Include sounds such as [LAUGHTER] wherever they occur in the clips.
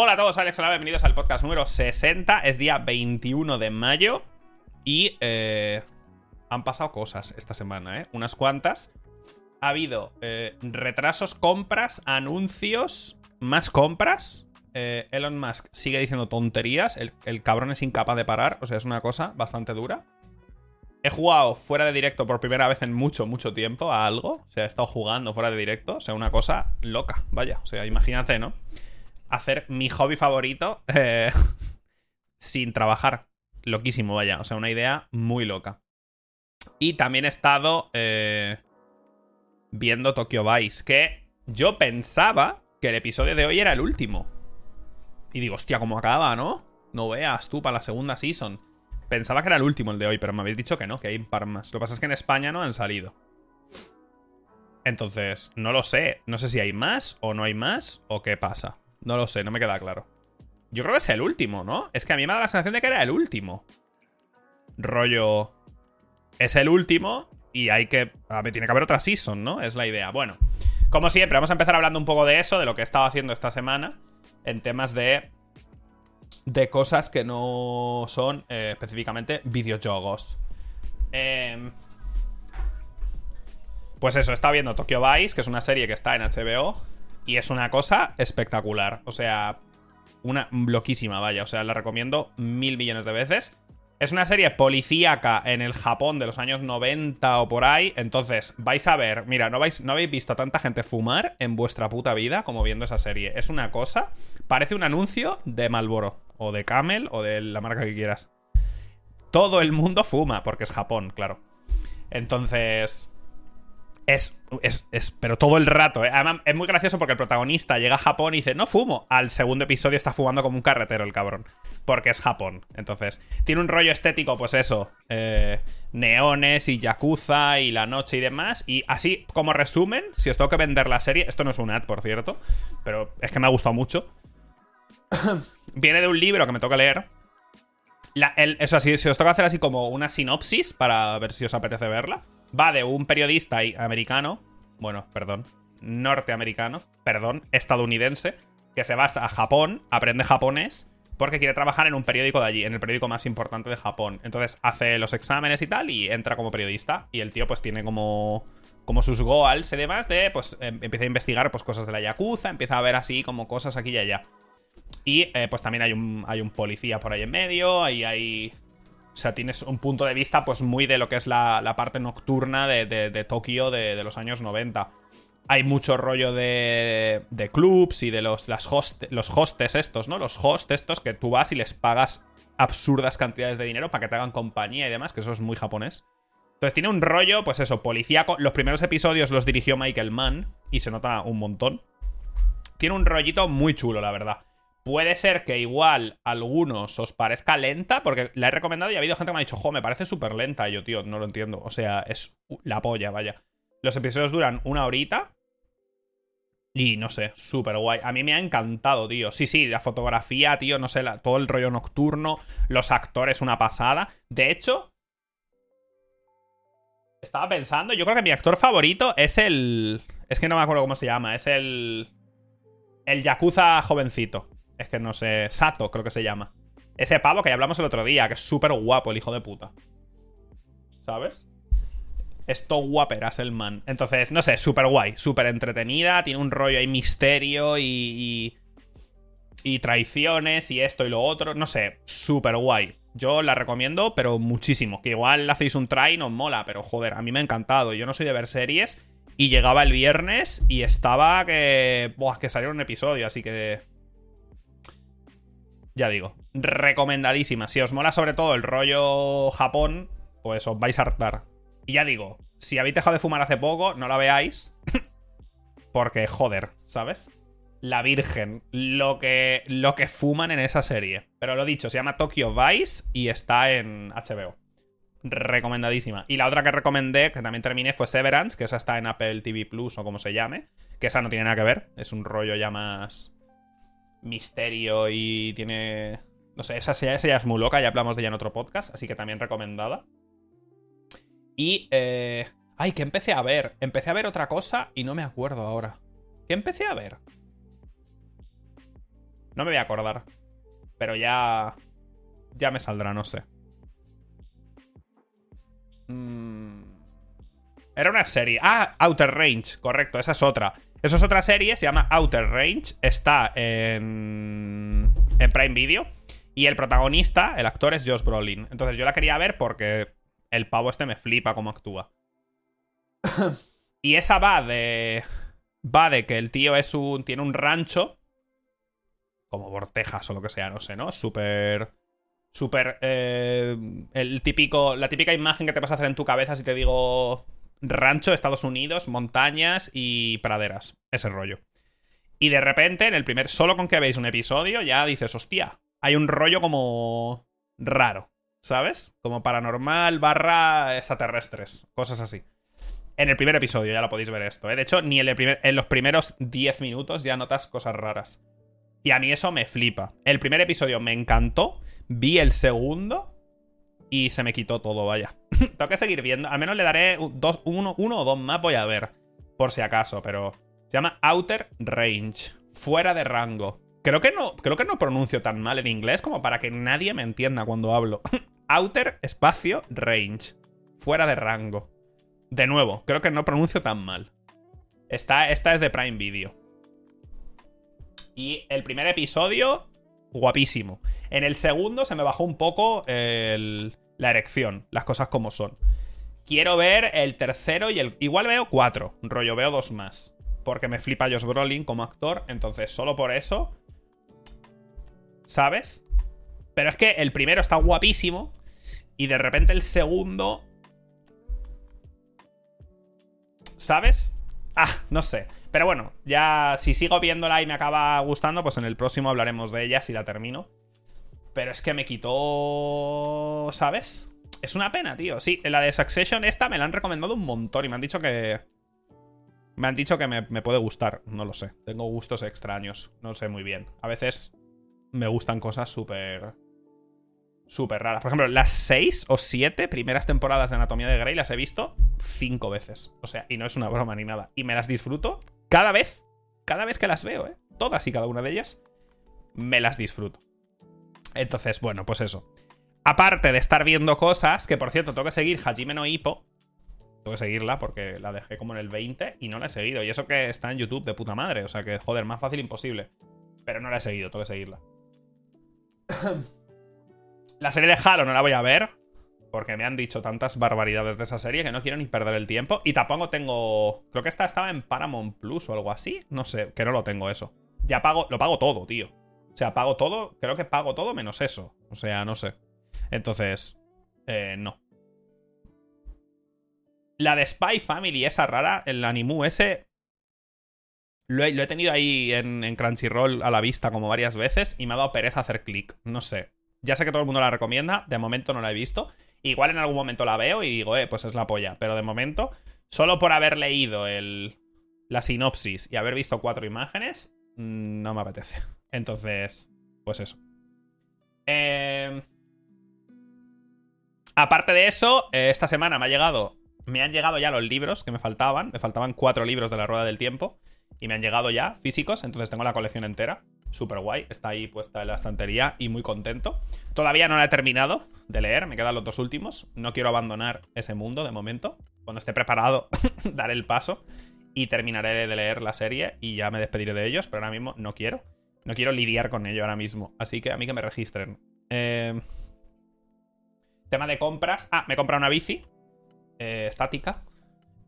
Hola a todos, Alex Hola, bienvenidos al podcast número 60. Es día 21 de mayo y eh, han pasado cosas esta semana, ¿eh? Unas cuantas. Ha habido eh, retrasos, compras, anuncios, más compras. Eh, Elon Musk sigue diciendo tonterías. El, el cabrón es incapaz de parar. O sea, es una cosa bastante dura. He jugado fuera de directo por primera vez en mucho, mucho tiempo a algo. O sea, he estado jugando fuera de directo. O sea, una cosa loca, vaya. O sea, imagínate, ¿no? Hacer mi hobby favorito eh, [LAUGHS] sin trabajar. Loquísimo, vaya. O sea, una idea muy loca. Y también he estado eh, viendo Tokyo Vice, que yo pensaba que el episodio de hoy era el último. Y digo, hostia, ¿cómo acaba, no? No veas tú para la segunda season. Pensaba que era el último el de hoy, pero me habéis dicho que no, que hay un par más. Lo que pasa es que en España no han salido. Entonces, no lo sé. No sé si hay más o no hay más o qué pasa. No lo sé, no me queda claro. Yo creo que es el último, ¿no? Es que a mí me da la sensación de que era el último. Rollo. Es el último y hay que. A ver, tiene que haber otra season, ¿no? Es la idea. Bueno, como siempre, vamos a empezar hablando un poco de eso, de lo que he estado haciendo esta semana. En temas de de cosas que no son eh, específicamente videojuegos. Eh, pues eso, estado viendo Tokyo Vice, que es una serie que está en HBO, y es una cosa espectacular. O sea, una loquísima, vaya. O sea, la recomiendo mil millones de veces. Es una serie policíaca en el Japón de los años 90 o por ahí. Entonces, vais a ver. Mira, no, vais, no habéis visto a tanta gente fumar en vuestra puta vida como viendo esa serie. Es una cosa. Parece un anuncio de Malboro. O de Camel. O de la marca que quieras. Todo el mundo fuma. Porque es Japón, claro. Entonces. Es, es, es, pero todo el rato, ¿eh? Además, es muy gracioso porque el protagonista llega a Japón y dice, no fumo. Al segundo episodio está fumando como un carretero el cabrón. Porque es Japón. Entonces, tiene un rollo estético, pues eso. Eh, neones y yakuza y la noche y demás. Y así, como resumen, si os tengo que vender la serie, esto no es un ad, por cierto, pero es que me ha gustado mucho. [COUGHS] Viene de un libro que me toca leer. La, el, eso así, si os toca hacer así como una sinopsis para ver si os apetece verla va de un periodista americano, bueno, perdón, norteamericano, perdón, estadounidense, que se va hasta Japón, aprende japonés, porque quiere trabajar en un periódico de allí, en el periódico más importante de Japón. Entonces hace los exámenes y tal y entra como periodista. Y el tío pues tiene como, como sus goals y demás de, pues em, empieza a investigar pues cosas de la Yakuza, empieza a ver así como cosas aquí y allá. Y eh, pues también hay un, hay un policía por ahí en medio, ahí hay sea, tienes un punto de vista pues muy de lo que es la, la parte nocturna de, de, Tokio de, de, los años 90. Hay mucho rollo de, clubs y de los, las los hostes estos, ¿no? Los hosts estos que tú vas y les pagas absurdas cantidades de dinero para que te hagan compañía y demás, que eso es muy japonés. Entonces tiene un rollo, pues eso, policíaco. Los primeros episodios los dirigió Michael Mann y se nota un montón. Tiene un rollito muy chulo, la verdad. Puede ser que igual a algunos os parezca lenta, porque la he recomendado y ha habido gente que me ha dicho, jo, me parece súper lenta. Yo, tío, no lo entiendo. O sea, es la polla, vaya. Los episodios duran una horita. Y no sé, súper guay. A mí me ha encantado, tío. Sí, sí, la fotografía, tío, no sé, todo el rollo nocturno. Los actores, una pasada. De hecho, estaba pensando, yo creo que mi actor favorito es el. Es que no me acuerdo cómo se llama. Es el. El Yakuza jovencito. Es que no sé. Sato, creo que se llama. Ese pavo que ya hablamos el otro día, que es súper guapo, el hijo de puta. ¿Sabes? Esto guaperas el man. Entonces, no sé, súper guay, súper entretenida. Tiene un rollo ahí misterio y, y. Y traiciones y esto y lo otro. No sé, súper guay. Yo la recomiendo, pero muchísimo. Que igual hacéis un try y nos mola, pero joder, a mí me ha encantado. Yo no soy de ver series. Y llegaba el viernes y estaba que. Buah, que salió un episodio, así que ya digo, recomendadísima. Si os mola sobre todo el rollo Japón, pues os vais a hartar. Y ya digo, si habéis dejado de fumar hace poco, no la veáis. [LAUGHS] porque, joder, ¿sabes? La Virgen, lo que, lo que fuman en esa serie. Pero lo dicho, se llama Tokyo Vice y está en HBO. Recomendadísima. Y la otra que recomendé, que también terminé, fue Severance, que esa está en Apple TV Plus o como se llame. Que esa no tiene nada que ver. Es un rollo ya más misterio y tiene... No sé, esa, esa ya es muy loca, ya hablamos de ella en otro podcast, así que también recomendada. Y... Eh... Ay, que empecé a ver. Empecé a ver otra cosa y no me acuerdo ahora. ¿Qué empecé a ver? No me voy a acordar. Pero ya. Ya me saldrá, no sé. Mm. Era una serie. Ah, Outer Range, correcto, esa es otra. Esa es otra serie, se llama Outer Range. Está en. En Prime Video. Y el protagonista, el actor, es Josh Brolin. Entonces yo la quería ver porque el pavo este me flipa cómo actúa. [LAUGHS] y esa va de. Va de que el tío es un. tiene un rancho. Como Bortejas o lo que sea, no sé, ¿no? Súper. Súper. Eh, el típico. La típica imagen que te vas a hacer en tu cabeza si te digo. Rancho, Estados Unidos, montañas y praderas. Ese rollo. Y de repente, en el primer. Solo con que veis un episodio, ya dices, hostia. Hay un rollo como. raro. ¿Sabes? Como paranormal barra extraterrestres. Cosas así. En el primer episodio ya lo podéis ver esto, ¿eh? De hecho, ni en, en los primeros 10 minutos ya notas cosas raras. Y a mí eso me flipa. El primer episodio me encantó. Vi el segundo y se me quitó todo, vaya. [LAUGHS] Tengo que seguir viendo. Al menos le daré dos, uno, uno o dos más, voy a ver. Por si acaso, pero. Se llama Outer Range. Fuera de rango. Creo que no, creo que no pronuncio tan mal en inglés como para que nadie me entienda cuando hablo. [LAUGHS] Outer espacio range. Fuera de rango. De nuevo, creo que no pronuncio tan mal. Esta, esta es de Prime Video. Y el primer episodio, guapísimo. En el segundo se me bajó un poco la erección, las cosas como son. Quiero ver el tercero y el... Igual veo cuatro, rollo, veo dos más. Porque me flipa Josh Brolin como actor, entonces solo por eso ¿sabes? Pero es que el primero está guapísimo y de repente el segundo... ¿Sabes? Ah, no sé. Pero bueno, ya si sigo viéndola y me acaba gustando, pues en el próximo hablaremos de ella si la termino. Pero es que me quitó... ¿Sabes? Es una pena, tío. Sí, la de Succession esta me la han recomendado un montón y me han dicho que... Me han dicho que me, puede gustar. No lo sé. Tengo gustos extraños. No sé muy bien. A veces me gustan cosas súper. súper raras. Por ejemplo, las seis o siete primeras temporadas de Anatomía de Grey las he visto cinco veces. O sea, y no es una broma ni nada. Y me las disfruto cada vez. Cada vez que las veo, ¿eh? Todas y cada una de ellas. Me las disfruto. Entonces, bueno, pues eso. Aparte de estar viendo cosas, que por cierto, tengo que seguir Hajime no Hippo. Tengo que seguirla porque la dejé como en el 20 y no la he seguido. Y eso que está en YouTube de puta madre. O sea que, joder, más fácil imposible. Pero no la he seguido, tengo que seguirla. [COUGHS] la serie de Halo no la voy a ver. Porque me han dicho tantas barbaridades de esa serie que no quiero ni perder el tiempo. Y tampoco tengo. Creo que esta estaba en Paramount Plus o algo así. No sé, que no lo tengo eso. Ya pago. Lo pago todo, tío. O sea, pago todo. Creo que pago todo menos eso. O sea, no sé. Entonces. Eh, no. La de Spy Family, esa rara, el animu ese. Lo he, tenido ahí en, Crunchyroll a la vista como varias veces y me ha dado pereza hacer clic. No sé. Ya sé que todo el mundo la recomienda, de momento no la he visto. Igual en algún momento la veo y digo, eh, pues es la polla. Pero de momento, solo por haber leído el, la sinopsis y haber visto cuatro imágenes, mm, no me apetece. Entonces, pues eso. Em, aparte de eso, eh, esta semana me ha llegado. Me han llegado ya los libros que me faltaban. Me faltaban cuatro libros de la Rueda del Tiempo y me han llegado ya físicos, entonces tengo la colección entera. Súper guay, está ahí puesta en la estantería y muy contento. Todavía no la he terminado de leer, me quedan los dos últimos. No quiero abandonar ese mundo de momento. Cuando esté preparado, [LAUGHS] daré el paso y terminaré de leer la serie y ya me despediré de ellos, pero ahora mismo no quiero. No quiero lidiar con ello ahora mismo. Así que a mí que me registren. Eh, tema de compras. Ah, me he comprado una bici eh, estática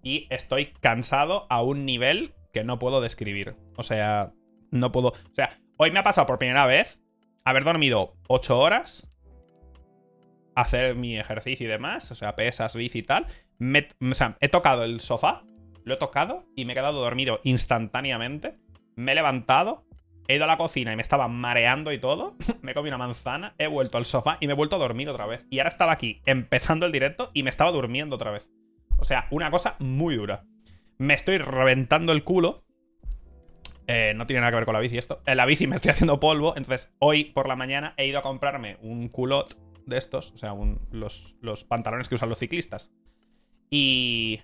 y estoy cansado a un nivel que no puedo describir. O sea, no puedo. O sea, hoy me ha pasado por primera vez haber dormido 8 horas, hacer mi ejercicio y demás, o sea, pesas, bici y tal. o sea, he tocado el sofá, lo he tocado y me he quedado dormido instantáneamente. Me he levantado, he ido a la cocina y me estaba mareando y todo. [LAUGHS] me he comido una manzana, he vuelto al sofá y me he vuelto a dormir otra vez. Y ahora estaba aquí empezando el directo y me estaba durmiendo otra vez. O sea, una cosa muy dura me estoy reventando el culo. Eh, no tiene nada que ver con la bici esto. En la bici me estoy haciendo polvo. Entonces, hoy por la mañana he ido a comprarme un culot de estos. O sea, los, los pantalones que usan los ciclistas. Y.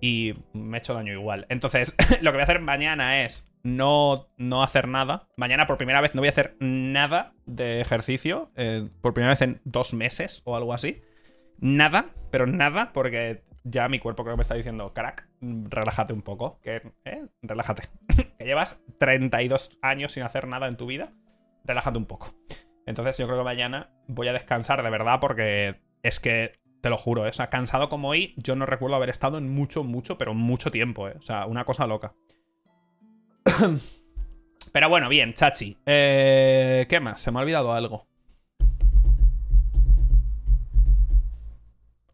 Y me he hecho daño igual. Entonces, [LAUGHS] lo que voy a hacer mañana es no, no hacer nada. Mañana por primera vez no voy a hacer nada de ejercicio. eh, por primera vez en dos meses o algo así. Nada, pero nada, porque ya mi cuerpo creo que me está diciendo, crack, relájate un poco. Que, ¿eh? Relájate. [LAUGHS] que llevas 32 años sin hacer nada en tu vida. Relájate un poco. Entonces yo creo que mañana voy a descansar de verdad porque es que, te lo juro, ¿eh? o sea, cansado como hoy, yo no recuerdo haber estado en mucho, mucho, pero mucho tiempo, ¿eh? O sea, una cosa loca. [COUGHS] pero bueno, bien, chachi. Eh, ¿Qué más? Se me ha olvidado algo.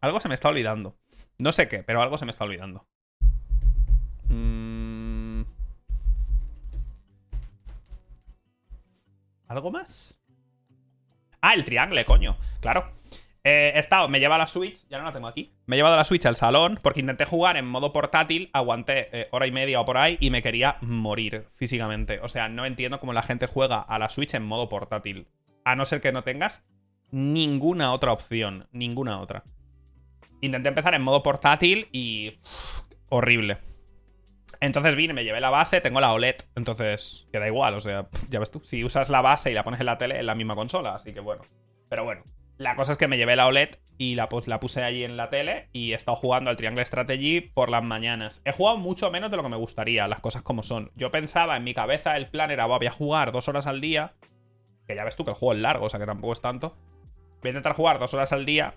Algo se me está olvidando. No sé qué, pero algo se me está olvidando. ¿Algo más? Ah, el triángulo, coño. Claro. Eh, he estado, me lleva la Switch, ya no la tengo aquí. Me he llevado la Switch al salón porque intenté jugar en modo portátil, aguanté eh, hora y media o por ahí y me quería morir físicamente. O sea, no entiendo cómo la gente juega a la Switch en modo portátil. A no ser que no tengas ninguna otra opción. Ninguna otra. Intenté empezar en modo portátil y. horrible. Entonces vine, me llevé la base, tengo la OLED, entonces queda igual, o sea, ya ves tú, si usas la base y la pones en la tele, es la misma consola, así que bueno. Pero bueno, la cosa es que me llevé la OLED y la, puse allí en la tele y he estado jugando al Triangle Strategy por las mañanas. He jugado mucho menos de lo que me gustaría, las cosas como son. Yo pensaba, en mi cabeza, el plan era, voy a jugar dos horas al día, que ya ves tú que el juego es largo, o sea que tampoco es tanto. Voy a intentar jugar dos horas al día,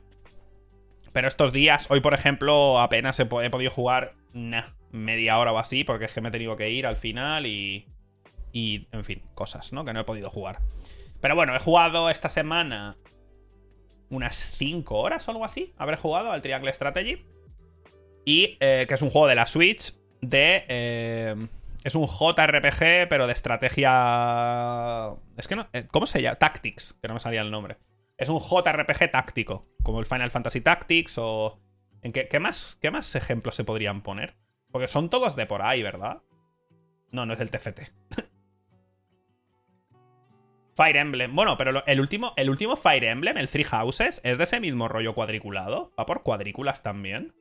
pero estos días, hoy por ejemplo, apenas he, he podido jugar nah, media hora o así, porque es que me he tenido que ir al final y. Y, en fin, cosas, ¿no? Que no he podido jugar. Pero bueno, he jugado esta semana unas 5 horas o algo así. Habré jugado al Triangle Strategy. Y eh, que es un juego de la Switch de. eh, es un JRPG, pero de estrategia. Es que no. eh, ¿Cómo se llama? Tactics, que no me salía el nombre. Es un JRPG táctico, como el Final Fantasy Tactics o... ¿En qué, qué más, ¿Qué más ejemplos se podrían poner? Porque son todos de por ahí, ¿verdad? No, no es el TFT. [LAUGHS] Fire Emblem. Bueno, pero el último, el último Fire Emblem, el Three Houses, es de ese mismo rollo cuadriculado. Va por cuadrículas también.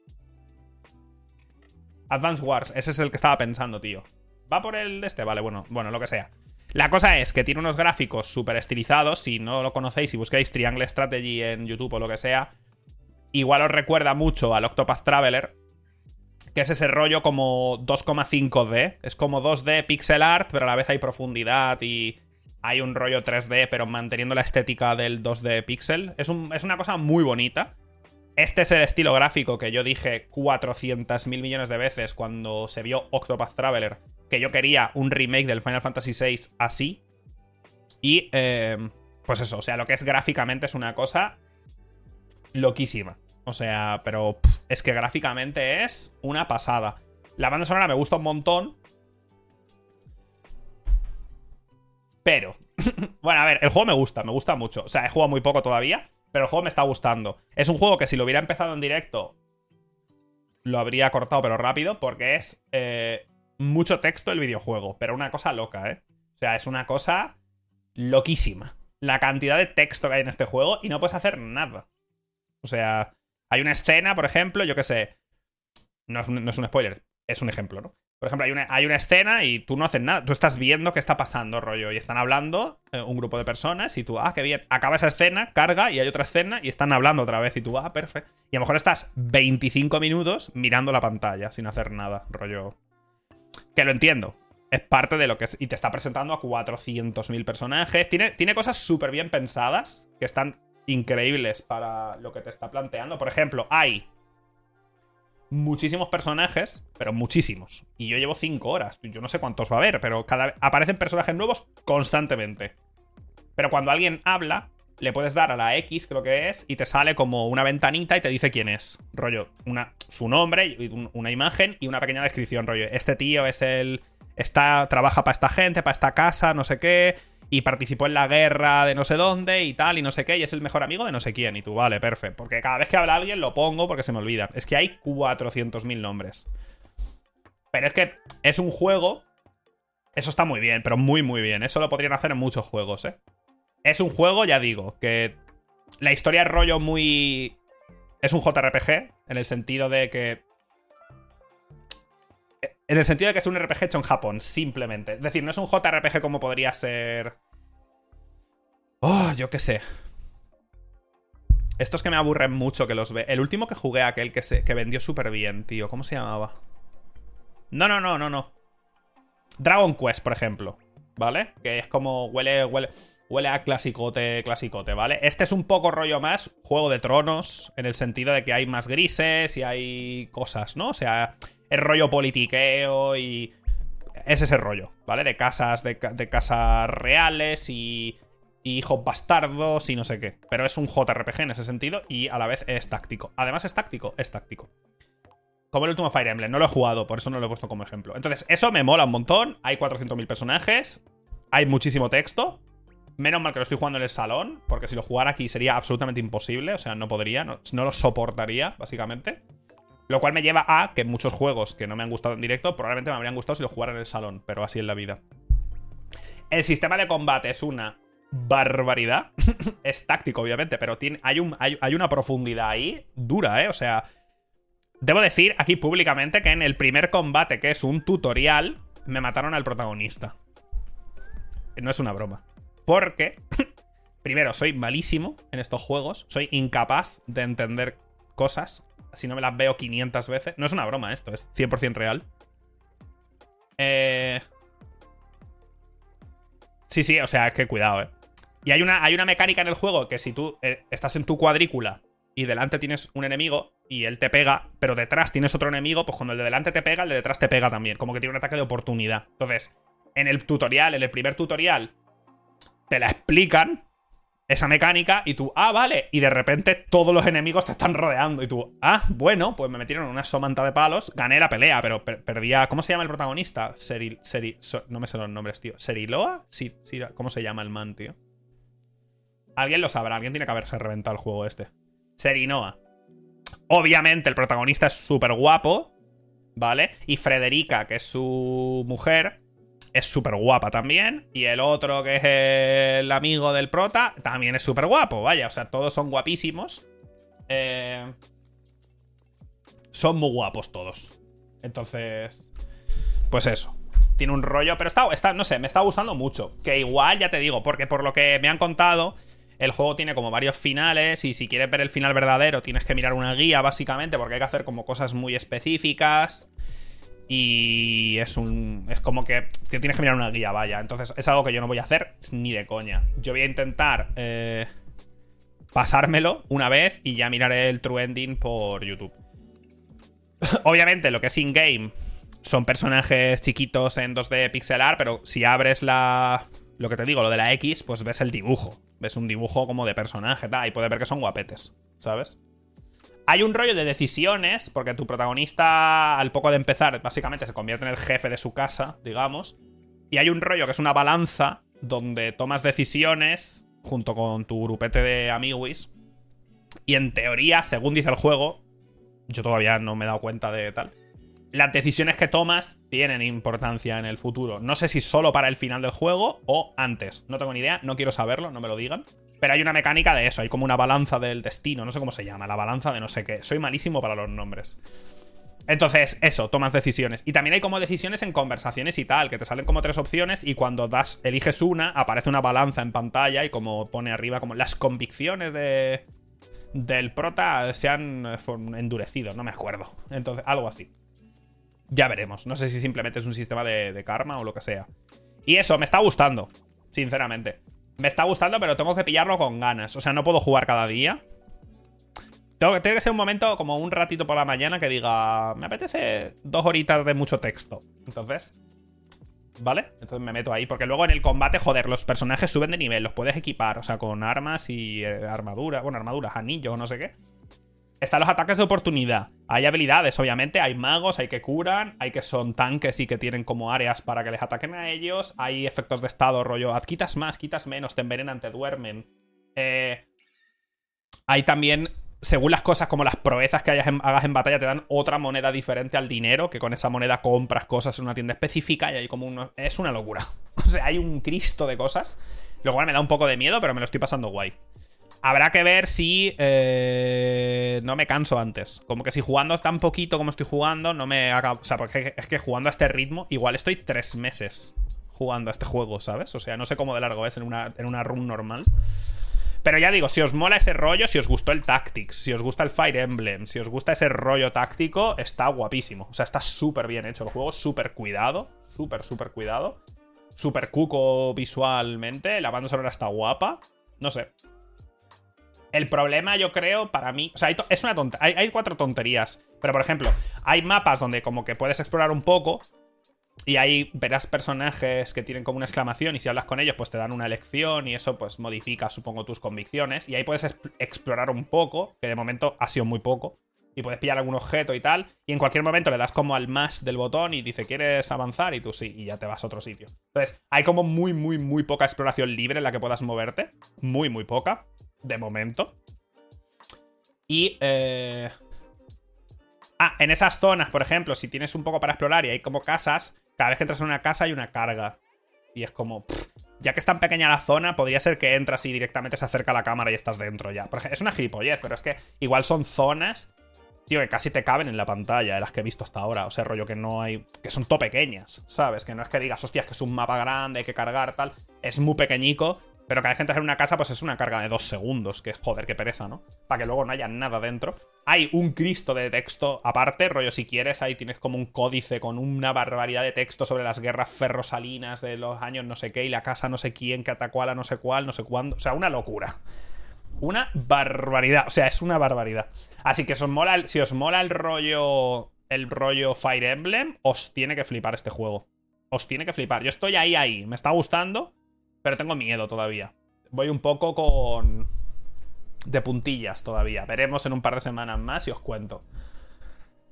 Advance Wars, ese es el que estaba pensando, tío. Va por el de este, vale, bueno, bueno, lo que sea. La cosa es que tiene unos gráficos súper estilizados. Si no lo conocéis, si buscáis Triangle Strategy en YouTube o lo que sea, igual os recuerda mucho al Octopath Traveler, que es ese rollo como 2,5D. Es como 2D pixel art, pero a la vez hay profundidad y hay un rollo 3D, pero manteniendo la estética del 2D pixel. Es, un- es una cosa muy bonita. Este es el estilo gráfico que yo dije 400.000 millones de veces cuando se vio Octopath Traveler, que yo quería un remake del Final Fantasy VI así. Y, eh, pues eso, o sea, lo que es gráficamente es una cosa loquísima. O sea, pero es que gráficamente es una pasada. La banda sonora me gusta un montón. Pero, [LAUGHS] bueno, a ver, el juego me gusta, me gusta mucho. O sea, he jugado muy poco todavía, pero el juego me está gustando. Es un juego que si lo hubiera empezado en directo, lo habría cortado, pero rápido, porque es eh, mucho texto el videojuego, pero una cosa loca, ¿eh? O sea, es una cosa loquísima. La cantidad de texto que hay en este juego y no puedes hacer nada. O sea, hay una escena, por ejemplo, yo qué sé. No es, un, spoiler, es un ejemplo, ¿no? Por ejemplo, hay una, hay una escena y tú no haces nada. Tú estás viendo qué está pasando, rollo. Y están hablando eh, un grupo de personas y tú, ah, qué bien. Acaba esa escena, carga y hay otra escena y están hablando otra vez. Y tú, ah, perfecto. Y a lo mejor estás 25 minutos mirando la pantalla sin hacer nada, rollo. Que lo entiendo. Es parte de lo que es. Y te está presentando a 400.000 personajes. Tiene, tiene cosas súper bien pensadas que están increíbles para lo que te está planteando. Por ejemplo, hay muchísimos personajes, pero muchísimos. Y yo llevo 5 horas. Yo no sé cuántos va a haber, pero cada aparecen personajes nuevos constantemente. Pero cuando alguien habla, le puedes dar a la X, creo que es, y te sale como una ventanita y te dice quién es. Rollo, una, su nombre, una imagen y una pequeña descripción. Rollo, este tío es el. Está, trabaja para esta gente, para esta casa, no sé qué. Y participó en la guerra de no sé dónde y tal, y no sé qué, y es el mejor amigo de no sé quién. Y tú, vale, perfecto. Porque cada vez que habla alguien lo pongo porque se me olvida. Es que hay 400.000 nombres. Pero es que es un juego. Eso está muy bien, pero muy, muy bien. Eso lo podrían hacer en muchos juegos, ¿eh? Es un juego, ya digo, que la historia es rollo muy... Es un JRPG, en el sentido de que... En el sentido de que es un RPG hecho en Japón, simplemente. Es decir, no es un JRPG como podría ser. Oh, yo qué sé. Estos que me aburren mucho que los ve. El último que jugué, aquel que, se, que vendió súper bien, tío. ¿Cómo se llamaba? No, no, no, no, no. Dragon Quest, por ejemplo. ¿Vale? Que es como huele, huele, huele a clasicote, clasicote, ¿vale? Este es un poco rollo más Juego de Tronos, en el sentido de que hay más grises y hay cosas, ¿no? O sea, es rollo politiqueo y... Es ese rollo, ¿vale? De casas, de, casas reales y hijos bastardos y no sé qué. Pero es un JRPG en ese sentido y a la vez es táctico. Además es táctico, es táctico. Como el último Fire Emblem, no lo he jugado, por eso no lo he puesto como ejemplo. Entonces, eso me mola un montón. Hay 400.000 personajes, hay muchísimo texto. Menos mal que lo estoy jugando en el salón, porque si lo jugara aquí sería absolutamente imposible, o sea, no podría, no lo soportaría, básicamente. Lo cual me lleva a que muchos juegos que no me han gustado en directo probablemente me habrían gustado si lo jugara en el salón, pero así es la vida. El sistema de combate es una barbaridad. [LAUGHS] es táctico, obviamente, pero tiene, hay, un, hay, una profundidad ahí dura, ¿eh? O sea, debo decir aquí públicamente que en el primer combate, que es un tutorial, me mataron al protagonista. No es una broma. Porque, [LAUGHS] primero, soy malísimo en estos juegos. Soy incapaz de entender cosas. Si no me las veo 500 veces. No es una broma esto, es 100% real. Eh... Sí, sí, o sea, es que cuidado, eh. Y hay una, hay una mecánica en el juego que si tú eh, estás en tu cuadrícula y delante tienes un enemigo y él te pega, pero detrás tienes otro enemigo, pues cuando el de delante te pega, el de detrás te pega también. Como que tiene un ataque de oportunidad. Entonces, en el tutorial, en el primer tutorial, te la explican esa mecánica y tú, ah, vale. Y de repente todos los enemigos te están rodeando. Y tú, ah, bueno, pues me metieron una somanta de palos, gané la pelea, pero perdía. ¿Cómo se llama el protagonista? Seril. no me sé los nombres, tío. ¿Seriloa? Sí, sí, ¿cómo se llama el man, tío? Alguien lo sabrá, alguien tiene que haberse reventado el juego este. Serinoa. Obviamente el protagonista es súper guapo, ¿vale? Y Frederica, que es su mujer, es súper guapa también. Y el otro, que es el amigo del prota, también es súper guapo, vaya. O sea, todos son guapísimos. Eh... Son muy guapos todos. Entonces, pues eso. Tiene un rollo, pero está, está, no sé, me está gustando mucho. Que igual, ya te digo, porque por lo que me han contado, el juego tiene como varios finales y si quieres ver el final verdadero tienes que mirar una guía básicamente porque hay que hacer como cosas muy específicas. Y es un. Es como que, tienes que mirar una guía, vaya. Entonces es algo que yo no voy a hacer ni de coña. Yo voy a intentar eh, pasármelo una vez y ya miraré el true ending por YouTube. [LAUGHS] Obviamente, lo que es in-game son personajes chiquitos en 2D pixelar, pero si abres la. Lo que te digo, lo de la X, pues ves el dibujo ves un dibujo como de personaje, tal, y puedes ver que son guapetes, ¿sabes? Hay un rollo de decisiones, porque tu protagonista, al poco de empezar, básicamente se convierte en el jefe de su casa, digamos. Y hay un rollo que es una balanza donde tomas decisiones junto con tu grupete de amiguis. Y en teoría, según dice el juego, yo todavía no me he dado cuenta de tal. Las decisiones que tomas tienen importancia en el futuro. No sé si solo para el final del juego o antes. No tengo ni idea, no quiero saberlo, no me lo digan. Pero hay una mecánica de eso, hay como una balanza del destino, no sé cómo se llama, la balanza de no sé qué. Soy malísimo para los nombres. Entonces, eso, tomas decisiones. Y también hay como decisiones en conversaciones y tal, que te salen como tres opciones y cuando das, eliges una, aparece una balanza en pantalla y como pone arriba como las convicciones de, del prota se han eh, endurecido, no me acuerdo. Entonces, algo así. Ya veremos. No sé si simplemente es un sistema de, karma o lo que sea. Y eso, me está gustando. Sinceramente. Me está gustando, pero tengo que pillarlo con ganas. O sea, no puedo jugar cada día. Tengo, tiene que ser un momento como un ratito por la mañana que diga, me apetece dos horitas de mucho texto. Entonces, ¿vale? Entonces me meto ahí, porque luego en el combate, joder, los personajes suben de nivel, los puedes equipar, o sea, con armas y eh, armadura, bueno, armaduras, anillos, no sé qué están los ataques de oportunidad. Hay habilidades, obviamente, hay magos, hay que curan, hay que son tanques y que tienen como áreas para que les ataquen a ellos, hay efectos de estado, rollo, quitas más, quitas menos, te envenenan, te duermen. Eh, hay también, según las cosas como las proezas que hagas en batalla, te dan otra moneda diferente al dinero, que con esa moneda compras cosas en una tienda específica y hay como uno... Es una locura. [LAUGHS] O sea, hay un cristo de cosas, lo cual me da un poco de miedo, pero me lo estoy pasando guay. Habrá que ver si eh, no me canso antes. Como que si jugando tan poquito como estoy jugando, no me haga... O sea, porque es que jugando a este ritmo, igual estoy tres meses jugando a este juego, ¿sabes? O sea, no sé cómo de largo es en una, en una run normal. Pero ya digo, si os mola ese rollo, si os gustó el Tactics, si os gusta el Fire Emblem, si os gusta ese rollo táctico, está guapísimo. O sea, está súper bien hecho el juego, súper cuidado, súper, súper cuidado. Súper cuco visualmente, la banda sonora está guapa. No sé. El problema, yo creo, para mí. O sea, es una tonta. Hay, cuatro tonterías. Pero, por ejemplo, hay mapas donde como que puedes explorar un poco. Y ahí verás personajes que tienen como una exclamación y si hablas con ellos pues te dan una elección y eso pues modifica supongo tus convicciones y ahí puedes explorar un poco, que de momento ha sido muy poco, y puedes pillar algún objeto y tal, y en cualquier momento le das como al más del botón y dice ¿quieres avanzar? y tú sí, y ya te vas a otro sitio. Entonces hay como muy muy muy poca exploración libre en la que puedas moverte, muy muy poca, de momento. Y... Eh... Ah, en esas zonas, por ejemplo, si tienes un poco para explorar y hay como casas, cada vez que entras en una casa hay una carga. Y es como. ya que es tan pequeña la zona, podría ser que entras y directamente se acerca la cámara y estás dentro ya. es una gilipollez, pero es que igual son zonas. Tío, que casi te caben en la pantalla, de las que he visto hasta ahora. O sea, rollo que no hay. que son todo pequeñas, ¿sabes? Que no es que digas, hostias, que es un mapa grande, hay que cargar, tal. Es muy pequeñico pero cada vez que entras en una casa, pues es una carga de dos segundos, que joder, qué pereza, ¿no? Para que luego no haya nada dentro. Hay un Cristo de texto aparte, rollo, si quieres, ahí tienes como un códice con una barbaridad de texto sobre las guerras ferrosalinas de los años no sé qué, y la casa no sé quién que atacó a la no sé cuál, no sé cuándo. O sea, una locura. Una barbaridad. O sea, es una barbaridad. Así que si os mola si os mola el rollo. El rollo Fire Emblem, os tiene que flipar este juego. Os tiene que flipar. Yo estoy ahí, ahí. Me está gustando. Pero tengo miedo todavía. Voy un poco con... De puntillas todavía. Veremos en un par de semanas más y os cuento.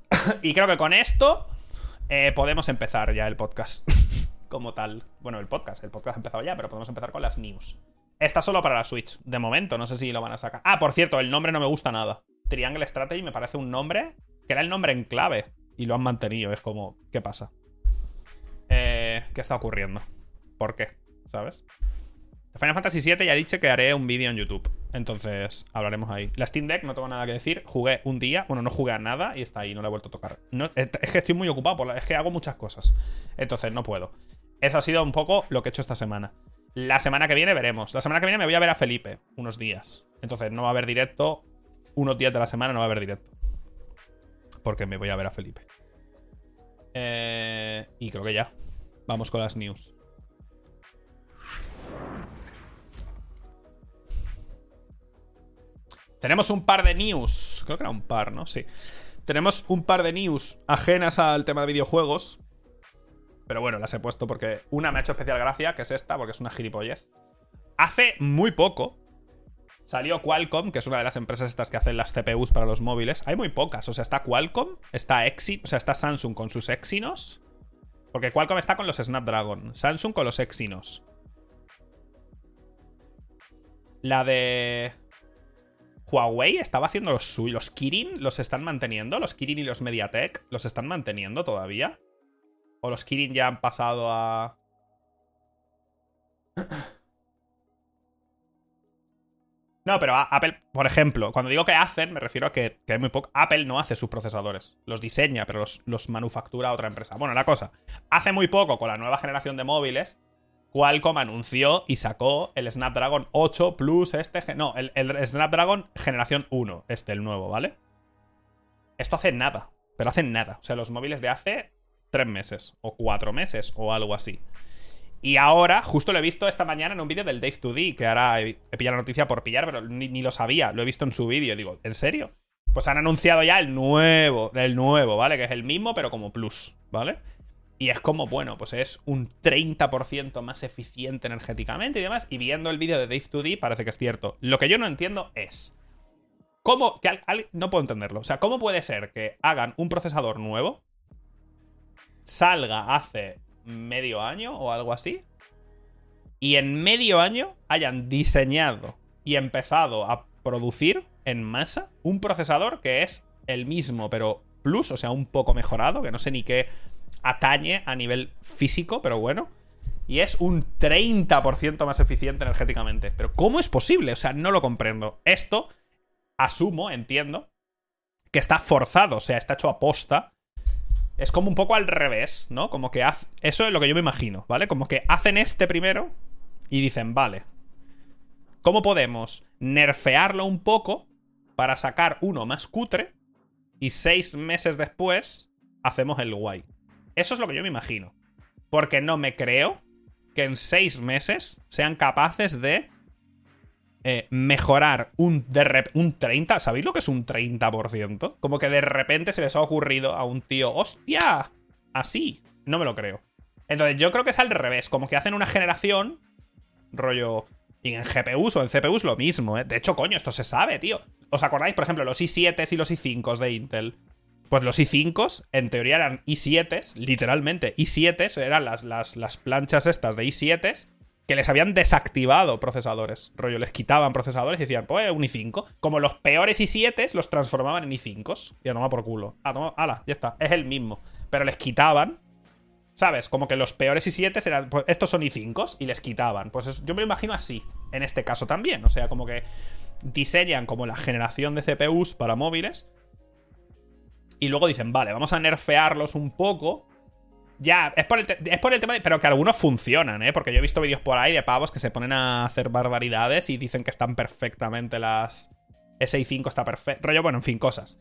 [COUGHS] y creo que con esto eh, podemos empezar ya el podcast. [LAUGHS] como tal. Bueno, el podcast. El podcast ha empezado ya, pero podemos empezar con las news. Está solo para la Switch. De momento, no sé si lo van a sacar. Ah, por cierto, el nombre no me gusta nada. Triangle Strategy me parece un nombre que era el nombre en clave. Y lo han mantenido. Es como, ¿qué pasa? Eh, ¿Qué está ocurriendo? ¿Por qué? ¿Sabes? Final Fantasy VII ya he dicho que haré un vídeo en YouTube. Entonces hablaremos ahí. La Steam Deck no tengo nada que decir. Jugué un día. Bueno, no jugué a nada y está ahí. No la he vuelto a tocar. es que estoy muy ocupado. es que hago muchas cosas. Entonces no puedo. Eso ha sido un poco lo que he hecho esta semana. La semana que viene veremos. La semana que viene me voy a ver a Felipe unos días. Entonces no va a haber directo. Unos días de la semana no va a haber directo. Porque me voy a ver a Felipe. Eh, y creo que ya. Vamos con las news. Tenemos un par de news. Creo que era un par, ¿no? Sí. Tenemos un par de news ajenas al tema de videojuegos. Pero bueno, las he puesto porque una me ha hecho especial gracia, que es esta, porque es una gilipollez. Hace muy poco salió Qualcomm, que es una de las empresas estas que hacen las CPUs para los móviles. Hay muy pocas. O sea, está Qualcomm, está Exynos, o sea, está Samsung con sus Exynos. Porque Qualcomm está con los Snapdragon. Samsung con los Exynos. La de. Huawei estaba haciendo los suyos. Los Kirin los están manteniendo. Los Kirin y los Mediatek los están manteniendo todavía. O los Kirin ya han pasado a. [COUGHS] No, pero Apple, por ejemplo, cuando digo que hacen, me refiero a que, que muy poco. Apple no hace sus procesadores. Los diseña, pero los, los manufactura otra empresa. Bueno, la cosa. Hace muy poco, con la nueva generación de móviles, Qualcomm anunció y sacó el Snapdragon 8 Plus este... No, el, Snapdragon generación 1, este, el nuevo, ¿vale? Esto hace nada, pero hace nada. O sea, los móviles de hace tres meses, o cuatro meses, o algo así. Y ahora, justo lo he visto esta mañana en un vídeo del Dave 2D, que ahora he, pillado la noticia por pillar, pero ni, ni lo sabía, lo he visto en su vídeo. Digo, ¿en serio? Pues han anunciado ya el nuevo, el nuevo, ¿vale? Que es el mismo, pero como plus, ¿vale? Y es como, bueno, pues es un 30% más eficiente energéticamente y demás. Y viendo el vídeo de Dave2D parece que es cierto. Lo que yo no entiendo es... ¿Cómo? Que no puedo entenderlo. O sea, ¿cómo puede ser que hagan un procesador nuevo? Salga hace medio año o algo así. Y en medio año hayan diseñado y empezado a producir en masa un procesador que es el mismo, pero plus, o sea, un poco mejorado, que no sé ni qué atañe a nivel físico, pero bueno. y es un 30% más eficiente energéticamente. Pero ¿cómo es posible? O sea, no lo comprendo. Esto, asumo, entiendo, que está forzado, o sea, está hecho a posta. Es como un poco al revés, ¿no? Como que hace... Eso es lo que yo me imagino, ¿vale? Como que hacen este primero y dicen, vale, ¿cómo podemos nerfearlo un poco para sacar uno más cutre y seis meses después hacemos el guay? Eso es lo que yo me imagino. Porque no me creo que en seis meses sean capaces de eh, mejorar un, de un 30. ¿Sabéis lo que es un 30%? Como que de repente se les ha ocurrido a un tío, ¡hostia! Así. No me lo creo. Entonces yo creo que es al revés. Como que hacen una generación, rollo... Y en GPUs o en CPUs lo mismo, ¿eh? De hecho, coño, esto se sabe, tío. ¿Os acordáis, por ejemplo, los i7s y los i5s de Intel? Pues los i5s, en teoría eran i7s, literalmente i7s, eran las, las, las planchas estas de i7s que les habían desactivado procesadores. Rollo, les quitaban procesadores y decían, pues un i5. Como los peores i7s los transformaban en i5s. Y a por culo. Toma, ala, ya está. Es el mismo. Pero les quitaban. ¿Sabes? Como que los peores i7s eran. Pues estos son i5s y les quitaban. Pues yo me lo imagino así. En este caso también. O sea, como que diseñan como la generación de CPUs para móviles y luego dicen, vale, vamos a nerfearlos un poco. Ya, es por, el es por el tema de, Pero que algunos funcionan, ¿eh? Porque yo he visto vídeos por ahí de pavos que se ponen a hacer barbaridades y dicen que están perfectamente las... Ese i5 está perfecto. Rollo, bueno, en fin, cosas.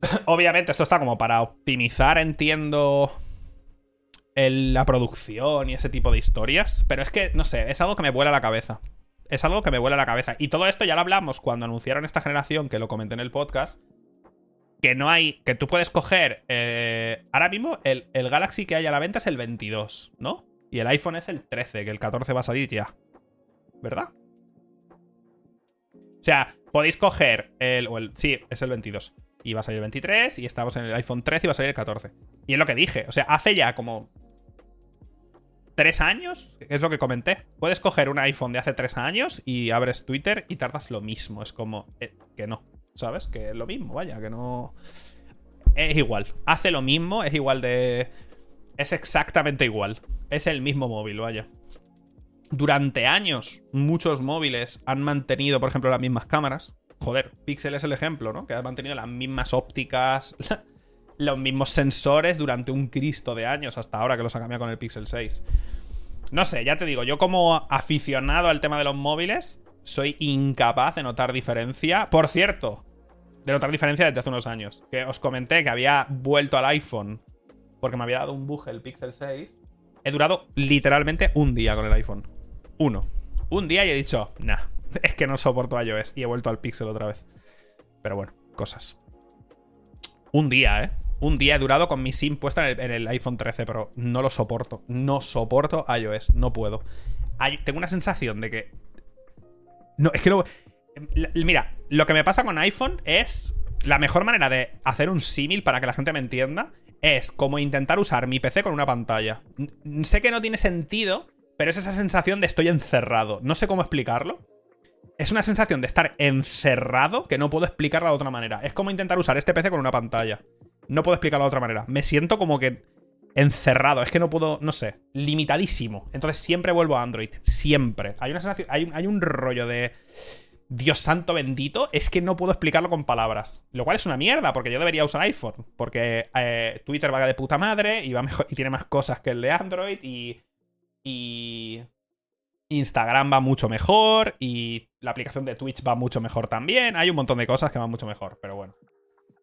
[COUGHS] Obviamente esto está como para optimizar, entiendo... la producción y ese tipo de historias. Pero es que, no sé, es algo que me vuela la cabeza. Es algo que me vuela la cabeza. Y todo esto ya lo hablamos cuando anunciaron esta generación, que lo comenté en el podcast que no hay. Que tú puedes coger. Eh, ahora mismo, el, Galaxy que hay a la venta es el 22, ¿no? Y el iPhone es el 13, que el 14 va a salir ya. ¿Verdad? O sea, podéis coger el, el. Sí, es el 22. Y va a salir el 23. Y estamos en el iPhone 13 y va a salir el 14. Y es lo que dije. O sea, hace ya como. ¿Tres años? Es lo que comenté. Puedes coger un iPhone de hace tres años y abres Twitter y tardas lo mismo. Es como. Eh, que no. ¿Sabes? Que es lo mismo, vaya, que no... Es igual, hace lo mismo, es igual de... Es exactamente igual, es el mismo móvil, vaya. Durante años, muchos móviles han mantenido, por ejemplo, las mismas cámaras. Joder, Pixel es el ejemplo, ¿no? Que ha mantenido las mismas ópticas, [LAUGHS] los mismos sensores durante un Cristo de años, hasta ahora que los ha cambiado con el Pixel 6. No sé, ya te digo, yo como aficionado al tema de los móviles, soy incapaz de notar diferencia. Por cierto, de notar diferencia desde hace unos años. Que os comenté que había vuelto al iPhone porque me había dado un bug el Pixel 6. He durado literalmente un día con el iPhone. Uno. Un día y he dicho, nah, [LAUGHS] es que no soporto iOS. Y he vuelto al Pixel otra vez. Pero bueno, cosas. Un día, ¿eh? Un día he durado con mi SIM puesta en el, iPhone 13, pero no lo soporto. No soporto iOS, no puedo. tengo una sensación de que no, es que no. Mira, lo que me pasa con iPhone es. La mejor manera de hacer un símil para que la gente me entienda es como intentar usar mi PC con una pantalla. sé que no tiene sentido, pero es esa sensación de estoy encerrado. No sé cómo explicarlo. Es una sensación de estar encerrado que no puedo explicarla de otra manera. Es como intentar usar este PC con una pantalla. No puedo explicarlo de otra manera. Me siento como que encerrado. Es que no puedo, no sé, limitadísimo. Entonces siempre vuelvo a Android. Siempre. Hay una sensación, hay, un rollo de. Dios santo bendito, es que no puedo explicarlo con palabras. Lo cual es una mierda, porque yo debería usar iPhone. Porque eh, Twitter va de puta madre y, va mejor, [LAUGHS] y tiene más cosas que el de Android. Y. Y. Instagram va mucho mejor. Y la aplicación de Twitch va mucho mejor también. Hay un montón de cosas que van mucho mejor, pero bueno.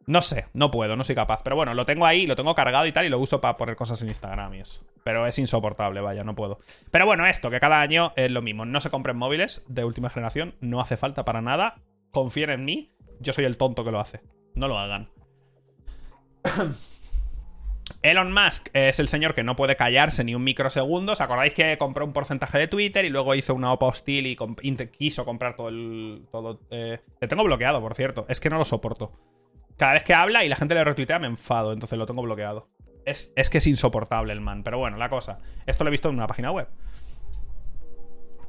No sé, no puedo, no soy capaz. Pero bueno, lo tengo ahí, lo tengo cargado y tal, y lo uso para poner cosas en Instagram y eso. Pero es insoportable, vaya, no puedo. Pero bueno, esto, que cada año es lo mismo. No se compren móviles de última generación, no hace falta para nada. Confíen en mí, yo soy el tonto que lo hace. No lo hagan. [COUGHS] Elon Musk es el señor que no puede callarse ni un microsegundo. ¿Os acordáis que compró un porcentaje de Twitter y luego hizo una OPA hostil y quiso comprar todo el. Todo, eh, tengo bloqueado, por cierto. Es que no lo soporto. Cada vez que habla y la gente le retuitea me enfado, entonces lo tengo bloqueado. Es, es que es insoportable el man, pero bueno, la cosa. Esto lo he visto en una página web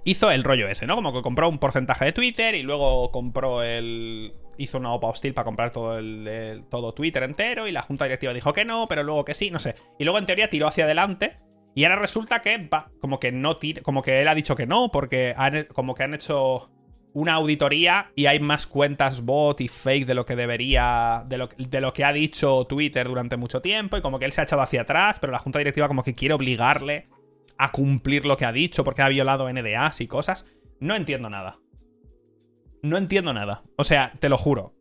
hizo el rollo ese, ¿no? Como que compró un porcentaje de Twitter y luego compró el. hizo una OPA hostil para comprar todo el, todo Twitter entero y la junta directiva dijo que no, pero luego que sí, no sé. Y luego en teoría tiró hacia adelante Y ahora resulta que va, como que no como que él ha dicho que no, porque como que han hecho una auditoría y hay más cuentas bot y fake de lo que debería, de lo, de lo que ha dicho Twitter durante mucho tiempo y como que él se ha echado hacia atrás, pero la junta directiva como que quiere obligarle a cumplir lo que ha dicho porque ha violado NDAs y cosas. No entiendo nada. No entiendo nada. O sea, te lo juro.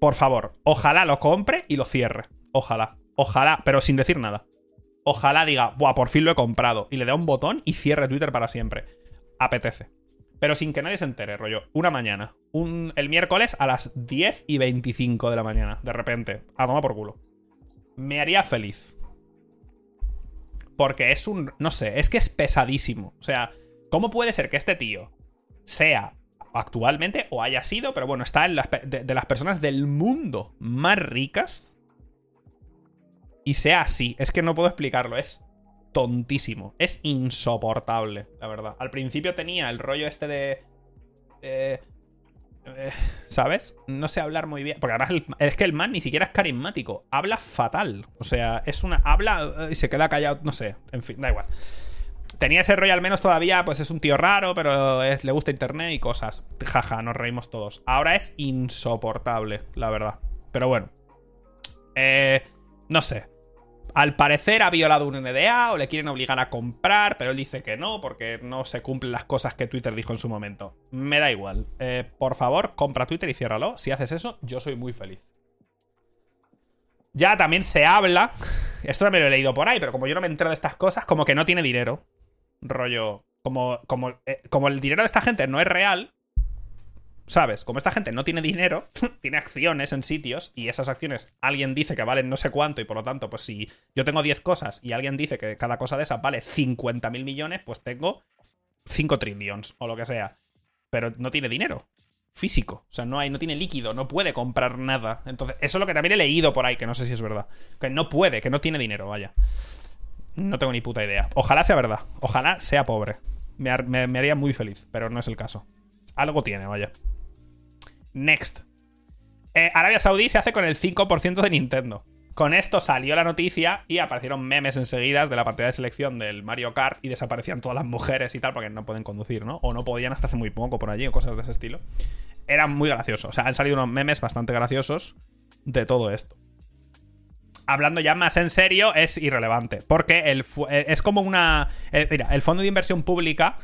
Por favor, ojalá lo compre y lo cierre. Ojalá. Ojalá, pero sin decir nada. Ojalá diga, buah, por fin lo he comprado. Y le dé un botón y cierre Twitter para siempre. Apetece. Pero sin que nadie se entere, rollo. Una mañana. Un, el miércoles a las 10 y 25 de la mañana. De repente. A tomar por culo. Me haría feliz. Porque es un. No sé, es que es pesadísimo. O sea, ¿cómo puede ser que este tío sea actualmente o haya sido, pero bueno, está en las, de, las personas del mundo más ricas y sea así? Es que no puedo explicarlo. Es tontísimo. Es insoportable, la verdad. Al principio tenía el rollo este de. Eh, eh, ¿Sabes? No sé hablar muy bien. Porque además es que el man ni siquiera es carismático. Habla fatal. O sea, es una. Habla eh, y se queda callado. No sé. En fin, da igual. Tenía ese rollo al menos todavía, pues es un tío raro, pero le gusta internet y cosas. Jaja, nos reímos todos. Ahora es insoportable, la verdad. Pero bueno. Eh, no sé. Al parecer ha violado un NDA o le quieren obligar a comprar, pero él dice que no, porque no se cumplen las cosas que Twitter dijo en su momento. Me da igual. Eh, por favor, compra Twitter y ciérralo. Si haces eso, yo soy muy feliz. Ya también se habla. Esto me lo he leído por ahí, pero como yo no me entero de estas cosas, como que no tiene dinero. Rollo. Como, como, eh, como el dinero de esta gente no es real, ¿Sabes? Como esta gente no tiene dinero, [LAUGHS] tiene acciones en sitios y esas acciones alguien dice que valen no sé cuánto y por lo tanto, pues si yo tengo 10 cosas y alguien dice que cada cosa de esas vale 50 mil millones, pues tengo 5 trillions o lo que sea. Pero no tiene dinero físico. O sea, no, hay, no tiene líquido, no puede comprar nada. Entonces, eso es lo que también he leído por ahí, que no sé si es verdad. Que no puede, que no tiene dinero, vaya. No tengo ni puta idea. Ojalá sea verdad. Ojalá sea pobre. me haría muy feliz, pero no es el caso. Algo tiene, vaya. Next. Eh, Arabia Saudí se hace con el 5% de Nintendo. Con esto salió la noticia y aparecieron memes enseguida de la partida de selección del Mario Kart y desaparecían todas las mujeres y tal porque no pueden conducir, ¿no? O no podían hasta hace muy poco por allí o cosas de ese estilo. Era muy gracioso. O sea, han salido unos memes bastante graciosos de todo esto. Hablando ya más en serio, es irrelevante. Porque el, eh, es como una. Eh, mira, el fondo de inversión pública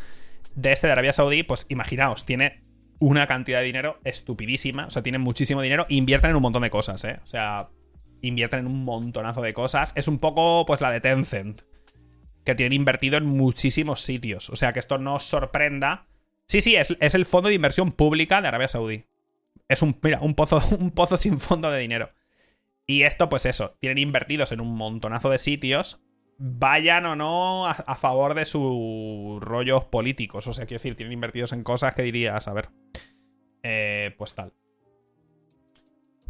de este de Arabia Saudí, pues imaginaos, tiene una cantidad de dinero estupidísima. O sea, tienen muchísimo dinero. Invierten en un montón de cosas, ¿eh? O sea, invierten en un montonazo de cosas. Es un poco, pues, la de Tencent. Que tienen invertido en muchísimos sitios. O sea, que esto no os sorprenda. Sí, sí, es, el fondo de inversión pública de Arabia Saudí. Es un, mira, un pozo, [LAUGHS] un pozo sin fondo de dinero. Y esto, pues eso, tienen invertidos en un montonazo de sitios vayan o no a, favor de sus rollos políticos. O sea, quiero decir, tienen invertidos en cosas que dirías, a ver. Eh, pues tal.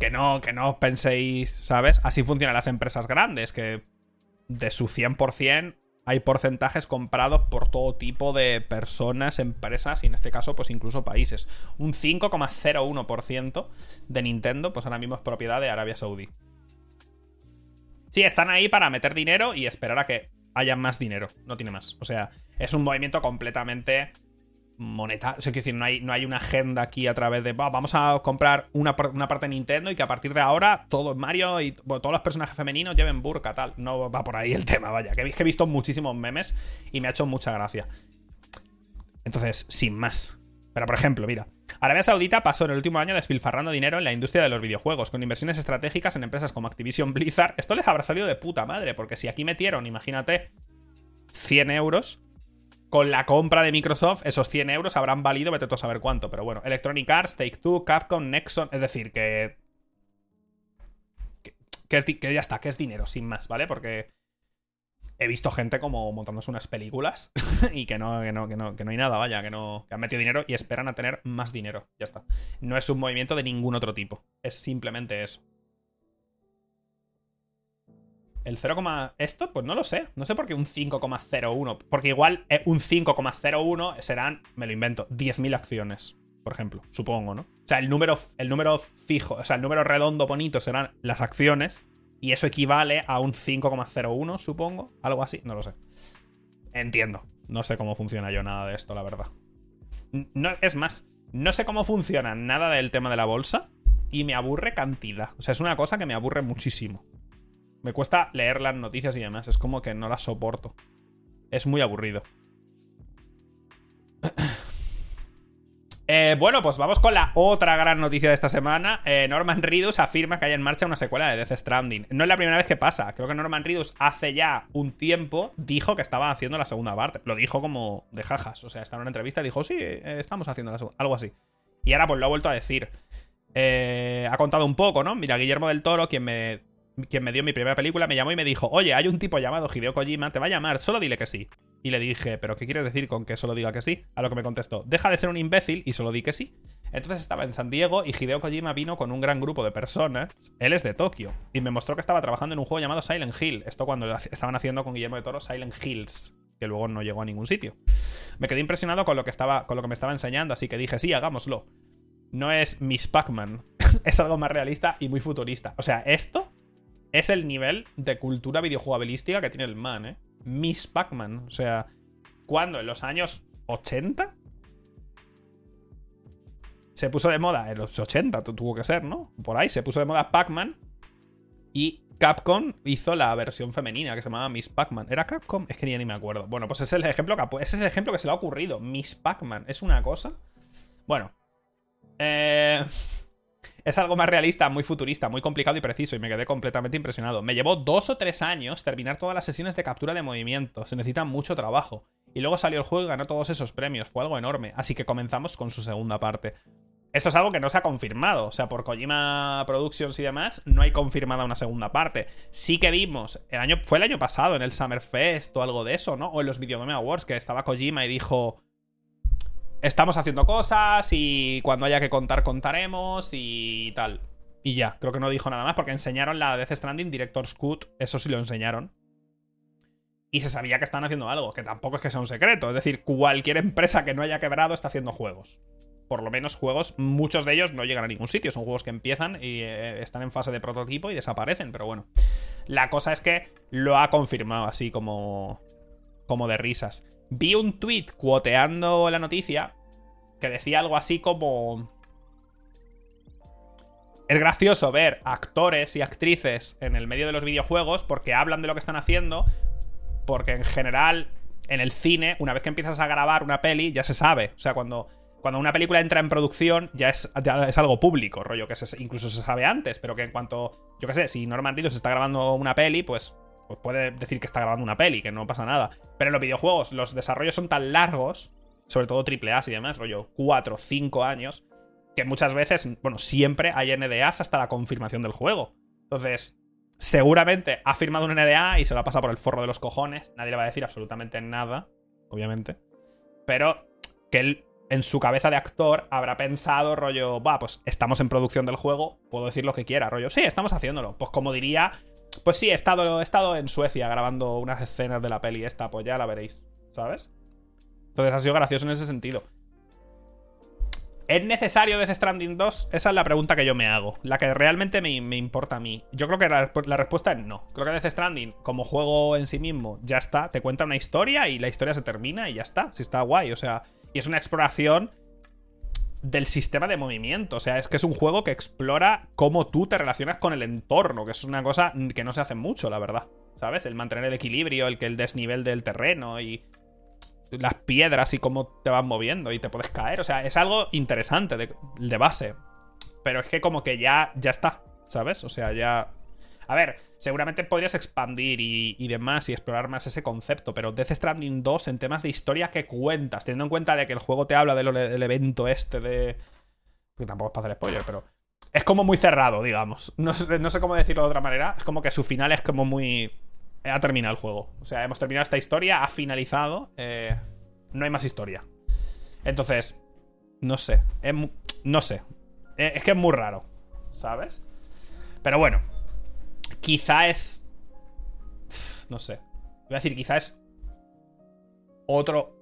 Que no, que no penséis, ¿sabes? Así funcionan las empresas grandes, que de su 100% hay porcentajes comprados por todo tipo de personas, empresas y en este caso pues incluso países. Un 5,01% de Nintendo pues ahora mismo es propiedad de Arabia Saudí. Sí, están ahí para meter dinero y esperar a que haya más dinero. No tiene más. O sea, es un movimiento completamente monetario. O sea, decir, no hay, no hay una agenda aquí a través de vamos a comprar una, parte de Nintendo y que a partir de ahora todo Mario y todos los personajes femeninos lleven burka, tal. No va por ahí el [LAUGHS] tema, vaya. Que, que he visto muchísimos memes y me ha hecho mucha gracia. Entonces, sin más. Pero, por ejemplo, mira. Arabia Saudita pasó en el último año despilfarrando dinero en la industria de los videojuegos, con inversiones estratégicas en empresas como Activision Blizzard. Esto les habrá salido de puta madre, porque si aquí metieron, imagínate, 100 euros, con la compra de Microsoft, esos 100 euros habrán valido, vete tú a saber cuánto. Pero bueno, Electronic Arts, Take Two, Capcom, Nexon, es decir, que. Que, que ya está, que es dinero, sin más, ¿vale? Porque he visto gente como montándose unas películas [LAUGHS] y que no, que no, que no, que no hay nada, vaya, que no, que han metido dinero y esperan a tener más dinero. Ya está. No es un movimiento de ningún otro tipo. Es simplemente eso. El 0, esto, pues no lo sé. No sé por qué un 5,01. Porque igual eh, un 5,01 serán, me lo invento, 10.000 acciones, por ejemplo. Supongo, ¿no? O sea, el número, el número fijo, o sea, el número redondo bonito serán las acciones y eso equivale a un 5,01, supongo. Algo así, no lo sé. entiendo. No sé cómo funciona yo nada de esto, la verdad. No, es más, no sé cómo funciona nada del tema de la bolsa y me aburre cantidad. O sea, es una cosa que me aburre muchísimo. Me cuesta leer las noticias y demás. Es como que no las soporto. Es muy aburrido. Eh, bueno, pues vamos con la otra gran noticia de esta semana. Eh, Norman Reedus afirma que hay en marcha una secuela de Death Stranding. No es la primera vez que pasa. Creo que Norman Reedus hace ya un tiempo dijo que estaba haciendo la segunda parte. Lo dijo como de jajas. O sea, estaba en una entrevista dijo, sí, eh, estamos haciendo la segunda. Algo así. Y ahora pues lo ha vuelto a decir. ha contado un poco, ¿no? Mira, Guillermo del Toro, quien me, quien me dio mi primera película, me llamó y me dijo, oye, hay un tipo llamado Hideo Kojima, te va a llamar, solo dile que sí. Y le dije, ¿pero qué quieres decir con que solo diga que sí? A lo que me contestó, deja de ser un imbécil y solo di que sí. Entonces estaba en San Diego y Hideo Kojima vino con un gran grupo de personas. Él es de Tokio. Y me mostró que estaba trabajando en un juego llamado Silent Hill. Esto cuando estaban haciendo con Guillermo de Toro Silent Hills. Que luego no llegó a ningún sitio. Me quedé impresionado con lo que, estaba, con lo que me estaba enseñando, así que dije, sí, hagámoslo. No es Miss Pac-Man. [LAUGHS] es algo más realista y muy futurista. O sea, esto es el nivel de cultura videojugabilística que tiene el man, ¿eh? Miss Pac-Man. O sea, ¿Cuándo? ¿En los años 80? Se puso de moda en los 80, tuvo que ser, ¿no? Por ahí se puso de moda Pac-Man. Y Capcom hizo la versión femenina que se llamaba Miss Pac-Man. ¿Era Capcom? Es que ni, ni me acuerdo. Bueno, pues es, el ejemplo que, ese es el ejemplo que se le ha ocurrido. Miss Pac-Man. ¿Es una cosa? Bueno. Eh es algo más realista, muy futurista, muy complicado y preciso, y me quedé completamente impresionado. Me llevó dos o tres años terminar todas las sesiones de captura de movimiento, se necesita mucho trabajo. Y luego salió el juego y ganó todos esos premios, fue algo enorme, así que comenzamos con su segunda parte. Esto es algo que no se ha confirmado, o sea, por Kojima Productions y demás, no hay confirmada una segunda parte. Sí que vimos, el año, fue el año pasado en el Summer Fest o algo de eso, ¿no? O en los Videogame Awards, que estaba Kojima y dijo, estamos haciendo cosas y cuando haya que contar, contaremos y tal. Y ya, creo que no dijo nada más porque enseñaron la Death Stranding Director's Cut, eso sí lo enseñaron. Y se sabía que estaban haciendo algo, que tampoco es que sea un secreto. Es decir, cualquier empresa que no haya quebrado está haciendo juegos. Por lo menos juegos, muchos de ellos no llegan a ningún sitio. Son juegos que empiezan y eh, están en fase de prototipo y desaparecen. Pero bueno, la cosa es que lo ha confirmado así como, como de risas. Vi un tweet cuoteando la noticia que decía algo así como... Es gracioso ver actores y actrices en el medio de los videojuegos porque hablan de lo que están haciendo, porque en general en el cine, una vez que empiezas a grabar una peli, ya se sabe. O sea, cuando, cuando una película entra en producción, ya es, es algo público, rollo, que incluso se sabe antes, pero que en cuanto, yo qué sé, si Norman Reedus está grabando una peli, pues pues puede decir que está grabando una peli, que no pasa nada. Pero en los videojuegos los desarrollos son tan largos, sobre todo AAA y demás, rollo 4, 5 años, que muchas veces, bueno, siempre hay NDAs hasta la confirmación del juego. Entonces, seguramente ha firmado un NDA y se lo ha pasado por el forro de los cojones. Nadie le va a decir absolutamente nada, obviamente. Pero que él en su cabeza de actor habrá pensado, rollo, va, pues estamos en producción del juego, puedo decir lo que quiera, rollo, sí, estamos haciéndolo. Pues como diría pues sí, he estado, he estado en Suecia grabando unas escenas de la peli esta, pues ya la veréis, ¿sabes? Entonces ha sido gracioso en ese sentido. ¿Es necesario Death Stranding 2? Esa es la pregunta que yo me hago. La que realmente me, importa a mí. Yo creo que la, la, respuesta es no. Creo que Death Stranding, como juego en sí mismo, ya está. Te cuenta una historia y la historia se termina y ya está. Si está guay. O sea, y es una exploración del sistema de movimiento. O sea, es que es un juego que explora cómo tú te relacionas con el entorno, que es una cosa que no se hace mucho, la verdad. ¿Sabes? El mantener el equilibrio, el que el desnivel del terreno y las piedras y cómo te van moviendo y te puedes caer. O sea, es algo interesante de, de base. Pero es que como que ya, ya está, ¿sabes? O sea, ya a ver, seguramente podrías expandir y, demás y explorar más ese concepto, pero Death Stranding 2 en temas de historia que cuentas, teniendo en cuenta de que el juego te habla del evento este de... Que tampoco es para hacer spoiler, pero... Es como muy cerrado, digamos. No sé, cómo decirlo de otra manera. Es como que su final es como muy... Ha terminado el juego. O sea, hemos terminado esta historia, ha finalizado. Eh, no hay más historia. Entonces, no sé. no sé. Eh, es que es muy raro. ¿Sabes? Pero bueno, Quizá es. No sé. Voy a decir, quizá es. Otro.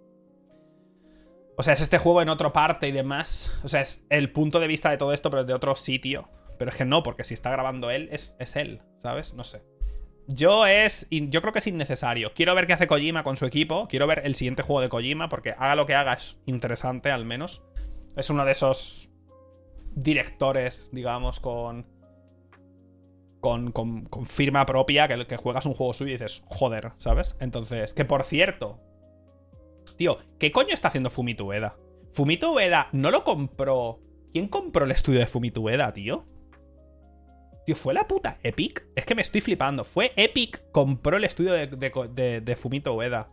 O sea, es este juego en otra parte y demás. O sea, es el punto de vista de todo esto, pero de otro sitio. Pero es que no, porque si está grabando él, es, es él, ¿sabes? No sé. Yo es. Yo creo que es innecesario. Quiero ver qué hace Kojima con su equipo. Quiero ver el siguiente juego de Kojima. Porque haga lo que haga es interesante, al menos. Es uno de esos directores, digamos, con. Con, firma propia, que, que juegas un juego suyo y dices, joder, ¿sabes? Entonces, que por cierto, tío, ¿qué coño está haciendo Fumito Ueda? Fumito Ueda no lo compró. ¿Quién compró el estudio de Fumito Ueda, tío? Tío, ¿fue la puta Epic? Es que me estoy flipando. Fue Epic compró el estudio de, Fumito Ueda.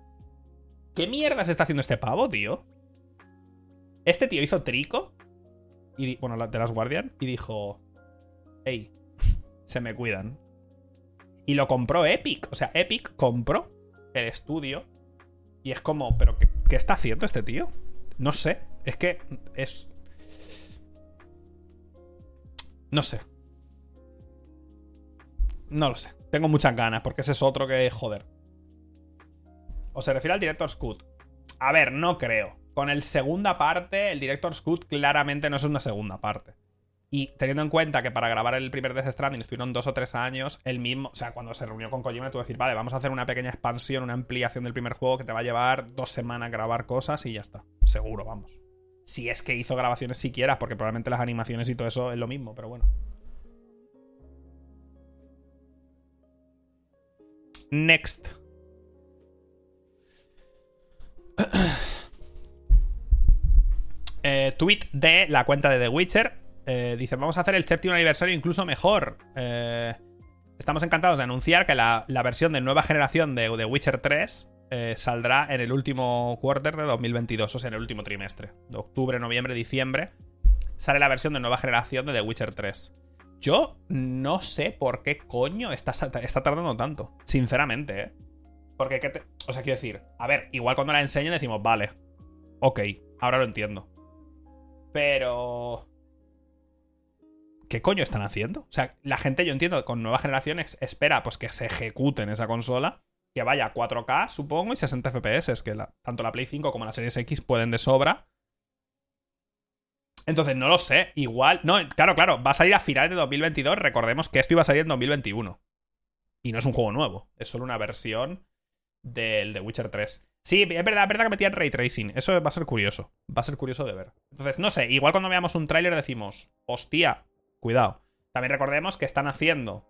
¿Qué mierda se está haciendo este pavo, tío? Este tío hizo Trico. Y, bueno, de las Guardian. Y dijo. Ey, se me cuidan. Y lo compró Epic. O sea, Epic compró el estudio. Y es como, ¿pero qué, qué está haciendo este tío? No sé. Es que es. No sé. No lo sé. Tengo muchas ganas, porque ese es otro que, joder. ¿O se refiere al Director Scoot? A ver, no creo. Con el segunda parte, el Director Scoot claramente no es una segunda parte. Y teniendo en cuenta que para grabar el primer Death Stranding estuvieron dos o tres años, el mismo, o sea, cuando se reunió con Kojima tuvo que decir, vale, vamos a hacer una pequeña expansión, una ampliación del primer juego que te va a llevar dos semanas grabar cosas y ya está. Seguro, vamos. Si es que hizo grabaciones siquiera, porque probablemente las animaciones y todo eso es lo mismo, pero bueno. Next. [CLEARS THROAT] Eh, tweet de la cuenta de The Witcher. Eh, dice, vamos a hacer el séptimo aniversario incluso mejor. Eh, estamos encantados de anunciar que la, versión de nueva generación de The Witcher 3 saldrá en el último quarter de 2022, o sea, en el último trimestre. De octubre, noviembre, diciembre. Sale la versión de nueva generación de The Witcher 3. Yo no sé por qué coño está, está tardando tanto. Sinceramente, ¿eh? Porque, ¿qué te... o sea, quiero decir, a ver, igual cuando la enseñen decimos, vale, ok, ahora lo entiendo. Pero... ¿Qué coño están haciendo? O sea, la gente, yo entiendo, con nuevas generaciones espera pues que se ejecute en esa consola, que vaya a 4K, supongo, y 60 FPS, que tanto la Play 5 como la Series X pueden de sobra. Entonces, no lo sé. Igual. No, claro, claro. Va a salir a finales de 2022. Recordemos que esto iba a salir en 2021. Y no es un juego nuevo. Es solo una versión del The Witcher 3. Sí, es verdad, es verdad que metían ray tracing. Eso va a ser curioso. Va a ser curioso de ver. Entonces, no sé. Igual cuando veamos un tráiler decimos, hostia, cuidado. También recordemos que están haciendo.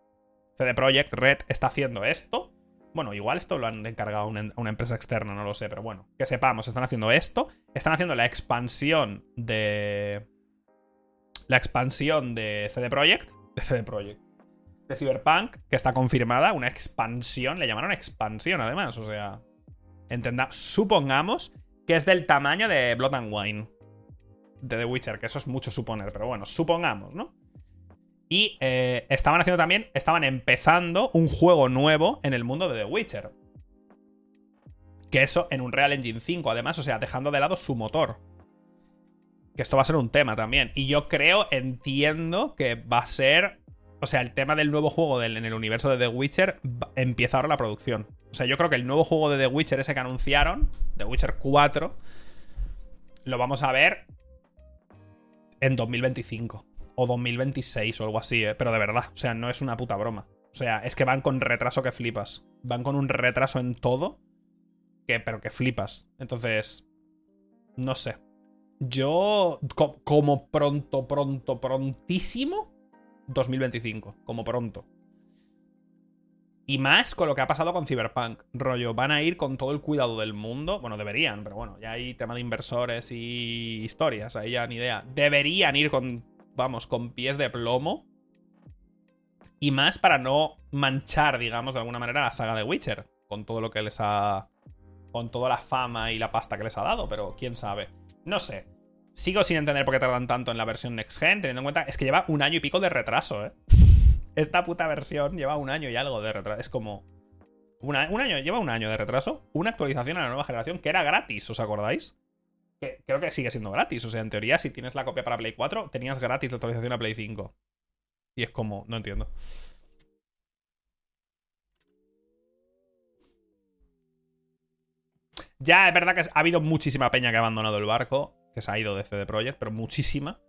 CD Projekt Red está haciendo esto. Bueno, igual esto lo han encargado a una, empresa externa, no lo sé, pero bueno, que sepamos, están haciendo esto, están haciendo la expansión de... La expansión de CD Projekt, de CD Projekt, de Cyberpunk, que está confirmada, una expansión, le llamaron expansión además, o sea, entenda, supongamos que es del tamaño de Blood and Wine, de The Witcher, que eso es mucho suponer, pero bueno, supongamos, ¿no? Y eh, estaban haciendo también, estaban empezando un juego nuevo en el mundo de The Witcher. Que eso en un Real Engine 5, además, o sea, dejando de lado su motor. Que esto va a ser un tema también. Y yo creo, entiendo que va a ser. O sea, el tema del nuevo juego en el universo de The Witcher empieza ahora la producción. O sea, yo creo que el nuevo juego de The Witcher, ese que anunciaron, The Witcher 4, lo vamos a ver en 2025 o 2026 o algo así, ¿eh? pero de verdad, o sea, no es una puta broma. O sea, es que van con retraso que flipas. Van con un retraso en todo, que, pero que flipas. Entonces, no sé. Yo, como pronto, pronto, prontísimo, 2025, como pronto. Y más con lo que ha pasado con Cyberpunk. Rollo, van a ir con todo el cuidado del mundo. Bueno, deberían, pero bueno, ya hay tema de inversores y historias, ahí ya ni idea. Deberían ir con vamos, con pies de plomo. Y más para no manchar, digamos, de alguna manera la saga de Witcher. Con todo lo que les ha. Con toda la fama y la pasta que les ha dado, pero quién sabe. No sé. Sigo sin entender por qué tardan tanto en la versión Next Gen, teniendo en cuenta. Es que lleva un año y pico de retraso, ¿eh? [LAUGHS] Esta puta versión lleva un año y algo de retraso. Es como. un año, lleva un año de retraso. Una actualización a la nueva generación que era gratis, ¿os acordáis? Creo que sigue siendo gratis. O sea, en teoría, si tienes la copia para Play 4, tenías gratis la actualización a Play 5. Y es como, no entiendo. Ya es verdad que ha habido muchísima peña que ha abandonado el barco, que se ha ido de CD Projekt, pero muchísima.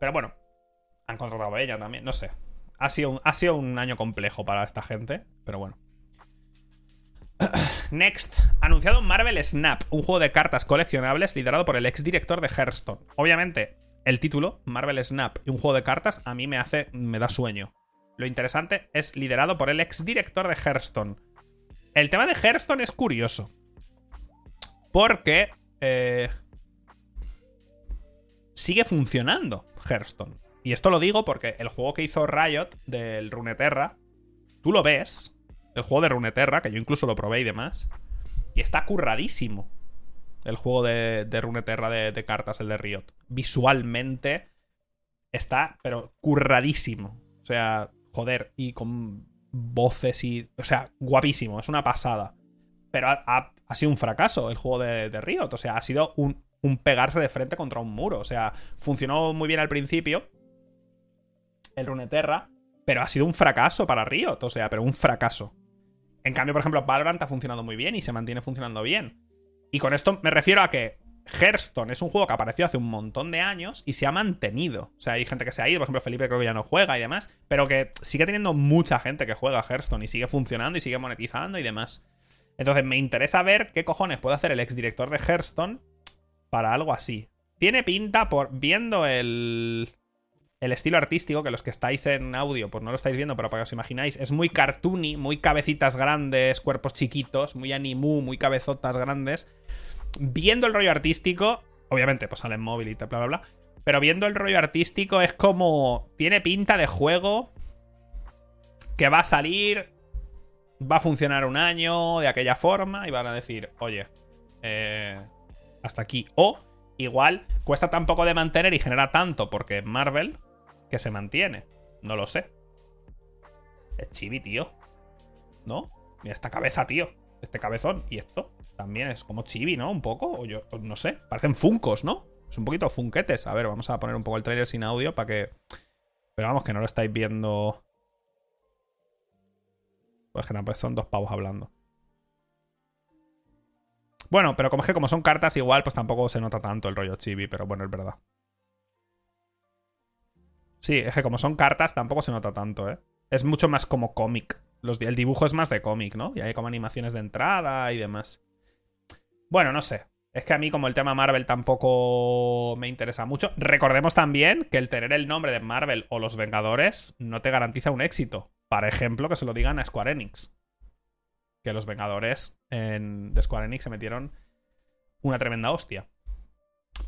Pero bueno, han contratado a ella también, no sé. Ha sido, ha sido un año complejo para esta gente, pero bueno. [CLEARS THROAT] Next, anunciado Marvel Snap, un juego de cartas coleccionables liderado por el ex director de Hearthstone. Obviamente, el título, Marvel Snap, y un juego de cartas, a mí me hace. me da sueño. Lo interesante es liderado por el ex director de Hearthstone. El tema de Hearthstone es curioso. Porque. Eh, sigue funcionando Hearthstone. Y esto lo digo porque el juego que hizo Riot del Runeterra, tú lo ves, el juego de Runeterra, que yo incluso lo probé y demás, y está curradísimo. El juego de, de Runeterra de, cartas, el de Riot. Visualmente está, pero curradísimo. O sea, joder, y con voces y. O sea, guapísimo, es una pasada. Pero ha, sido un fracaso el juego de, de, Riot. O sea, ha sido un, un pegarse de frente contra un muro. O sea, funcionó muy bien al principio. El Runeterra. Pero ha sido un fracaso para Riot. O sea, pero un fracaso. En cambio, por ejemplo, Valorant ha funcionado muy bien y se mantiene funcionando bien. Y con esto me refiero a que Hearthstone es un juego que apareció hace un montón de años y se ha mantenido. O sea, hay gente que se ha ido, por ejemplo, Felipe creo que ya no juega y demás, pero que sigue teniendo mucha gente que juega Hearthstone y sigue funcionando y sigue monetizando y demás. Entonces me interesa ver qué cojones puede hacer el exdirector de Hearthstone para algo así. Tiene pinta por viendo el el estilo artístico, que los que estáis en audio, pues no lo estáis viendo, pero para que os imagináis, es muy cartoony, muy cabecitas grandes, cuerpos chiquitos, muy animu, muy cabezotas grandes. Viendo el rollo artístico, obviamente, pues sale en móvil y tal, bla, bla, bla. Pero viendo el rollo artístico es como. Tiene pinta de juego que va a salir, va a funcionar un año de aquella forma y van a decir, oye, eh, hasta aquí. O igual cuesta tan poco de mantener y genera tanto porque Marvel que se mantiene. No lo sé. Es chibi, tío. ¿No? Mira esta cabeza, tío. Este cabezón. Y esto también es como chibi, ¿no? Un poco. O yo no sé. Parecen funcos, ¿no? Es un poquito funquetes. A ver, vamos a poner un poco el trailer sin audio para que. Pero vamos, que no lo estáis viendo. Pues que tampoco son dos pavos hablando. Bueno, pero como es que como son cartas, igual, pues tampoco se nota tanto el rollo chibi, pero bueno, es verdad. Sí, es que como son cartas tampoco se nota tanto, ¿eh? Es mucho más como cómic. El dibujo es más de cómic, ¿no? Y hay como animaciones de entrada y demás. Bueno, no sé. Es que a mí como el tema Marvel tampoco me interesa mucho. Recordemos también que el tener el nombre de Marvel o los Vengadores no te garantiza un éxito. Por ejemplo, que se lo digan a Square Enix. Que los Vengadores en... de Square Enix se metieron una tremenda hostia.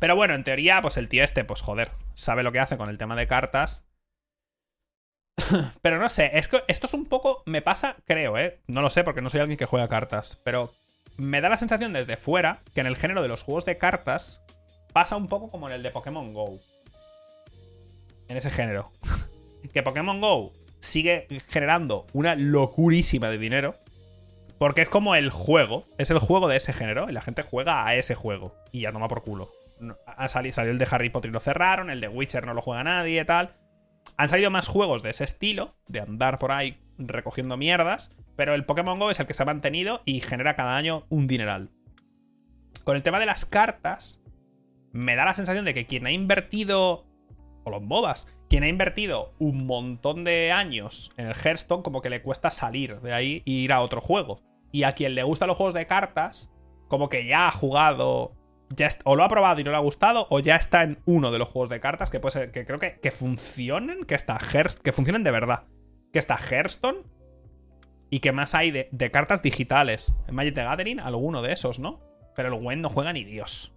Pero bueno, en teoría, pues el tío este, pues joder, sabe lo que hace con el tema de cartas. [LAUGHS] pero no sé, es que esto es un poco. Me pasa, creo, ¿eh? No lo sé porque no soy alguien que juega cartas. Pero me da la sensación desde fuera que en el género de los juegos de cartas pasa un poco como en el de Pokémon Go. En ese género. [LAUGHS] que Pokémon Go sigue generando una locurísima de dinero. Porque es como el juego, es el juego de ese género y la gente juega a ese juego y ya toma por culo ha salido, salió el de Harry Potter y lo cerraron, el de Witcher no lo juega nadie tal. Han salido más juegos de ese estilo, de andar por ahí recogiendo mierdas, pero el Pokémon Go es el que se ha mantenido y genera cada año un dineral. Con el tema de las cartas, me da la sensación de que quien ha invertido, o los MOBAs, quien ha invertido un montón de años en el Hearthstone, como que le cuesta salir de ahí e ir a otro juego. Y a quien le gustan los juegos de cartas, como que ya ha jugado o lo ha probado y no le ha gustado, o ya está en uno de los juegos de cartas que puede ser, que creo que, que funcionen, que está Hearthstone, que funcionen de verdad. Que está Hearthstone y que más hay de, cartas digitales. En Magic the Gathering, alguno de esos, ¿no? Pero el Wen no juega ni Dios.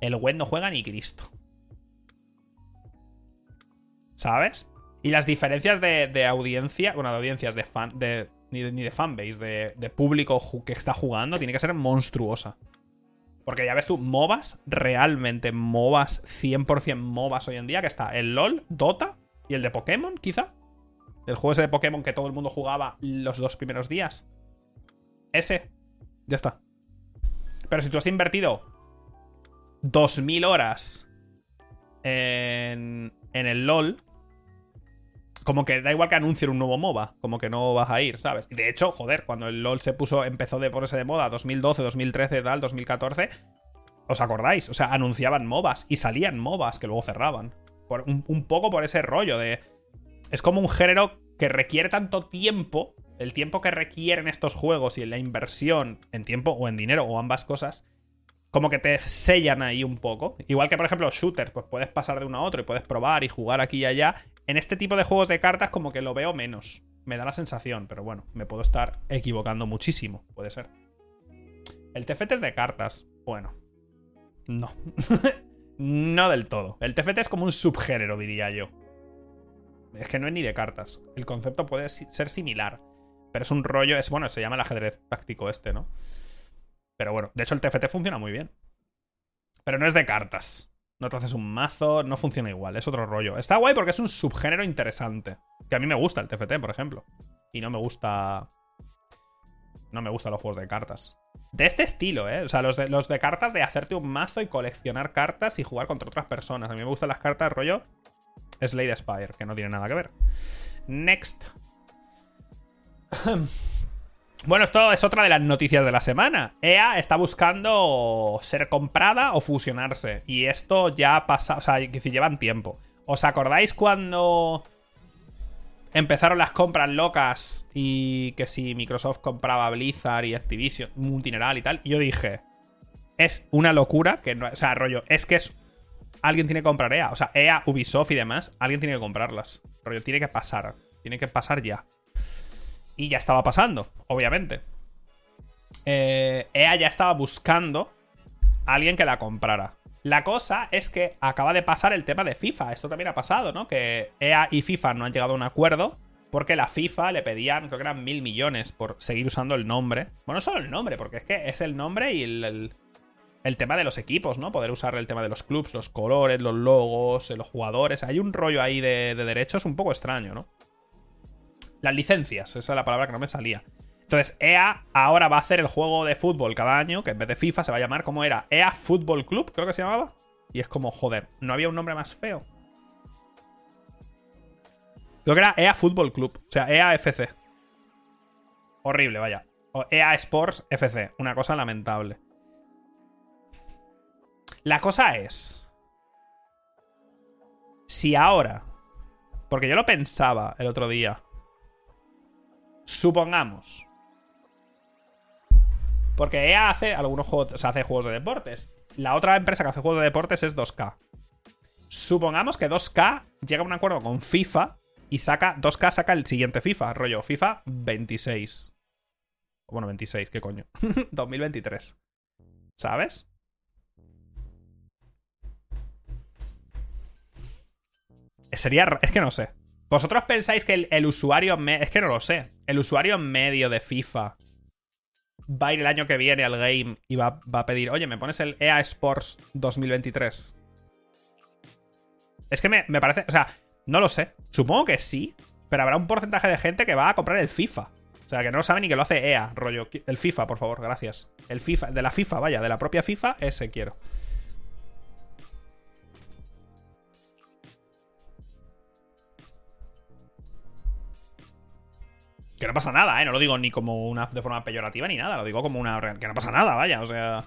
El Wen no juega ni Cristo. ¿Sabes? Y las diferencias de, de audiencia, bueno, de audiencias de fan, ni, de, ni de fanbase, de, de público que está jugando, tiene que ser monstruosa. Porque ya ves tú, MOBAs, realmente MOBAs, 100% MOBAs hoy en día, que está el LOL, Dota y el de Pokémon, quizá. El juego ese de Pokémon que todo el mundo jugaba los dos primeros días. Ese. Ya está. Pero si tú has invertido 2.000 horas en, en el LOL, como que da igual que anuncien un nuevo MOBA, como que no vas a ir, ¿sabes? De hecho, joder, cuando el LOL se puso, empezó de ponerse de moda, 2012, 2013, tal, 2014, ¿os acordáis? O sea, anunciaban MOBAs y salían MOBAs que luego cerraban. un, poco por ese rollo de. Es como un género que requiere tanto tiempo el tiempo que requieren estos juegos y la inversión en tiempo o en dinero o ambas cosas, como que te sellan ahí un poco. Igual que, por ejemplo, shooters, pues puedes pasar de uno a otro y puedes probar y jugar aquí y allá. En este tipo de juegos de cartas, como que lo veo menos. Me da la sensación, pero bueno, me puedo estar equivocando muchísimo, puede ser. El TFT es de cartas. Bueno, no. [LAUGHS] no del todo. El TFT es como un subgénero, diría yo. Es que no es ni de cartas. El concepto puede ser similar. Pero es un rollo. Es bueno, se llama el ajedrez táctico este, ¿no? Pero bueno, de hecho el TFT funciona muy bien. Pero no es de cartas. No te haces un mazo, no funciona igual, es otro rollo. Está guay porque es un subgénero interesante. Que a mí me gusta el TFT, por ejemplo. Y no me gusta. No me gustan los juegos de cartas. De este estilo, ¿eh? O sea, los de, los de cartas de hacerte un mazo y coleccionar cartas y jugar contra otras personas. A mí me gustan las cartas rollo Slade Spire, que no tiene nada que ver. Next. [CLEARS THROAT] Bueno, esto es otra de las noticias de la semana. EA está buscando ser comprada o fusionarse. Y esto ya ha pasado, o sea, que si llevan tiempo. ¿Os acordáis cuando empezaron las compras locas y que si Microsoft compraba Blizzard y Activision, multineral y tal? Y yo dije, es una locura que no, o sea, rollo, es que es alguien tiene que comprar EA, o sea, EA, Ubisoft y demás, alguien tiene que comprarlas. Rollo, tiene que pasar, tiene que pasar ya. Y ya estaba pasando, obviamente. Eh, EA ya estaba buscando a alguien que la comprara. La cosa es que acaba de pasar el tema de FIFA. Esto también ha pasado, ¿no? Que EA y FIFA no han llegado a un acuerdo porque la FIFA le pedían, creo que eran mil millones por seguir usando el nombre. Bueno, no solo el nombre, porque es que es el nombre y el, el, tema de los equipos, ¿no? Poder usar el tema de los clubs, los colores, los logos, los jugadores. Hay un rollo ahí de derechos un poco extraño, ¿no? Las licencias, esa es la palabra que no me salía. Entonces, EA ahora va a hacer el juego de fútbol cada año, que en vez de FIFA se va a llamar como era EA Football Club, creo que se llamaba. Y es como, joder, no había un nombre más feo. Creo que era EA Football Club, o sea, EA FC. Horrible, vaya. O EA Sports FC, una cosa lamentable. La cosa es. Si ahora. Porque yo lo pensaba el otro día. Supongamos. Porque EA hace algunos juegos, o sea, hace juegos de deportes. La otra empresa que hace juegos de deportes es 2K. Supongamos que 2K llega a un acuerdo con FIFA y saca 2K saca el siguiente FIFA, rollo FIFA 26. Bueno, 26, ¿qué coño? [LAUGHS] 2023. ¿Sabes? Sería... Es que no sé. ¿Vosotros pensáis que el, usuario... Es que no lo sé. El usuario medio de FIFA va a ir el año que viene al game y va, a pedir, oye, ¿me pones el EA Sports 2023? Es que me, me, parece... O sea, no lo sé. Supongo que sí, pero habrá un porcentaje de gente que va a comprar el FIFA. O sea, que no sabe ni que lo hace EA, rollo. El FIFA, por favor, gracias. El FIFA, de la FIFA, vaya, de la propia FIFA, ese quiero. Que no pasa nada, ¿eh? No lo digo ni como una de forma peyorativa ni nada, lo digo como una... Que no pasa nada, vaya, o sea...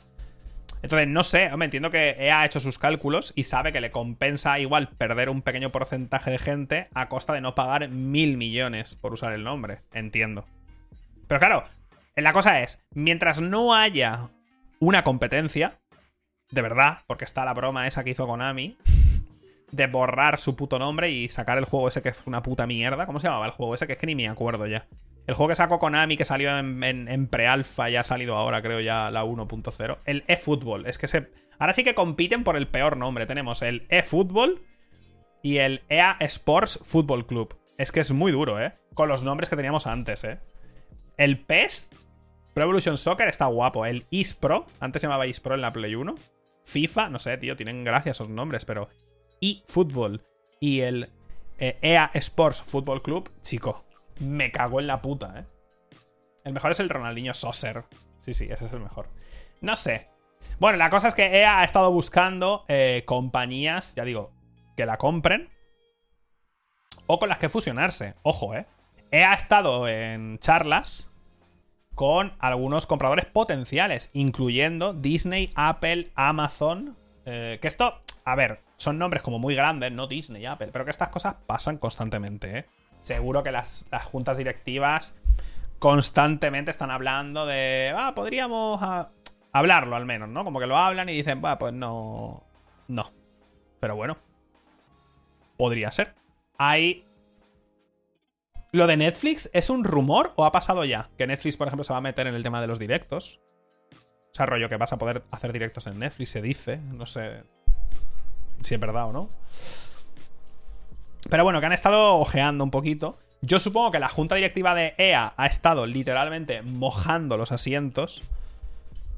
Entonces, no sé, me entiendo que EA ha hecho sus cálculos y sabe que le compensa igual perder un pequeño porcentaje de gente a costa de no pagar mil millones por usar el nombre. Entiendo. Pero claro, la cosa es, mientras no haya una competencia, de verdad, porque está la broma esa que hizo Konami, de borrar su puto nombre y sacar el juego ese que es una puta mierda. ¿Cómo se llamaba el juego ese? Que es que ni me acuerdo ya. El juego que sacó Konami, que salió en, en, pre-alpha, ya ha salido ahora, creo ya la 1.0. El eFootball. Es que se. Ahora sí que compiten por el peor nombre. Tenemos el eFootball y el EA Sports Football Club. Es que es muy duro, ¿eh? Con los nombres que teníamos antes, ¿eh? El PES, Pro Evolution Soccer, está guapo. El eSpro, antes se llamaba eSpro en la Play 1. FIFA, no sé, tío, tienen gracia esos nombres, pero eFootball y el EA eh, e Sports Football Club, chico, me cago en la puta, ¿eh? El mejor es el Ronaldinho Saucer. Sí, sí, ese es el mejor. No sé. Bueno, la cosa es que EA ha estado buscando eh, compañías, ya digo, que la compren. O con las que fusionarse. Ojo, ¿eh? EA ha estado en charlas con algunos compradores potenciales, incluyendo Disney, Apple, Amazon. Eh, que esto, a ver, son nombres como muy grandes, no Disney, Apple, pero que estas cosas pasan constantemente, ¿eh? Seguro que las, juntas directivas constantemente están hablando de. Ah, podríamos hablarlo al menos, ¿no? Como que lo hablan y dicen, va, pues no. No. Pero bueno. Podría ser. Hay. ¿Lo de Netflix es un rumor o ha pasado ya? Que Netflix, por ejemplo, se va a meter en el tema de los directos. O sea, rollo que vas a poder hacer directos en Netflix, se dice. No sé si es verdad o no. Pero bueno, que han estado ojeando un poquito. Yo supongo que la junta directiva de EA ha estado literalmente mojando los asientos.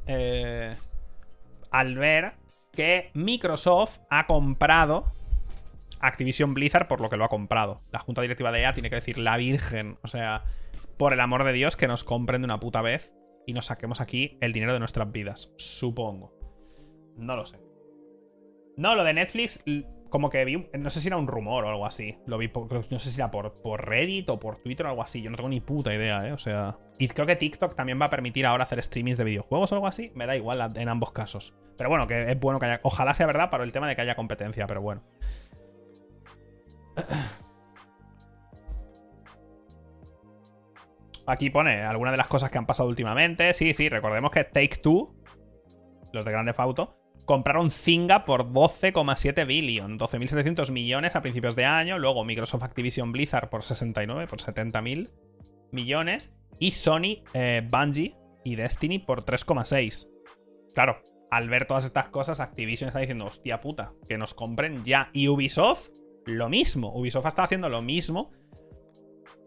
Eh, al ver que Microsoft ha comprado Activision Blizzard por lo que lo ha comprado. La junta directiva de EA tiene que decir la Virgen. O sea, por el amor de Dios, que nos compren de una puta vez y nos saquemos aquí el dinero de nuestras vidas. Supongo. No lo sé. No, lo de Netflix, como que vi, no sé si era un rumor o algo así. Lo vi, no sé si era por, por Reddit o por Twitter o algo así. Yo no tengo ni puta idea, ¿eh? O sea. Creo que TikTok también va a permitir ahora hacer streamings de videojuegos o algo así. Me da igual en ambos casos. Pero bueno, que es bueno que haya. Ojalá sea verdad para el tema de que haya competencia, pero bueno. [CLEARS THROAT] Aquí pone algunas de las cosas que han pasado últimamente. Sí, sí, recordemos que Take Two, los de Grande Auto, compraron Zynga por 12,7 billion, 12.700 millones a principios de año. Luego Microsoft Activision Blizzard por 69, por 70.000 millones. Y Sony, eh, Bungie y Destiny por 3,6. Claro, al ver todas estas cosas, Activision está diciendo, hostia puta, que nos compren ya. Y Ubisoft, lo mismo. Ubisoft está haciendo lo mismo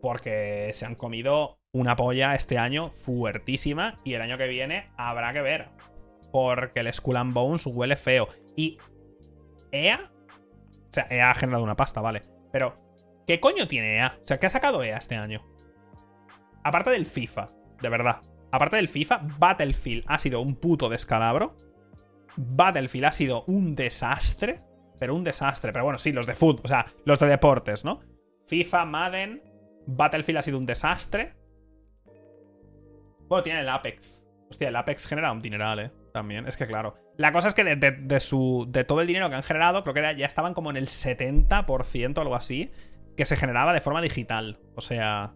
porque se han comido una polla este año fuertísima y el año que viene habrá que ver porque el Skull and Bones huele feo. Y EA, o sea, EA ha generado una pasta, vale. Pero, ¿qué coño tiene EA? O sea, ¿qué ha sacado EA este año? Aparte del FIFA, de verdad. Aparte del FIFA, Battlefield ha sido un puto descalabro. Battlefield ha sido un desastre. Pero un desastre. Pero bueno, sí, los de fútbol, o sea, los de deportes, ¿no? FIFA, Madden, Battlefield ha sido un desastre. Bueno, tiene el Apex. Hostia, el Apex genera un dineral, eh también. Es que claro. La cosa es que de, su, de todo el dinero que han generado, creo que ya estaban como en el 70% o algo así, que se generaba de forma digital. O sea,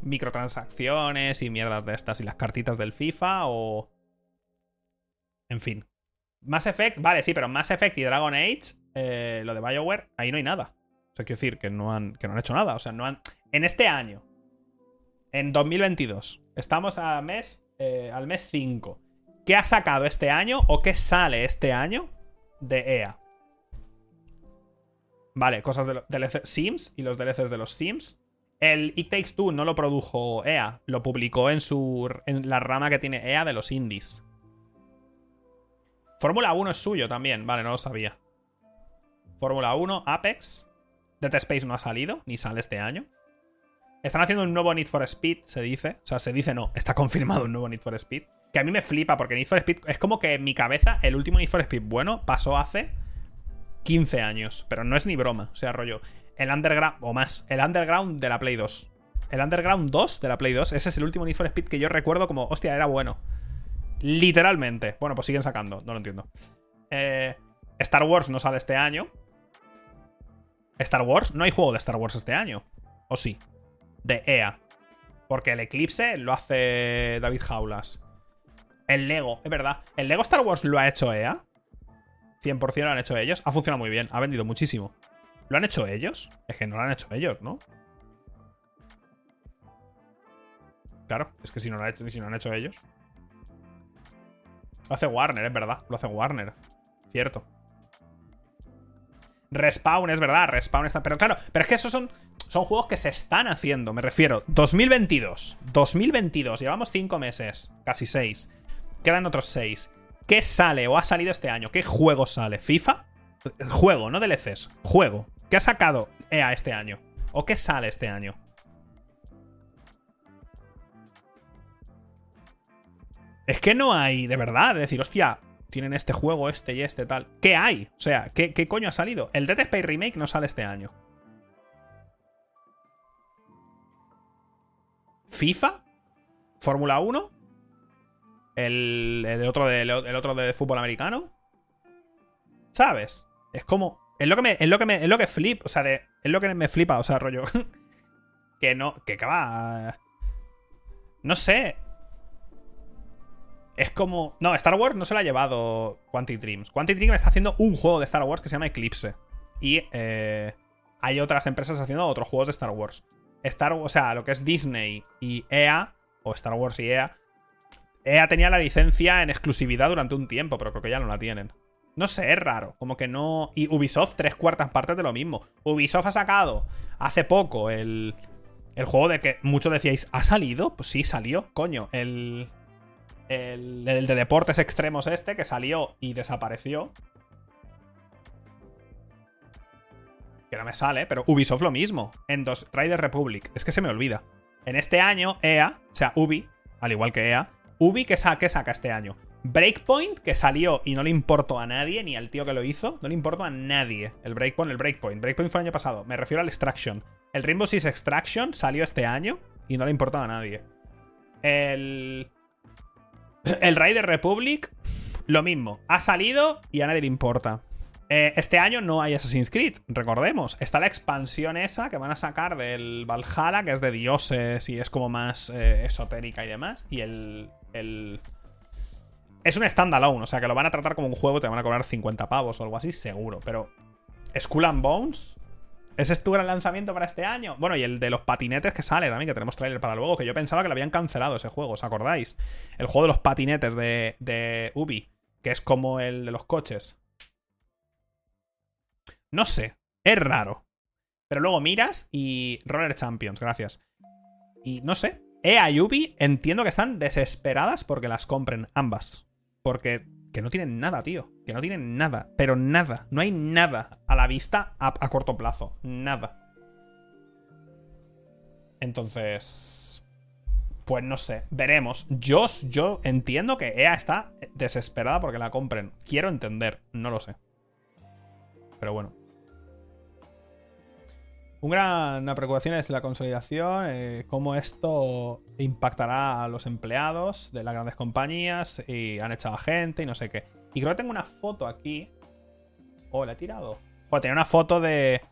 microtransacciones y mierdas de estas y las cartitas del FIFA o... En fin. Mass Effect, vale, sí, pero Mass Effect y Dragon Age, eh, lo de Bioware, ahí no hay nada. O sea, quiero decir que no, han, que no han hecho nada. O sea, no han... En este año, en 2022, estamos a mes, eh, al mes 5. ¿Qué ha sacado este año o qué sale este año de EA? Vale, cosas de DLC Sims y los DLCs de los Sims. El It Takes Two no lo produjo EA, lo publicó en, su, en la rama que tiene EA de los indies. Fórmula 1 es suyo también, vale, no lo sabía. Fórmula 1, Apex. Dead Space no ha salido, ni sale este año. Están haciendo un nuevo Need for Speed, se dice. O sea, se dice no, está [LAUGHS] confirmado un nuevo Need for Speed. Que a mí me flipa, porque Need for Speed es como que en mi cabeza el último Need for Speed bueno pasó hace 15 años. Pero no es ni broma. O sea, rollo. El Underground, o más, el Underground de la Play 2. El Underground 2 de la Play 2. Ese es el último Need for Speed que yo recuerdo como, hostia, era bueno. Literalmente. Bueno, pues siguen sacando, no lo entiendo. Eh, Star Wars no sale este año. Star Wars, no hay juego de Star Wars este año. ¿O sí? De EA. Porque el Eclipse lo hace David Jaulas. El Lego, es verdad. ¿El Lego Star Wars lo ha hecho EA? 100% lo han hecho ellos. Ha funcionado muy bien, ha vendido muchísimo. ¿Lo han hecho ellos? Es que no lo han hecho ellos, ¿no? Claro, es que si no lo, han hecho, si no lo han hecho ellos. Lo hace Warner, es verdad. Lo hace Warner. Cierto. Respawn, es verdad. Respawn está. Pero claro, pero es que esos son, son juegos que se están haciendo. Me refiero. 2022. 2022. Llevamos 5 meses. Casi 6. Quedan otros 6. ¿Qué sale o ha salido este año? ¿Qué juego sale? ¿FIFA? Juego, no DLCs. Juego. ¿Qué ha sacado EA este año? ¿O qué sale este año? Es que no hay, de verdad, de decir, hostia, tienen este juego, este y este tal. ¿Qué hay? O sea, ¿qué, coño ha salido? El Dead Space Remake no sale este año. FIFA, Fórmula 1, el, otro de, el otro fútbol americano. ¿Sabes? Es como. Es lo que me. Es lo que me. Es lo que flip. O sea, es lo que me flipa. O sea, rollo. [LAUGHS] que no. Que, va. No sé. Es como. No, Star Wars no se lo ha llevado Quantic Dreams. Quantic Dreams está haciendo un juego de Star Wars que se llama Eclipse. Y eh, hay otras empresas haciendo otros juegos de Star Wars. Star o sea, lo que es Disney y EA, o Star Wars y EA, EA tenía la licencia en exclusividad durante un tiempo, pero creo que ya no la tienen. No sé, es raro. Como que no. Y Ubisoft, tres cuartas partes de lo mismo. Ubisoft ha sacado hace poco el. El juego de que muchos decíais, ¿ha salido? Pues sí, salió, coño. El. El, de deportes extremos este, que salió y desapareció. Que no me sale, pero Ubisoft lo mismo. En dos Rider Republic. Es que se me olvida. En este año, EA, o sea, Ubi, al igual que EA, Ubi, ¿qué, saca este año? Breakpoint, que salió y no le importó a nadie, ni al tío que lo hizo, no le importó a nadie. El Breakpoint, el Breakpoint. Breakpoint fue el año pasado. Me refiero al Extraction. El Rainbow Six Extraction salió este año y no le importó a nadie. El. El Raider Republic, lo mismo. Ha salido y a nadie le importa. Eh, este año no hay Assassin's Creed, recordemos. Está la expansión esa que van a sacar del Valhalla, que es de dioses y es como más eh, esotérica y demás. Y el, Es un standalone, o sea que lo van a tratar como un juego, te van a cobrar 50 pavos o algo así, seguro. Pero Skull and Bones, ¿ese es tu gran lanzamiento para este año? Bueno, y el de los patinetes que sale también, que tenemos trailer para luego, que yo pensaba que lo habían cancelado ese juego, ¿os acordáis? El juego de los patinetes de Ubi, que es como el de los coches. No sé, es raro. Pero luego miras y Roller Champions, gracias. Y no sé, EA y Ubi entiendo que están desesperadas porque las compren ambas. Porque que no tienen nada, tío. Que no tienen nada. Pero nada. No hay nada a la vista a, a corto plazo. Nada. Entonces... Pues no sé. Veremos. Yo, yo entiendo que EA está desesperada porque la compren. Quiero entender. No lo sé. Pero bueno. Una preocupación es la consolidación, eh, cómo esto impactará a los empleados de las grandes compañías y han echado a gente y no sé qué. Y creo que tengo una foto aquí. Oh, la he tirado. Joder, tenía una foto de,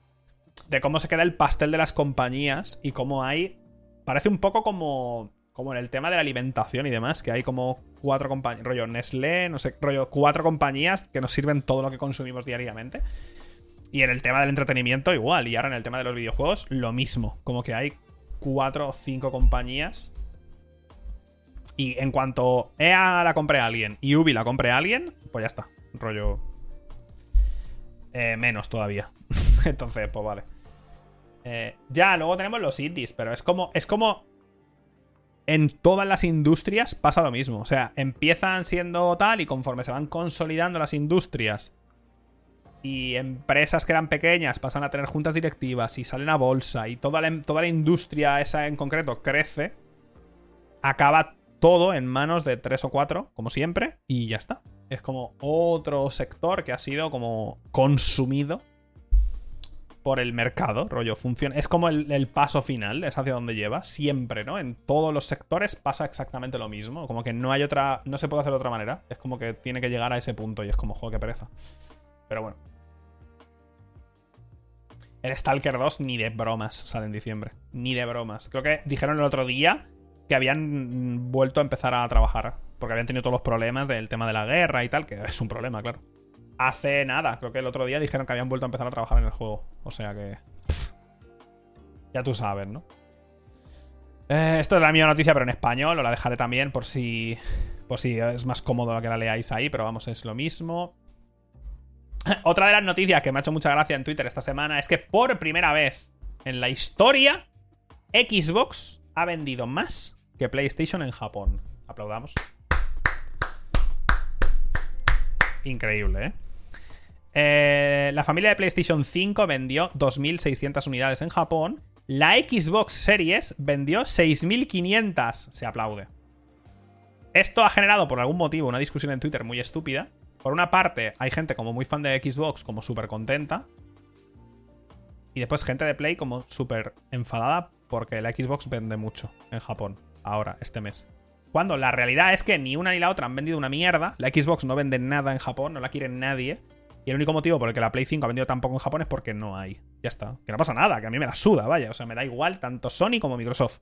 de cómo se queda el pastel de las compañías y cómo hay... Parece un poco como, como en el tema de la alimentación y demás, que hay como cuatro compañías, rollo Nestlé, no sé, rollo cuatro compañías que nos sirven todo lo que consumimos diariamente. Y en el tema del entretenimiento igual. Y ahora en el tema de los videojuegos lo mismo. Como que hay cuatro o cinco compañías. Y en cuanto EA la compre a alguien y Ubi la compre a alguien, pues ya está. Rollo... Eh, menos todavía. [LAUGHS] Entonces, pues vale. Eh, ya, luego tenemos los indies, pero es como. Es como. En todas las industrias pasa lo mismo. O sea, empiezan siendo tal y conforme se van consolidando las industrias y empresas que eran pequeñas pasan a tener juntas directivas y salen a bolsa y toda la, toda la industria esa en concreto crece, acaba todo en manos de tres o cuatro, como siempre, y ya está. Es como otro sector que ha sido como consumido por el mercado, rollo, funciona. Es como el, el, paso final, es hacia donde lleva, siempre, ¿no? En todos los sectores pasa exactamente lo mismo, como que no hay otra, no se puede hacer de otra manera, es como que tiene que llegar a ese punto y es como, joder, qué pereza. Pero bueno. El Stalker 2 ni de bromas sale en diciembre. Ni de bromas. Creo que dijeron el otro día que habían vuelto a empezar a trabajar. Porque habían tenido todos los problemas del tema de la guerra y tal, que es un problema, claro. Hace nada, creo que el otro día dijeron que habían vuelto a empezar a trabajar en el juego. O sea que... ya tú sabes, ¿no? Eh, esto es la misma noticia, pero en español. Os la dejaré también por si... Por si es más cómodo que la leáis ahí, pero vamos, es lo mismo. [LAUGHS] Otra de las noticias que me ha hecho mucha gracia en Twitter esta semana es que por primera vez en la historia Xbox ha vendido más que PlayStation en Japón. Aplaudamos. Increíble, ¿eh? ¿eh? La familia de PlayStation 5 vendió 2.600 unidades en Japón. La Xbox Series vendió 6.500. Se aplaude. Esto ha generado por algún motivo una discusión en Twitter muy estúpida por una parte, hay gente como muy fan de Xbox, como súper contenta. Y después gente de Play como súper enfadada porque la Xbox vende mucho en Japón, ahora, este mes. Cuando la realidad es que ni una ni la otra han vendido una mierda. La Xbox no vende nada en Japón, no la quiere nadie. Y el único motivo por el que la Play 5 ha vendido tan poco en Japón es porque no hay. Ya está. Que no pasa nada, que a mí me la suda, vaya. O sea, me da igual tanto Sony como Microsoft.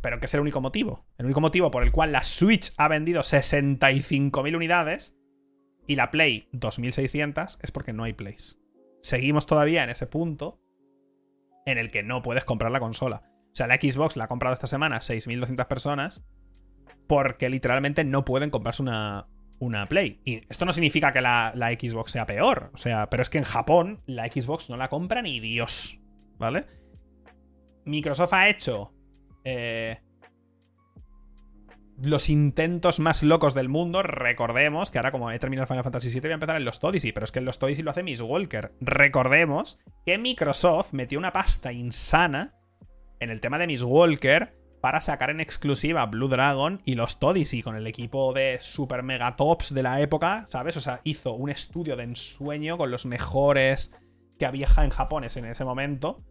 pero que es el único motivo. El único motivo por el cual la Switch ha vendido 65.000 unidades y la Play 2.600 es porque no hay Plays. Seguimos todavía en ese punto en el que no puedes comprar la consola. O sea, la Xbox la ha comprado esta semana 6.200 personas porque literalmente no pueden comprarse una, una Play. Y esto no significa que la, la, Xbox sea peor. O sea, pero es que en Japón la Xbox no la compra ni Dios. ¿Vale? Microsoft ha hecho eh, los intentos más locos del mundo. Recordemos que ahora, como he terminado Final Fantasy VII, voy a empezar en Lost Odyssey. Pero es que en Lost Odyssey lo hace Miss Walker. Recordemos que Microsoft metió una pasta insana en el tema de Miss Walker para sacar en exclusiva Blue Dragon y Lost Odyssey con el equipo de super mega tops de la época, ¿sabes? O sea, hizo un estudio de ensueño con los mejores que había en japonés en ese momento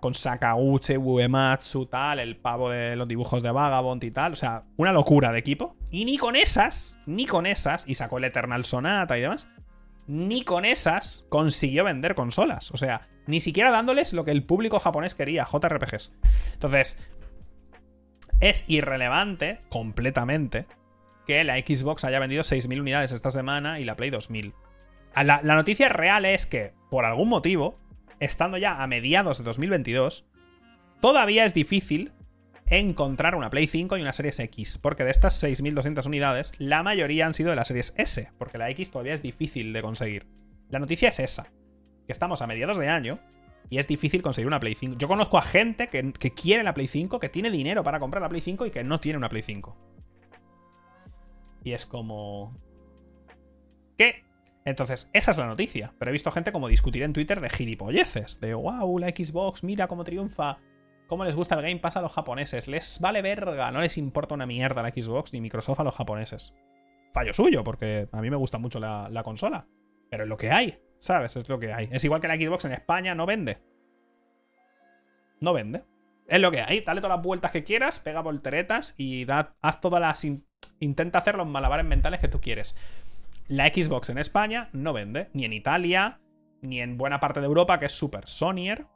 con Sakauche, Uematsu, tal, el pavo de los dibujos de Vagabond y tal. O sea, una locura de equipo. Y ni con esas, ni con esas, y sacó el Eternal Sonata y demás, ni con esas consiguió vender consolas. O sea, ni siquiera dándoles lo que el público japonés quería, JRPGs. Entonces, es irrelevante, completamente, que la Xbox haya vendido 6.000 unidades esta semana y la Play 2.000. La, la noticia real es que, por algún motivo, estando ya a mediados de 2022, todavía es difícil encontrar una Play 5 y una Series X, porque de estas 6.200 unidades, la mayoría han sido de la Series S, porque la X todavía es difícil de conseguir. La noticia es esa, que estamos a mediados de año y es difícil conseguir una Play 5. Yo conozco a gente que, que quiere la Play 5, que tiene dinero para comprar la Play 5 y que no tiene una Play 5. Y es como... ¿Qué? Entonces, esa es la noticia. Pero he visto gente como discutir en Twitter de gilipolleces. De, wow, la Xbox, mira cómo triunfa. Cómo les gusta el Game Pass a los japoneses. Les vale verga, no les importa una mierda la Xbox ni Microsoft a los japoneses. Fallo suyo, porque a mí me gusta mucho la, la consola. Pero es lo que hay, ¿sabes? Es lo que hay. Es igual que la Xbox en España no vende. No vende. Es lo que hay. Dale todas las vueltas que quieras, pega volteretas y da, haz todas las. Intenta hacer los malabares mentales que tú quieres. La Xbox en España no vende, ni en Italia, ni en buena parte de Europa, que es super Sonyer.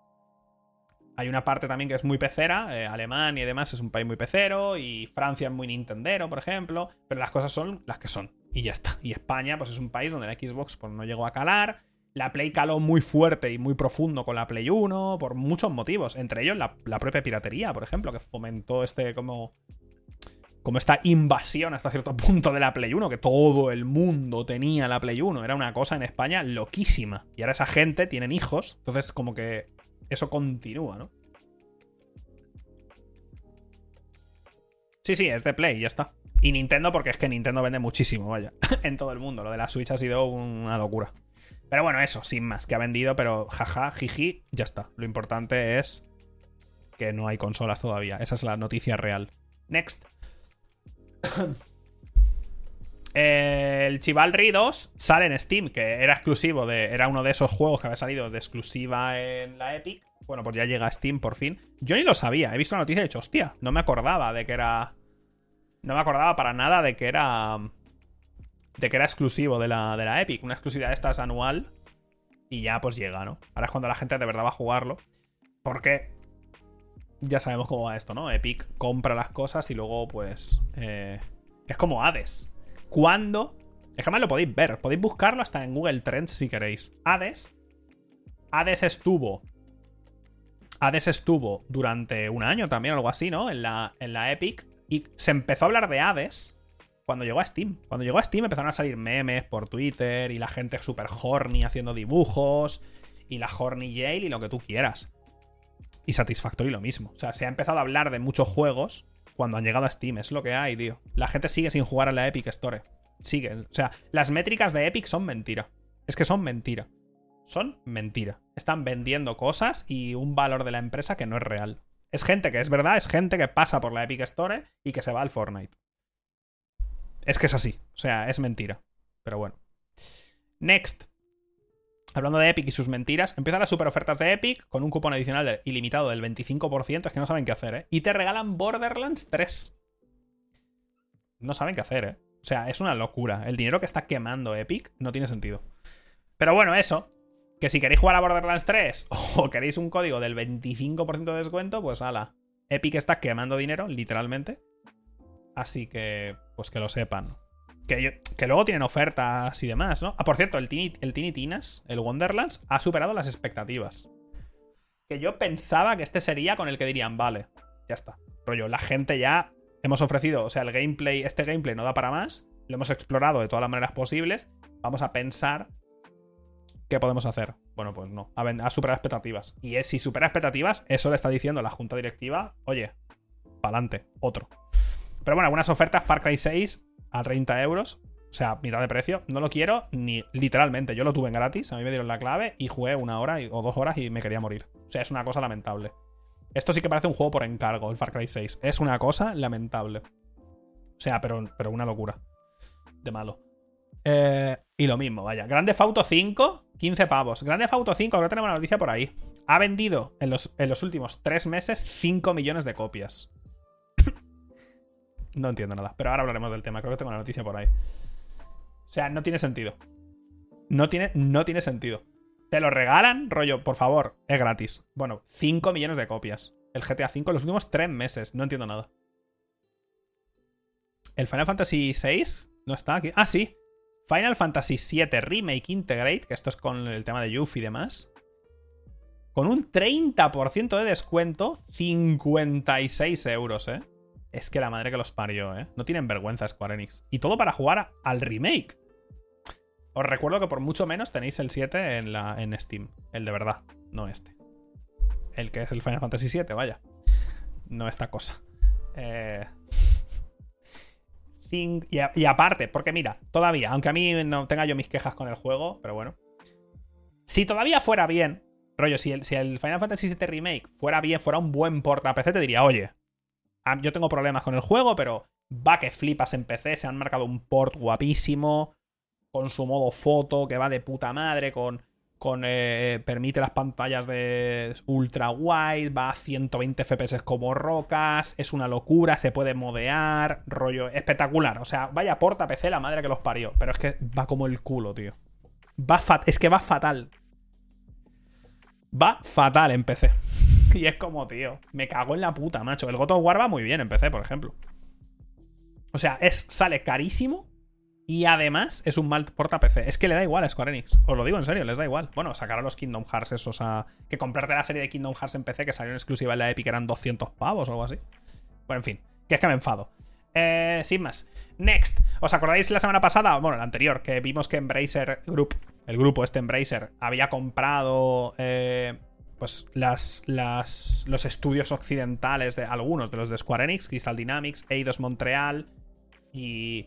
Hay una parte también que es muy pecera, eh, Alemania y demás es un país muy pecero, y Francia es muy nintendero, por ejemplo, pero las cosas son las que son, y ya está. Y España, pues es un país donde la Xbox pues, no llegó a calar, la Play caló muy fuerte y muy profundo con la Play 1, por muchos motivos, entre ellos la, la propia piratería, por ejemplo, que fomentó este como como esta invasión hasta cierto punto de la Play 1, que todo el mundo tenía la Play 1. Era una cosa en España loquísima. Y ahora esa gente tienen hijos, entonces como que eso continúa, ¿no? Sí, sí, es de Play, ya está. Y Nintendo, porque es que Nintendo vende muchísimo, vaya, [LAUGHS] en todo el mundo. Lo de la Switch ha sido una locura. Pero bueno, eso, sin más, que ha vendido, pero jaja, jiji, ya está. Lo importante es que no hay consolas todavía. Esa es la noticia real. Next. El Chivalry 2 sale en Steam, que era exclusivo de. Era uno de esos juegos que había salido de exclusiva en la Epic. Bueno, pues ya llega a Steam por fin. Yo ni lo sabía, he visto la noticia y he dicho, hostia, no me acordaba de que era. No me acordaba para nada de que era. De que era exclusivo de la, de la Epic. Una exclusividad esta es anual. Y ya pues llega, ¿no? Ahora es cuando la gente de verdad va a jugarlo. Porque ya sabemos cómo va esto, ¿no? Epic compra las cosas y luego, pues. Eh, es como Hades. ¿Cuándo? Es que lo podéis ver. Podéis buscarlo hasta en Google Trends si queréis. Hades. Hades estuvo. Hades estuvo durante un año también, algo así, ¿no? En la, en la Epic. Y se empezó a hablar de Hades cuando llegó a Steam. Cuando llegó a Steam empezaron a salir memes por Twitter y la gente super horny haciendo dibujos. Y la horny jail y lo que tú quieras. Y Satisfactory lo mismo. O sea, se ha empezado a hablar de muchos juegos cuando han llegado a Steam. Es lo que hay, tío. La gente sigue sin jugar a la Epic Store. Sigue. O sea, las métricas de Epic son mentira. Es que son mentira. Son mentira. Están vendiendo cosas y un valor de la empresa que no es real. Es gente que es verdad, es gente que pasa por la Epic Store y que se va al Fortnite. Es que es así. O sea, es mentira. Pero bueno. Next. Hablando de Epic y sus mentiras, empiezan las super ofertas de Epic con un cupón adicional ilimitado del 25%. Es que no saben qué hacer, ¿eh? Y te regalan Borderlands 3. No saben qué hacer, ¿eh? O sea, es una locura. El dinero que está quemando Epic no tiene sentido. Pero bueno, eso. Que si queréis jugar a Borderlands 3 [LAUGHS] o queréis un código del 25% de descuento, pues ala. Epic está quemando dinero, literalmente. Así que, pues que lo sepan. Que, luego tienen ofertas y demás, ¿no? Ah, por cierto, el Tiny, el Tiny Tinas, el Wonderlands, ha superado las expectativas. Que yo pensaba que este sería con el que dirían, vale, ya está. Rollo, la gente ya hemos ofrecido, o sea, el gameplay, este gameplay no da para más, lo hemos explorado de todas las maneras posibles, vamos a pensar qué podemos hacer. Bueno, pues no, ha, superado expectativas. Y si supera expectativas, eso le está diciendo la junta directiva, oye, pa'lante, otro. Pero bueno, algunas ofertas, Far Cry 6 a 30 euros, o sea, mitad de precio. No lo quiero ni literalmente. Yo lo tuve en gratis, a mí me dieron la clave y jugué una hora o dos horas y me quería morir. O sea, es una cosa lamentable. Esto sí que parece un juego por encargo, el Far Cry 6. Es una cosa lamentable. O sea, pero, pero una locura de malo. Eh, y lo mismo, vaya. Grande Fauto 5, 15 pavos. Grande Fauto 5, ahora tenemos una noticia por ahí. Ha vendido en los, en los últimos 3 meses 5 millones de copias. No entiendo nada, pero ahora hablaremos del tema. Creo que tengo una noticia por ahí. O sea, no tiene sentido. No tiene, no tiene sentido. Te lo regalan, rollo, por favor, es gratis. Bueno, 5 millones de copias. El GTA 5 en los últimos 3 meses. No entiendo nada. El Final Fantasy VI no está aquí. Ah, sí. Final Fantasy VII Remake Integrate, que esto es con el tema de Yuffie y demás. Con un 30% de descuento, 56 euros, ¿eh? Es que la madre que los parió, ¿eh? No tienen vergüenza Square Enix. Y todo para jugar al remake. Os recuerdo que por mucho menos tenéis el 7 en, la, en Steam. El de verdad, no este. El que es el Final Fantasy VII, vaya. No esta cosa. Eh... Y, aparte, porque mira, todavía, aunque a mí no tenga yo mis quejas con el juego, pero bueno. Si todavía fuera bien, rollo, si el, si el Final Fantasy VII Remake fuera bien, fuera un buen porta PC, te diría, oye, yo tengo problemas con el juego, pero va que flipas en PC, se han marcado un port guapísimo, con su modo foto, que va de puta madre, con con eh, permite las pantallas de ultra wide, va a 120 FPS como rocas, es una locura, se puede modear, rollo espectacular. O sea, vaya porta PC la madre que los parió, pero es que va como el culo, tío. Va es que va fatal. Va fatal en PC. [LAUGHS] y es como, tío, me cago en la puta, macho. El God of War va muy bien en PC, por ejemplo. O sea, es, sale carísimo y además es un mal porta PC. Es que le da igual a Square Enix. Os lo digo en serio, les da igual. Bueno, sacaron los Kingdom Hearts esos a... Que comprarte la serie de Kingdom Hearts en PC que salió en exclusiva en la Epic eran 200 pavos o algo así. Bueno, en fin. Que es que me enfado. Eh, sin más. Next. ¿Os acordáis la semana pasada? Bueno, la anterior, que vimos que Embracer Group, el grupo este Embracer, había comprado... Eh, pues las, las, los estudios occidentales de algunos de los de Square Enix, Crystal Dynamics, Eidos Montreal y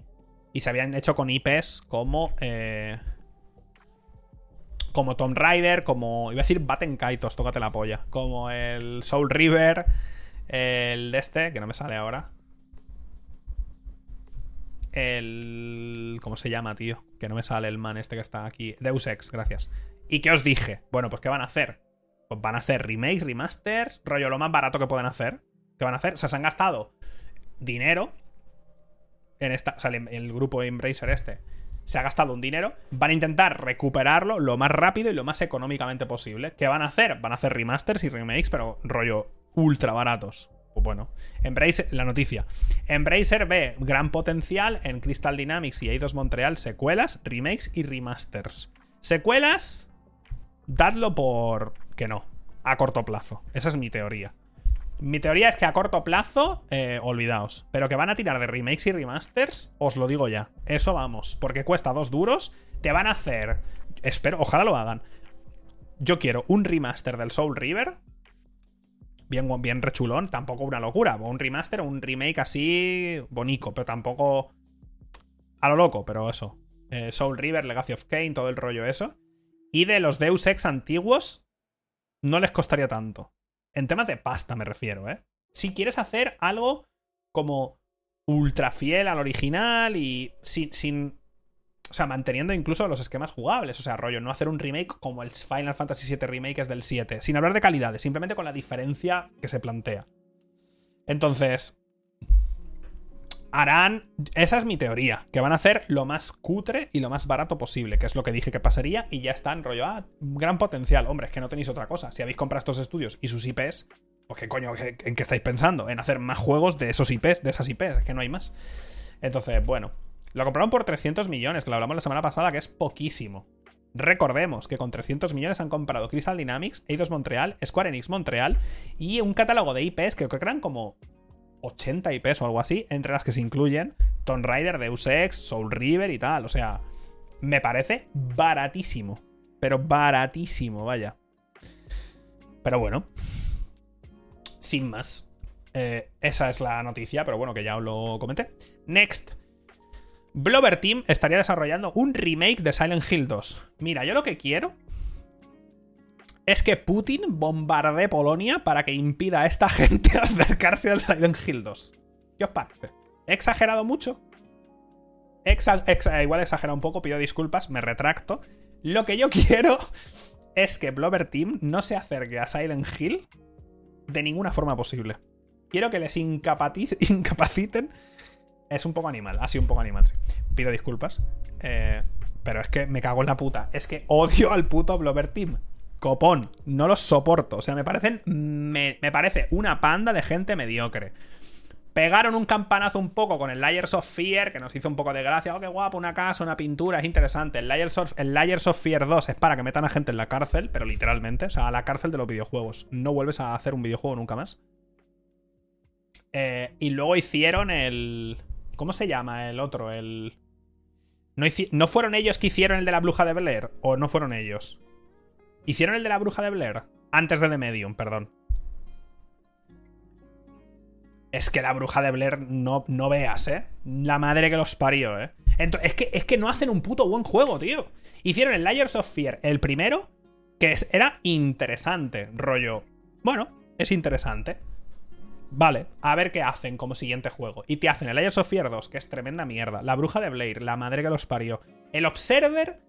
y se habían hecho con IPs como. Eh, como Tomb Raider, como. Iba a decir Batten Kaitos, tócate la polla. Como el Soul River, el de este, que no me sale ahora. El. ¿Cómo se llama, tío? Que no me sale el man este que está aquí. Deus Ex, gracias. ¿Y qué os dije? Bueno, pues ¿qué van a hacer? Pues van a hacer remakes, remasters, rollo lo más barato que pueden hacer. ¿Qué van a hacer? O sea, se han gastado dinero en esta, o el grupo Embracer este se ha gastado un dinero, van a intentar recuperarlo lo más rápido y lo más económicamente posible. ¿Qué van a hacer? Van a hacer remasters y remakes, pero rollo ultra baratos. Pues bueno, Embracer, la noticia. Embracer ve gran potencial en Crystal Dynamics y Eidos Montreal secuelas, remakes y remasters. Secuelas, dadlo por que no, a corto plazo. Esa es mi teoría. Mi teoría es que a corto plazo, eh, olvidaos. Pero que van a tirar de remakes y remasters, os lo digo ya. Eso vamos. Porque cuesta dos duros. Te van a hacer. Espero, ojalá lo hagan. Yo quiero un remaster del Soul River. Bien, bien rechulón, tampoco una locura. Un remaster, un remake así bonito, pero tampoco a lo loco, pero eso. Eh, Soul River, Legacy of Kane, todo el rollo eso. Y de los Deus Ex antiguos, no les costaría tanto. En temas de pasta me refiero, ¿eh? Si quieres hacer algo como ultra fiel al original y sin, sin o sea, manteniendo incluso los esquemas jugables. O sea, rollo, no hacer un remake como el Final Fantasy VII Remake es del 7. Sin hablar de calidades, simplemente con la diferencia que se plantea. Entonces, harán. Esa es mi teoría. Que van a hacer lo más cutre y lo más barato posible. Que es lo que dije que pasaría. Y ya están, rollo. Ah, gran potencial. Hombre, es que no tenéis otra cosa. Si habéis comprado estos estudios y sus IPs, Pues qué coño, ¿en qué estáis pensando? En hacer más juegos de esos IPs, de esas IPs, que no hay más. Entonces, bueno. Lo compraron por 300 millones, que lo hablamos la semana pasada, que es poquísimo. Recordemos que con 300 millones han comprado Crystal Dynamics, Eidos Montreal, Square Enix Montreal y un catálogo de IPs que creo que eran como 80 IPs o algo así, entre las que se incluyen Tomb Raider, Deus Ex, Soul River y tal. O sea, me parece baratísimo. Pero baratísimo, vaya. Pero bueno. Sin más. Eh, esa es la noticia, pero bueno, que ya os lo comenté. Next. Blover Team estaría desarrollando un remake de Silent Hill 2. Mira, yo lo que quiero es que Putin bombardee Polonia para que impida a esta [LAUGHS] gente acercarse al Silent Hill 2. ¿Qué os parece? ¿He exagerado mucho? igual he exagerado un poco, pido disculpas, me retracto. Lo que yo [LAUGHS] quiero es que Blover Team no se acerque a Silent Hill de ninguna forma posible. Quiero que les [LAUGHS] incapaciten es un poco animal, sido un poco animal, sí. Pido disculpas. Eh, pero es que me cago en la puta. Es que odio al puto Blover Team. Copón, no los soporto. O sea, me parecen. Me, parece una panda de gente mediocre. Pegaron un campanazo un poco con el Layers of Fear, que nos hizo un poco de gracia. Oh, qué guapo, una casa, una pintura, es interesante. El Layers, of, el Layers of Fear 2 es para que metan a gente en la cárcel, pero literalmente, o sea, a la cárcel de los videojuegos. No vuelves a hacer un videojuego nunca más. Eh, y luego hicieron el. ¿Cómo se llama el otro? El. ¿No, fueron ellos que hicieron el de la bruja de Blair? ¿O no fueron ellos? ¿Hicieron el de la bruja de Blair? Antes de The Medium, perdón. Es que la bruja de Blair no, no veas, ¿eh? La madre que los parió, ¿eh? es, que, es que no hacen un puto buen juego, tío. Hicieron el Layers of Fear, el primero, que era interesante, rollo. Bueno, es interesante. Vale, a ver qué hacen como siguiente juego. Y te hacen el Layers of Fear 2, que es tremenda mierda. La bruja de Blair, la madre que los parió. El Observer,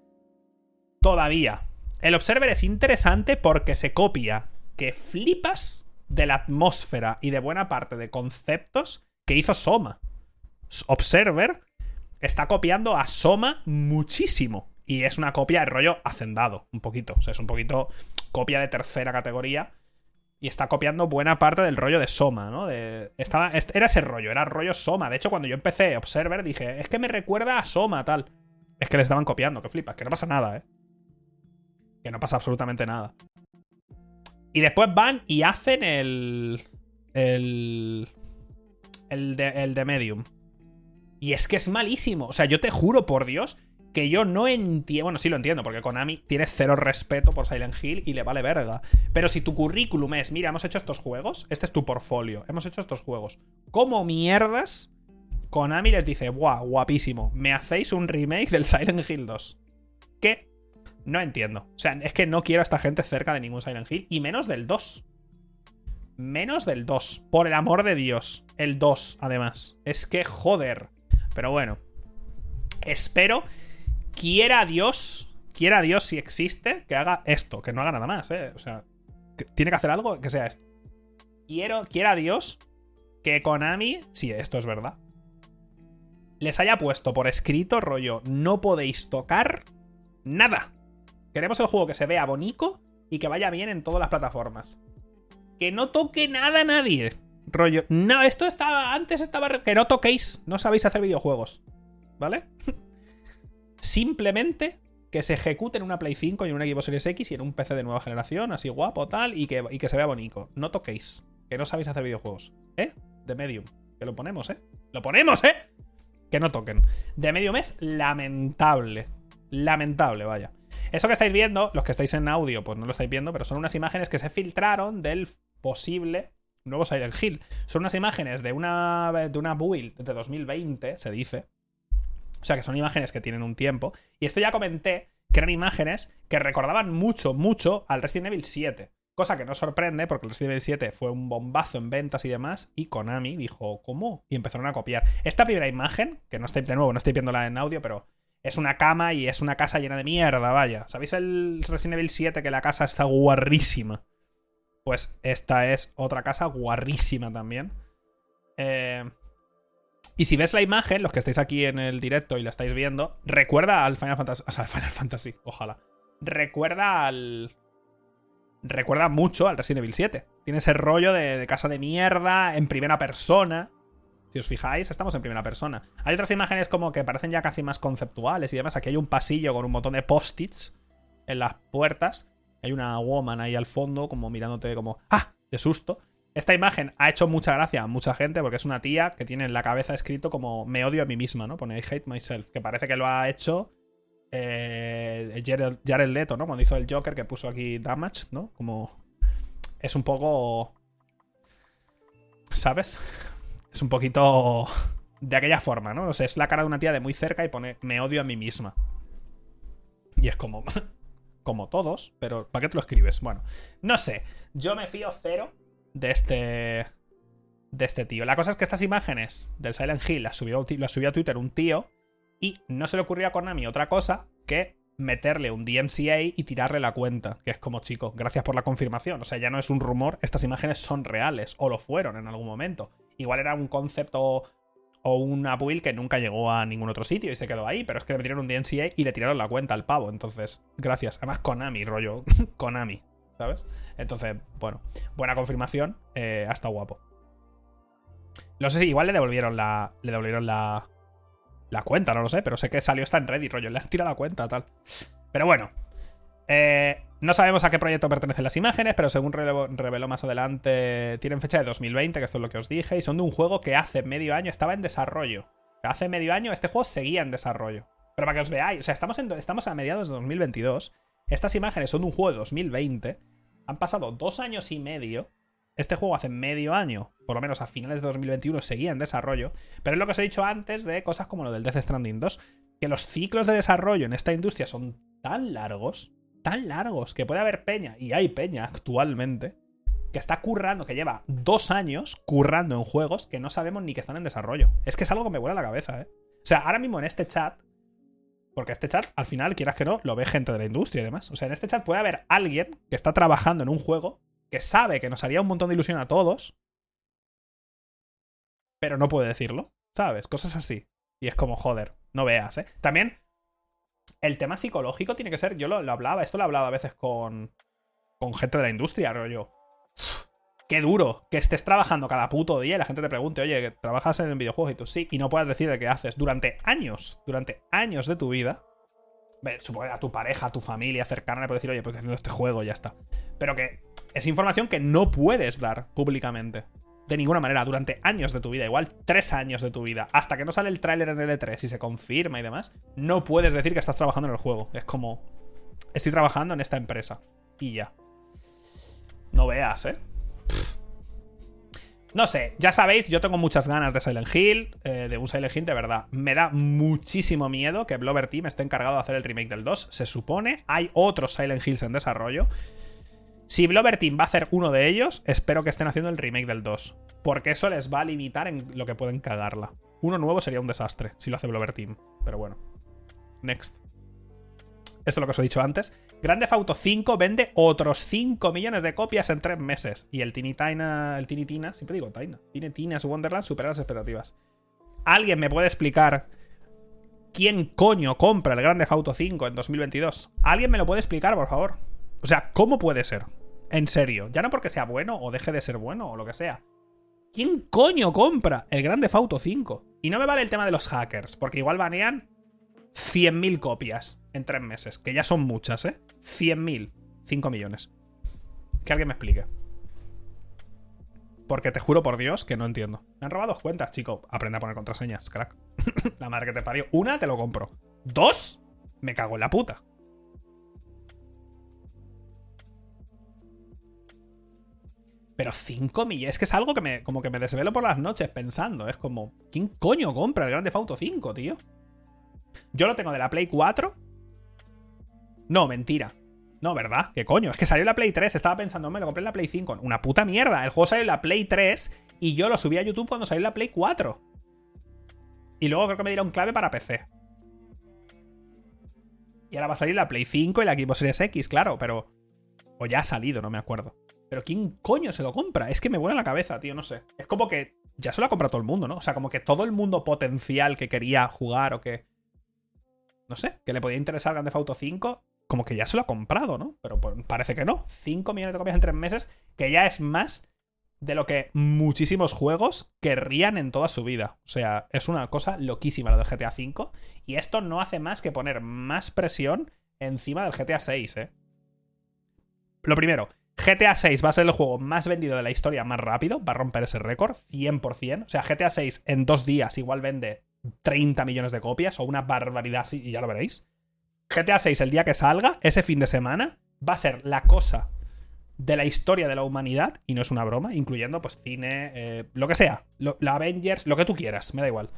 todavía. El Observer es interesante porque se copia que flipas de la atmósfera y de buena parte de conceptos que hizo Soma. Observer está copiando a Soma muchísimo. Y es una copia de rollo hacendado, un poquito. O sea, es un poquito copia de tercera categoría y está copiando buena parte del rollo de Soma, ¿no? estaba, era ese rollo, era rollo Soma. De hecho, cuando yo empecé Observer dije, es que me recuerda a Soma, tal. Es que le estaban copiando, que flipas, que no pasa nada, ¿eh? Que no pasa absolutamente nada. Y después van y hacen el. El. El de, el de Medium. Y es que es malísimo. O sea, yo te juro por Dios que yo no entiendo. Bueno, sí lo entiendo, porque Konami tiene cero respeto por Silent Hill y le vale verga. Pero si tu currículum es, mira, hemos hecho estos juegos, este es tu portfolio, hemos hecho estos juegos. ¿Cómo mierdas? Konami les dice, guau, guapísimo, me hacéis un remake del Silent Hill 2. ¿Qué? No entiendo. O sea, es que no quiero a esta gente cerca de ningún Silent Hill, y menos del 2. Menos del 2. Por el amor de Dios. El 2, además. Es que joder. Pero bueno. Espero quiera Dios, quiera Dios si existe, que haga esto, que no haga nada más, ¿eh? O sea, tiene que hacer algo que sea esto. Quiero, quiera Dios que Konami, si esto es verdad, les haya puesto por escrito rollo, no podéis tocar nada. Queremos el juego que se vea bonito y que vaya bien en todas las plataformas. Que no toque nada nadie. Rollo, no, esto estaba, antes estaba, que no toquéis, no sabéis hacer videojuegos. ¿Vale? [LAUGHS] Simplemente que se ejecute en una Play 5 y en un equipo Series X y en un PC de nueva generación, así guapo, tal, y que, que se vea bonito. No toquéis, que no sabéis hacer videojuegos. ¿Eh? De Medium. Que lo ponemos, ¿eh? ¡Lo ponemos, eh! Que no toquen. De Medium es lamentable. Lamentable, vaya. Eso que estáis viendo, los que estáis en audio, pues no lo estáis viendo, pero son unas imágenes que se filtraron del posible nuevo Silent Hill. Son unas imágenes de una, de una build de 2020, se dice, o sea, que son imágenes que tienen un tiempo. Y esto ya comenté que eran imágenes que recordaban mucho, mucho al Resident Evil 7. Cosa que no sorprende porque el Resident Evil 7 fue un bombazo en ventas y demás. Y Konami dijo, ¿cómo? Y empezaron a copiar. Esta primera imagen, que no estoy, de nuevo, no estoy viéndola en audio, pero es una cama y es una casa llena de mierda, vaya. ¿Sabéis el Resident Evil 7 que la casa está guarrísima? Pues esta es otra casa guarrísima también. Eh, y si ves la imagen, los que estáis aquí en el directo y la estáis viendo, recuerda al Final Fantasy. O sea, al Final Fantasy, ojalá. Recuerda al. recuerda mucho al Resident Evil 7. Tiene ese rollo de, casa de mierda, en primera persona. Si os fijáis, estamos en primera persona. Hay otras imágenes como que parecen ya casi más conceptuales y demás. Aquí hay un pasillo con un montón de post-its en las puertas. Hay una woman ahí al fondo, como mirándote como. ¡Ah! De susto. Esta imagen ha hecho mucha gracia a mucha gente porque es una tía que tiene en la cabeza escrito como me odio a mí misma, ¿no? Pone I hate myself, que parece que lo ha hecho eh, Jared, Leto, ¿no? Cuando hizo el Joker que puso aquí Damage, ¿no? Como es un poco... ¿Sabes? Es un poquito de aquella forma, ¿no? O sea, es la cara de una tía de muy cerca y pone me odio a mí misma. Y es como... [LAUGHS] como todos, pero ¿para qué te lo escribes? Bueno, no sé. Yo me fío cero de este. De este tío. La cosa es que estas imágenes del Silent Hill las subió, las subió a Twitter un tío. Y no se le ocurrió a Konami otra cosa que meterle un DMCA y tirarle la cuenta. Que es como, chico, gracias por la confirmación. O sea, ya no es un rumor, estas imágenes son reales. O lo fueron en algún momento. Igual era un concepto o una build que nunca llegó a ningún otro sitio y se quedó ahí, pero es que le metieron un DMCA y le tiraron la cuenta al pavo. Entonces, gracias. Además, Konami, rollo. [LAUGHS] Konami. ¿sabes? Entonces, bueno, buena confirmación, eh, hasta guapo. No sé si igual le devolvieron la. Le devolvieron la. La cuenta, no lo sé, pero sé que salió esta en Reddit, rollo. Le han tirado la cuenta, tal. Pero bueno. Eh, no sabemos a qué proyecto pertenecen las imágenes, pero según reveló más adelante, tienen fecha de 2020, que esto es lo que os dije, y son de un juego que hace medio año estaba en desarrollo. Hace medio año este juego seguía en desarrollo. Pero para que os veáis, o sea, estamos, estamos a mediados de 2022 estas imágenes son de un juego de 2020. Han pasado dos años y medio. Este juego hace medio año, por lo menos a finales de 2021, seguía en desarrollo. Pero es lo que os he dicho antes de cosas como lo del Death Stranding 2. Que los ciclos de desarrollo en esta industria son tan largos, tan largos, que puede haber peña, y hay peña actualmente, que está currando, que lleva dos años currando en juegos que no sabemos ni que están en desarrollo. Es que es algo que me vuela la cabeza, ¿eh? O sea, ahora mismo en este chat porque este chat, al final, quieras que no, lo ve gente de la industria y demás. O sea, en este chat puede haber alguien que está trabajando en un juego que sabe que nos haría un montón de ilusión a todos, pero no puede decirlo, ¿sabes? Cosas así. Y es como, joder, no veas, ¿eh? También, el tema psicológico tiene que ser, yo lo, lo hablaba, esto lo hablaba a veces con, con gente de la industria, rollo qué duro que estés trabajando cada puto día y la gente te pregunte, oye, trabajas en el videojuego y tú sí, y no puedas decir de qué haces durante años, durante años de tu vida. Supongo a tu pareja, a tu familia cercana le puedes decir, oye, pues estoy haciendo este juego y ya está. Pero que es información que no puedes dar públicamente. De ninguna manera, durante años de tu vida, igual tres años de tu vida, hasta que no sale el tráiler en L3 y se confirma y demás, no puedes decir que estás trabajando en el juego. Es como, estoy trabajando en esta empresa. Y ya. No veas, ¿eh? No sé, ya sabéis, yo tengo muchas ganas de Silent Hill, eh, de un Silent Hill de verdad. Me da muchísimo miedo que Blover Team esté encargado de hacer el remake del 2. Se supone, hay otros Silent Hills en desarrollo. Si Blover Team va a hacer uno de ellos, espero que estén haciendo el remake del 2. Porque eso les va a limitar en lo que pueden cagarla. Uno nuevo sería un desastre si lo hace Blover Team. Pero bueno. Next. Esto es lo que os he dicho antes. Grande Auto 5 vende otros 5 millones de copias en 3 meses. Y el Tiny Tina, el Tiny Tina, siempre digo Tina, Tiny Tina's Wonderland supera las expectativas. ¿Alguien me puede explicar quién coño compra el Grande Auto 5 en 2022? ¿Alguien me lo puede explicar, por favor? O sea, ¿cómo puede ser? En serio, ya no porque sea bueno o deje de ser bueno o lo que sea. ¿Quién coño compra el Grande Auto 5? Y no me vale el tema de los hackers, porque igual banean 100.000 copias en tres meses, que ya son muchas, ¿eh? 100.000, 5 millones. Que alguien me explique. Porque te juro por Dios que no entiendo. Me han robado dos cuentas, chico. Aprende a poner contraseñas, crack. [LAUGHS] la madre que te parió. Una, te lo compro. Dos, me cago en la puta. Pero 5 millones. Es que es algo que me, como que me desvelo por las noches pensando. Es como, ¿quién coño compra el Grande Auto 5, tío? Yo lo tengo de la Play 4. No, mentira. No, ¿verdad? ¿Qué coño? Es que salió la Play 3. Estaba pensando, me lo compré en la Play 5. Una puta mierda. El juego salió en la Play 3 y yo lo subí a YouTube cuando salió la Play 4. Y luego creo que me dieron clave para PC. Y ahora va a salir la Play 5 y la Xbox Series X, claro, pero. O ya ha salido, no me acuerdo. Pero ¿quién coño se lo compra? Es que me vuela la cabeza, tío, no sé. Es como que ya se lo ha comprado todo el mundo, ¿no? O sea, como que todo el mundo potencial que quería jugar o que no sé, que le podía interesar Grand Theft Auto 5, como que ya se lo ha comprado, ¿no? Pero parece que no. 5 millones de copias en 3 meses, que ya es más de lo que muchísimos juegos querrían en toda su vida. O sea, es una cosa loquísima lo del GTA V. Y esto no hace más que poner más presión encima del GTA VI, ¿eh? Lo primero, GTA 6 va a ser el juego más vendido de la historia más rápido, va a romper ese récord, 100%. O sea, GTA 6 en dos días igual vende 30 millones de copias o una barbaridad así, y ya lo veréis. GTA 6 el día que salga, ese fin de semana, va a ser la cosa de la historia de la humanidad, y no es una broma, incluyendo pues cine, eh, lo que sea, la Avengers, lo que tú quieras, me da igual.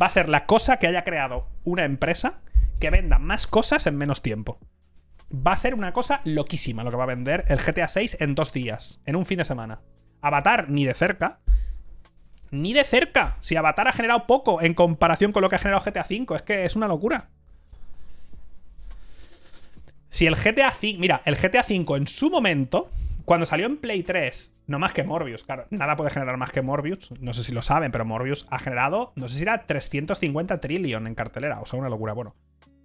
Va a ser la cosa que haya creado una empresa que venda más cosas en menos tiempo. Va a ser una cosa loquísima lo que va a vender el GTA 6 en dos días, en un fin de semana. Avatar ni de cerca. Ni de cerca. Si Avatar ha generado poco en comparación con lo que ha generado GTA 5, es que es una locura. Si el GTA 5. Mira, el GTA 5 en su momento, cuando salió en Play 3, no más que Morbius, claro, nada puede generar más que Morbius. No sé si lo saben, pero Morbius ha generado, no sé si era 350 trillion en cartelera, o sea, una locura. Bueno,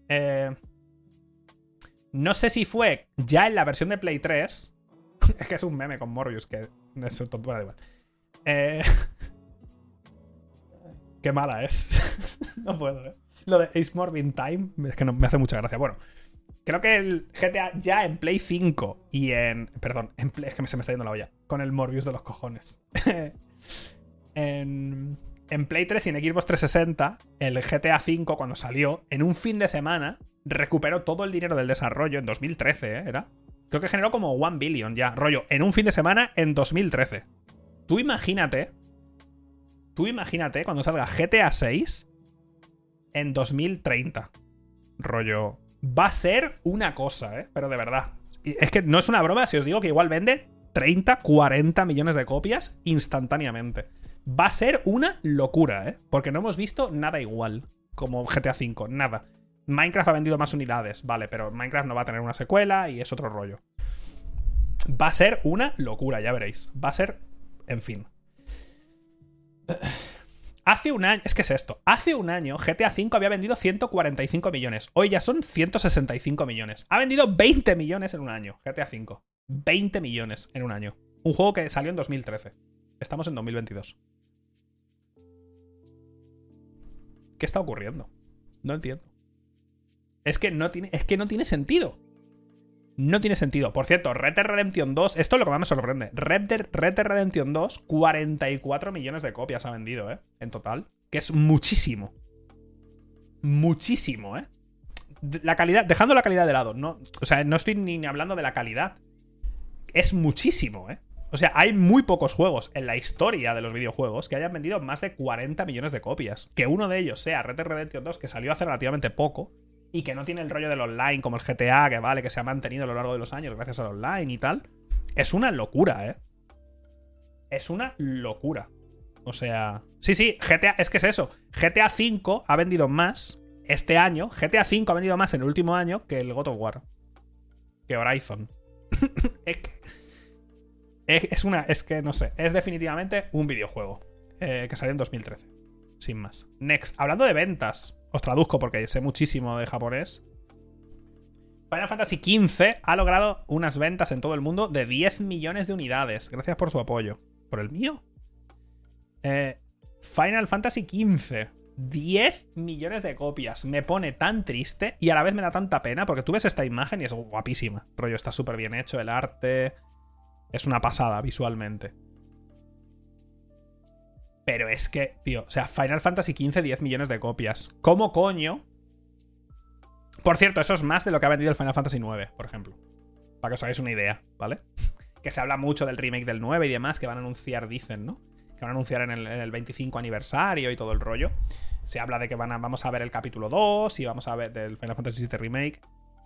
eh, no sé si fue ya en la versión de Play 3. [LAUGHS] es que es un meme con Morbius, que es un tontura igual. Eh, [LAUGHS] qué mala es. [LAUGHS] no puedo, ¿eh? Lo de Ace Morbin Time es que no, me hace mucha gracia. Bueno, creo que el GTA ya en Play 5 y en. Perdón, en Play, es que se me está yendo la olla. Con el Morbius de los cojones. en en Play 3 y en Xbox 360, el GTA V, cuando salió, en un fin de semana, recuperó todo el dinero del desarrollo en 2013, ¿eh? ¿Era? Creo que generó como 1 billion ya, rollo, en un fin de semana en 2013. Tú imagínate, tú imagínate cuando salga GTA 6 en 2030. Rollo, va a ser una cosa, ¿eh? Pero de verdad. Es que no es una broma si os digo que igual vende 30, 40 millones de copias instantáneamente va a ser una locura, ¿eh? Porque no hemos visto nada igual como GTA V, nada. Minecraft ha vendido más unidades, vale, pero Minecraft no va a tener una secuela y es otro rollo. Va a ser una locura, ya veréis. Va a ser, en fin. Hace un año, es que es esto, hace un año GTA V había vendido 145 millones, hoy ya son 165 millones. Ha vendido 20 millones en un año, GTA V. 20 millones en un año. Un juego que salió en 2013. Estamos en 2022. ¿Qué está ocurriendo? No entiendo. Es que no tiene, es que no tiene sentido. No tiene sentido. Por cierto, Red Dead Redemption 2, esto es lo que más me sorprende. Red Dead, Redemption 2, 44 millones de copias ha vendido, ¿eh? En total. Que es muchísimo. Muchísimo, ¿eh? La calidad, dejando la calidad de lado, no, o sea, no estoy ni hablando de la calidad. Es muchísimo, ¿eh? O sea, hay muy pocos juegos en la historia de los videojuegos que hayan vendido más de 40 millones de copias. Que uno de ellos sea Red Dead Redemption 2, que salió hace relativamente poco, y que no tiene el rollo del online como el GTA, que vale, que se ha mantenido a lo largo de los años gracias al online y tal. Es una locura, ¿eh? Es una locura. O sea. Sí, sí, GTA. Es que es eso. GTA V ha vendido más este año. GTA V ha vendido más en el último año que el God of War. Que Horizon. [LAUGHS] es que es una. Es que no sé. Es definitivamente un videojuego. Eh, que salió en 2013. Sin más. Next. Hablando de ventas. Os traduzco porque sé muchísimo de japonés. Final Fantasy XV ha logrado unas ventas en todo el mundo de 10 millones de unidades. Gracias por su apoyo. ¿Por el mío? Eh, Final Fantasy XV. 10 millones de copias. Me pone tan triste y a la vez me da tanta pena porque tú ves esta imagen y es guapísima. Rollo, está súper bien hecho el arte. Es una pasada visualmente. Pero es que, tío, o sea, Final Fantasy XV, 10 millones de copias. ¿Cómo coño? Por cierto, eso es más de lo que ha vendido el Final Fantasy IX, por ejemplo. Para que os hagáis una idea, ¿vale? Que se habla mucho del remake del 9 y demás, que van a anunciar, dicen, ¿no? Que van a anunciar en el, 25 aniversario y todo el rollo. Se habla de que van a, vamos a ver el capítulo 2 y vamos a ver del Final Fantasy VII Remake.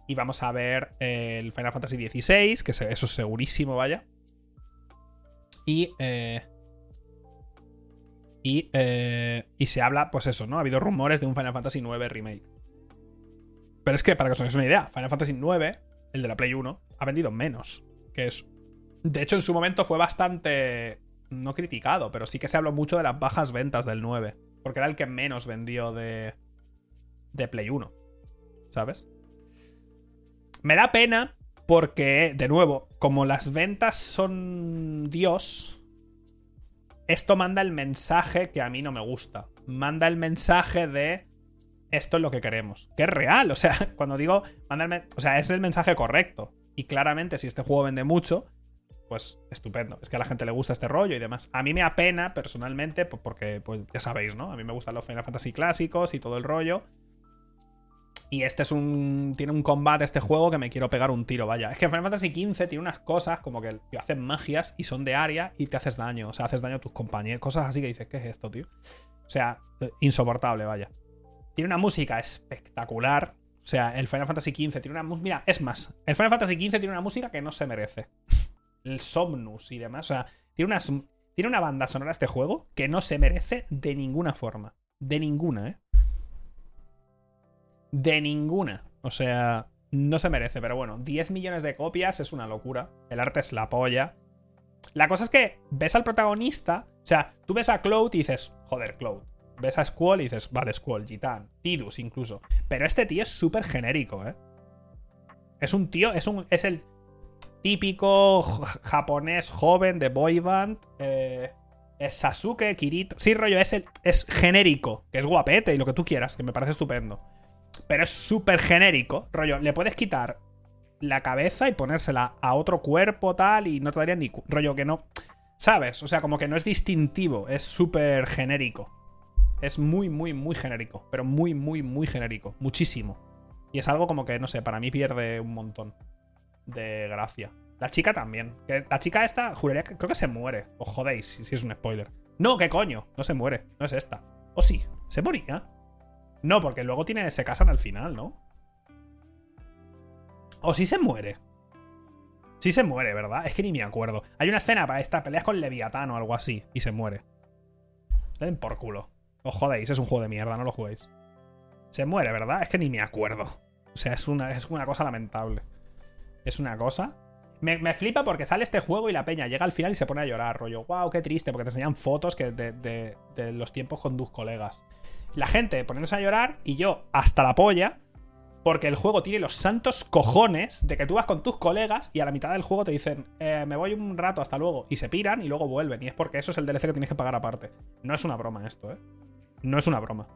Y vamos a ver el Final Fantasy XVI, que eso es segurísimo, vaya. Y. Eh, y, eh, y se habla, pues eso, ¿no? Ha habido rumores de un Final Fantasy IX remake. Pero es que, para que os hagáis una idea, Final Fantasy IX, el de la Play 1, ha vendido menos que eso. De hecho, en su momento fue bastante. No criticado, pero sí que se habló mucho de las bajas ventas del 9. Porque era el que menos vendió de. de Play 1. ¿Sabes? Me da pena porque, de nuevo, como las ventas son Dios, esto manda el mensaje que a mí no me gusta. Manda el mensaje de esto es lo que queremos. Que es real, o sea, [LAUGHS] cuando digo, manda o sea, es el mensaje correcto. Y claramente, si este juego vende mucho, pues estupendo. Es que a la gente le gusta este rollo y demás. A mí me apena personalmente, porque, pues ya sabéis, ¿no? A mí me gustan los Final Fantasy clásicos y todo el rollo. Y este es un. Tiene un combate este juego que me quiero pegar un tiro, vaya. Es que Final Fantasy XV tiene unas cosas como que hacen magias y son de área y te haces daño. O sea, haces daño a tus compañeros. Cosas así que dices, ¿qué es esto, tío? O sea, insoportable, vaya. Tiene una música espectacular. O sea, el Final Fantasy XV tiene una música. Mira, es más, el Final Fantasy XV tiene una música que no se merece. El Somnus y demás. O sea, tiene, unas, tiene una banda sonora este juego que no se merece de ninguna forma. De ninguna, ¿eh? De ninguna. O sea, no se merece, pero bueno, 10 millones de copias es una locura. El arte es la polla. La cosa es que ves al protagonista, o sea, tú ves a Cloud y dices, joder, Cloud. Ves a Squall y dices, vale, Squall, Gitan, Tidus incluso. Pero este tío es súper genérico, ¿eh? Es un tío, es, un, es el típico japonés joven de boy band. Eh, es Sasuke, Kirito. Sí, rollo, es, el, es genérico, que es guapete y lo que tú quieras, que me parece estupendo. Pero es súper genérico. Rollo, le puedes quitar la cabeza y ponérsela a otro cuerpo tal y no te daría ni... Rollo que no... ¿Sabes? O sea, como que no es distintivo, es súper genérico. Es muy, muy, muy genérico. Pero muy, muy, muy genérico. Muchísimo. Y es algo como que, no sé, para mí pierde un montón de gracia. La chica también. la chica esta, juraría que creo que se muere. Os jodéis si, es un spoiler. No, ¿qué coño? No se muere. No es esta. ¿O sí? ¿Se moría? No, porque luego se casan al final, ¿no? O sí se muere. Sí se muere, ¿verdad? Es que ni me acuerdo. Hay una escena para esta, peleas con Leviatán o algo así, y se muere. ven por culo. Os jodéis, es un juego de mierda, no lo juguéis. Se muere, ¿verdad? Es que ni me acuerdo. O sea, es una, es una cosa lamentable. Es una cosa. Me, flipa porque sale este juego y la peña llega al final y se pone a llorar, rollo, wow, qué triste, porque te enseñan fotos que de, de los tiempos con tus colegas la gente poniéndose a llorar y yo hasta la polla, porque el juego tiene los santos cojones de que tú vas con tus colegas y a la mitad del juego te dicen, eh, me voy un rato, hasta luego, y se piran y luego vuelven. Y es porque eso es el DLC que tienes que pagar aparte. No es una broma esto, ¿eh? No es una broma.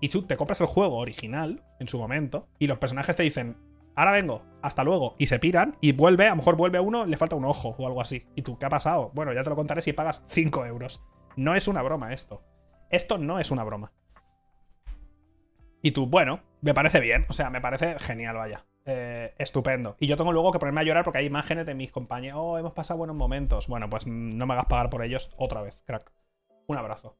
Y tú te compras el juego original en su momento y los personajes te dicen, ahora vengo, hasta luego, y se piran y vuelve, a lo mejor vuelve uno, le falta un ojo o algo así. ¿Y tú qué ha pasado? Bueno, ya te lo contaré si pagas 5 euros. No es una broma esto. Esto no es una broma. Y tú, bueno, me parece bien. O sea, me parece genial, vaya. Eh, estupendo. Y yo tengo luego que ponerme a llorar porque hay imágenes de mis compañeros. Oh, hemos pasado buenos momentos. Bueno, pues no me hagas pagar por ellos otra vez, crack. Un abrazo.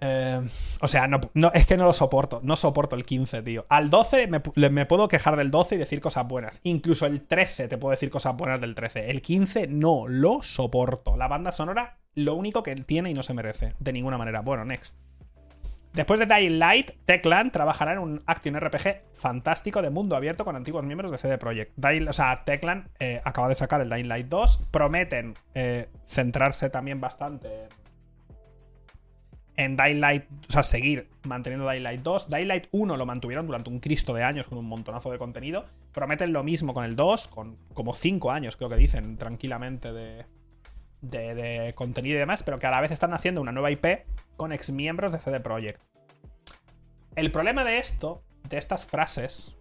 Eh, o sea, no, es que no lo soporto. No soporto el 15, tío. Al 12 me, me, puedo quejar del 12 y decir cosas buenas. Incluso el 13 te puedo decir cosas buenas del 13. El 15 no lo soporto. La banda sonora, lo único que tiene y no se merece. De ninguna manera. Bueno, next. Después de Dying Light, Techland trabajará en un action RPG fantástico de mundo abierto con antiguos miembros de CD Projekt. o sea, Techland eh, acaba de sacar el Dying Light 2. Prometen eh, centrarse también bastante en Dying Light, o sea, seguir manteniendo Dying Light 2. Dying Light 1 lo mantuvieron durante un cristo de años con un montonazo de contenido. Prometen lo mismo con el 2, con como 5 años, creo que dicen, tranquilamente de, de, contenido y demás, pero que a la vez están haciendo una nueva IP con exmiembros de CD Projekt. El problema de esto, de estas frases,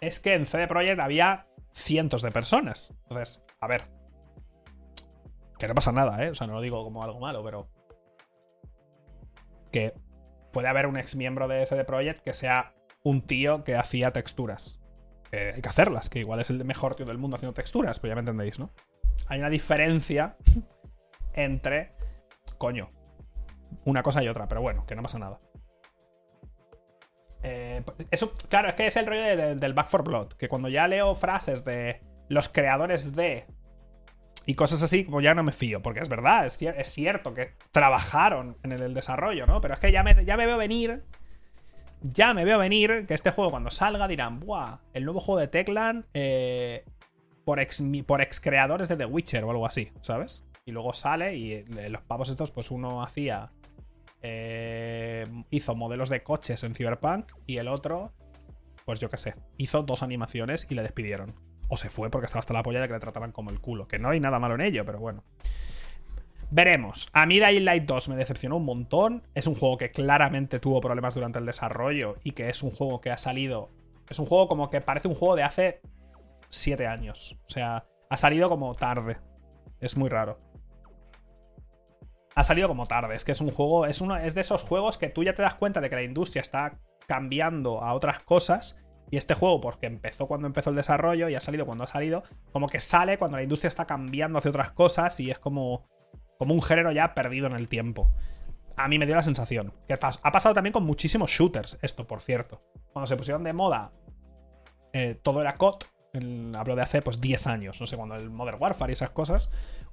es que en CD Projekt había cientos de personas. Entonces, a ver. Que no pasa nada, ¿eh? O sea, no lo digo como algo malo, pero. Que puede haber un ex miembro de CD Projekt que sea un tío que hacía texturas. Hay que hacerlas, que igual es el mejor tío del mundo haciendo texturas, pero ya me entendéis, ¿no? hay una diferencia [LAUGHS] entre, coño, una cosa y otra, pero bueno, que no pasa nada. Eh, eso, claro, es que es el rollo del Back for Blood, que cuando ya leo frases de los creadores de y cosas así, como ya no me fío, porque es verdad, es, cierto que trabajaron en el, desarrollo, ¿no? Pero es que ya me, ya me veo venir ya me veo venir que este juego cuando salga dirán, ¡buah! El nuevo juego de Techland eh, por ex, por ex creadores de The Witcher o algo así, ¿sabes? Y luego sale y eh, los pavos estos, pues uno hacía. Eh, hizo modelos de coches en Cyberpunk y el otro, pues yo qué sé, hizo dos animaciones y le despidieron. O se fue porque estaba hasta la polla de que le trataran como el culo. Que no hay nada malo en ello, pero bueno. Veremos. A mí Dying Light 2 me decepcionó un montón. Es un juego que claramente tuvo problemas durante el desarrollo y que es un juego que ha salido. Es un juego como que parece un juego de hace 7 años. O sea, ha salido como tarde. Es muy raro. Ha salido como tarde. Es que es un juego. Es, uno, es de esos juegos que tú ya te das cuenta de que la industria está cambiando a otras cosas. Y este juego, porque empezó cuando empezó el desarrollo y ha salido cuando ha salido, como que sale cuando la industria está cambiando hacia otras cosas y es como, como un género ya perdido en el tiempo. A mí me dio la sensación. Que ha pasado también con muchísimos shooters, esto, por cierto. Cuando se pusieron de moda, eh, todo era COD. hablo de hace pues 10 años, no sé, cuando el Modern Warfare y esas cosas.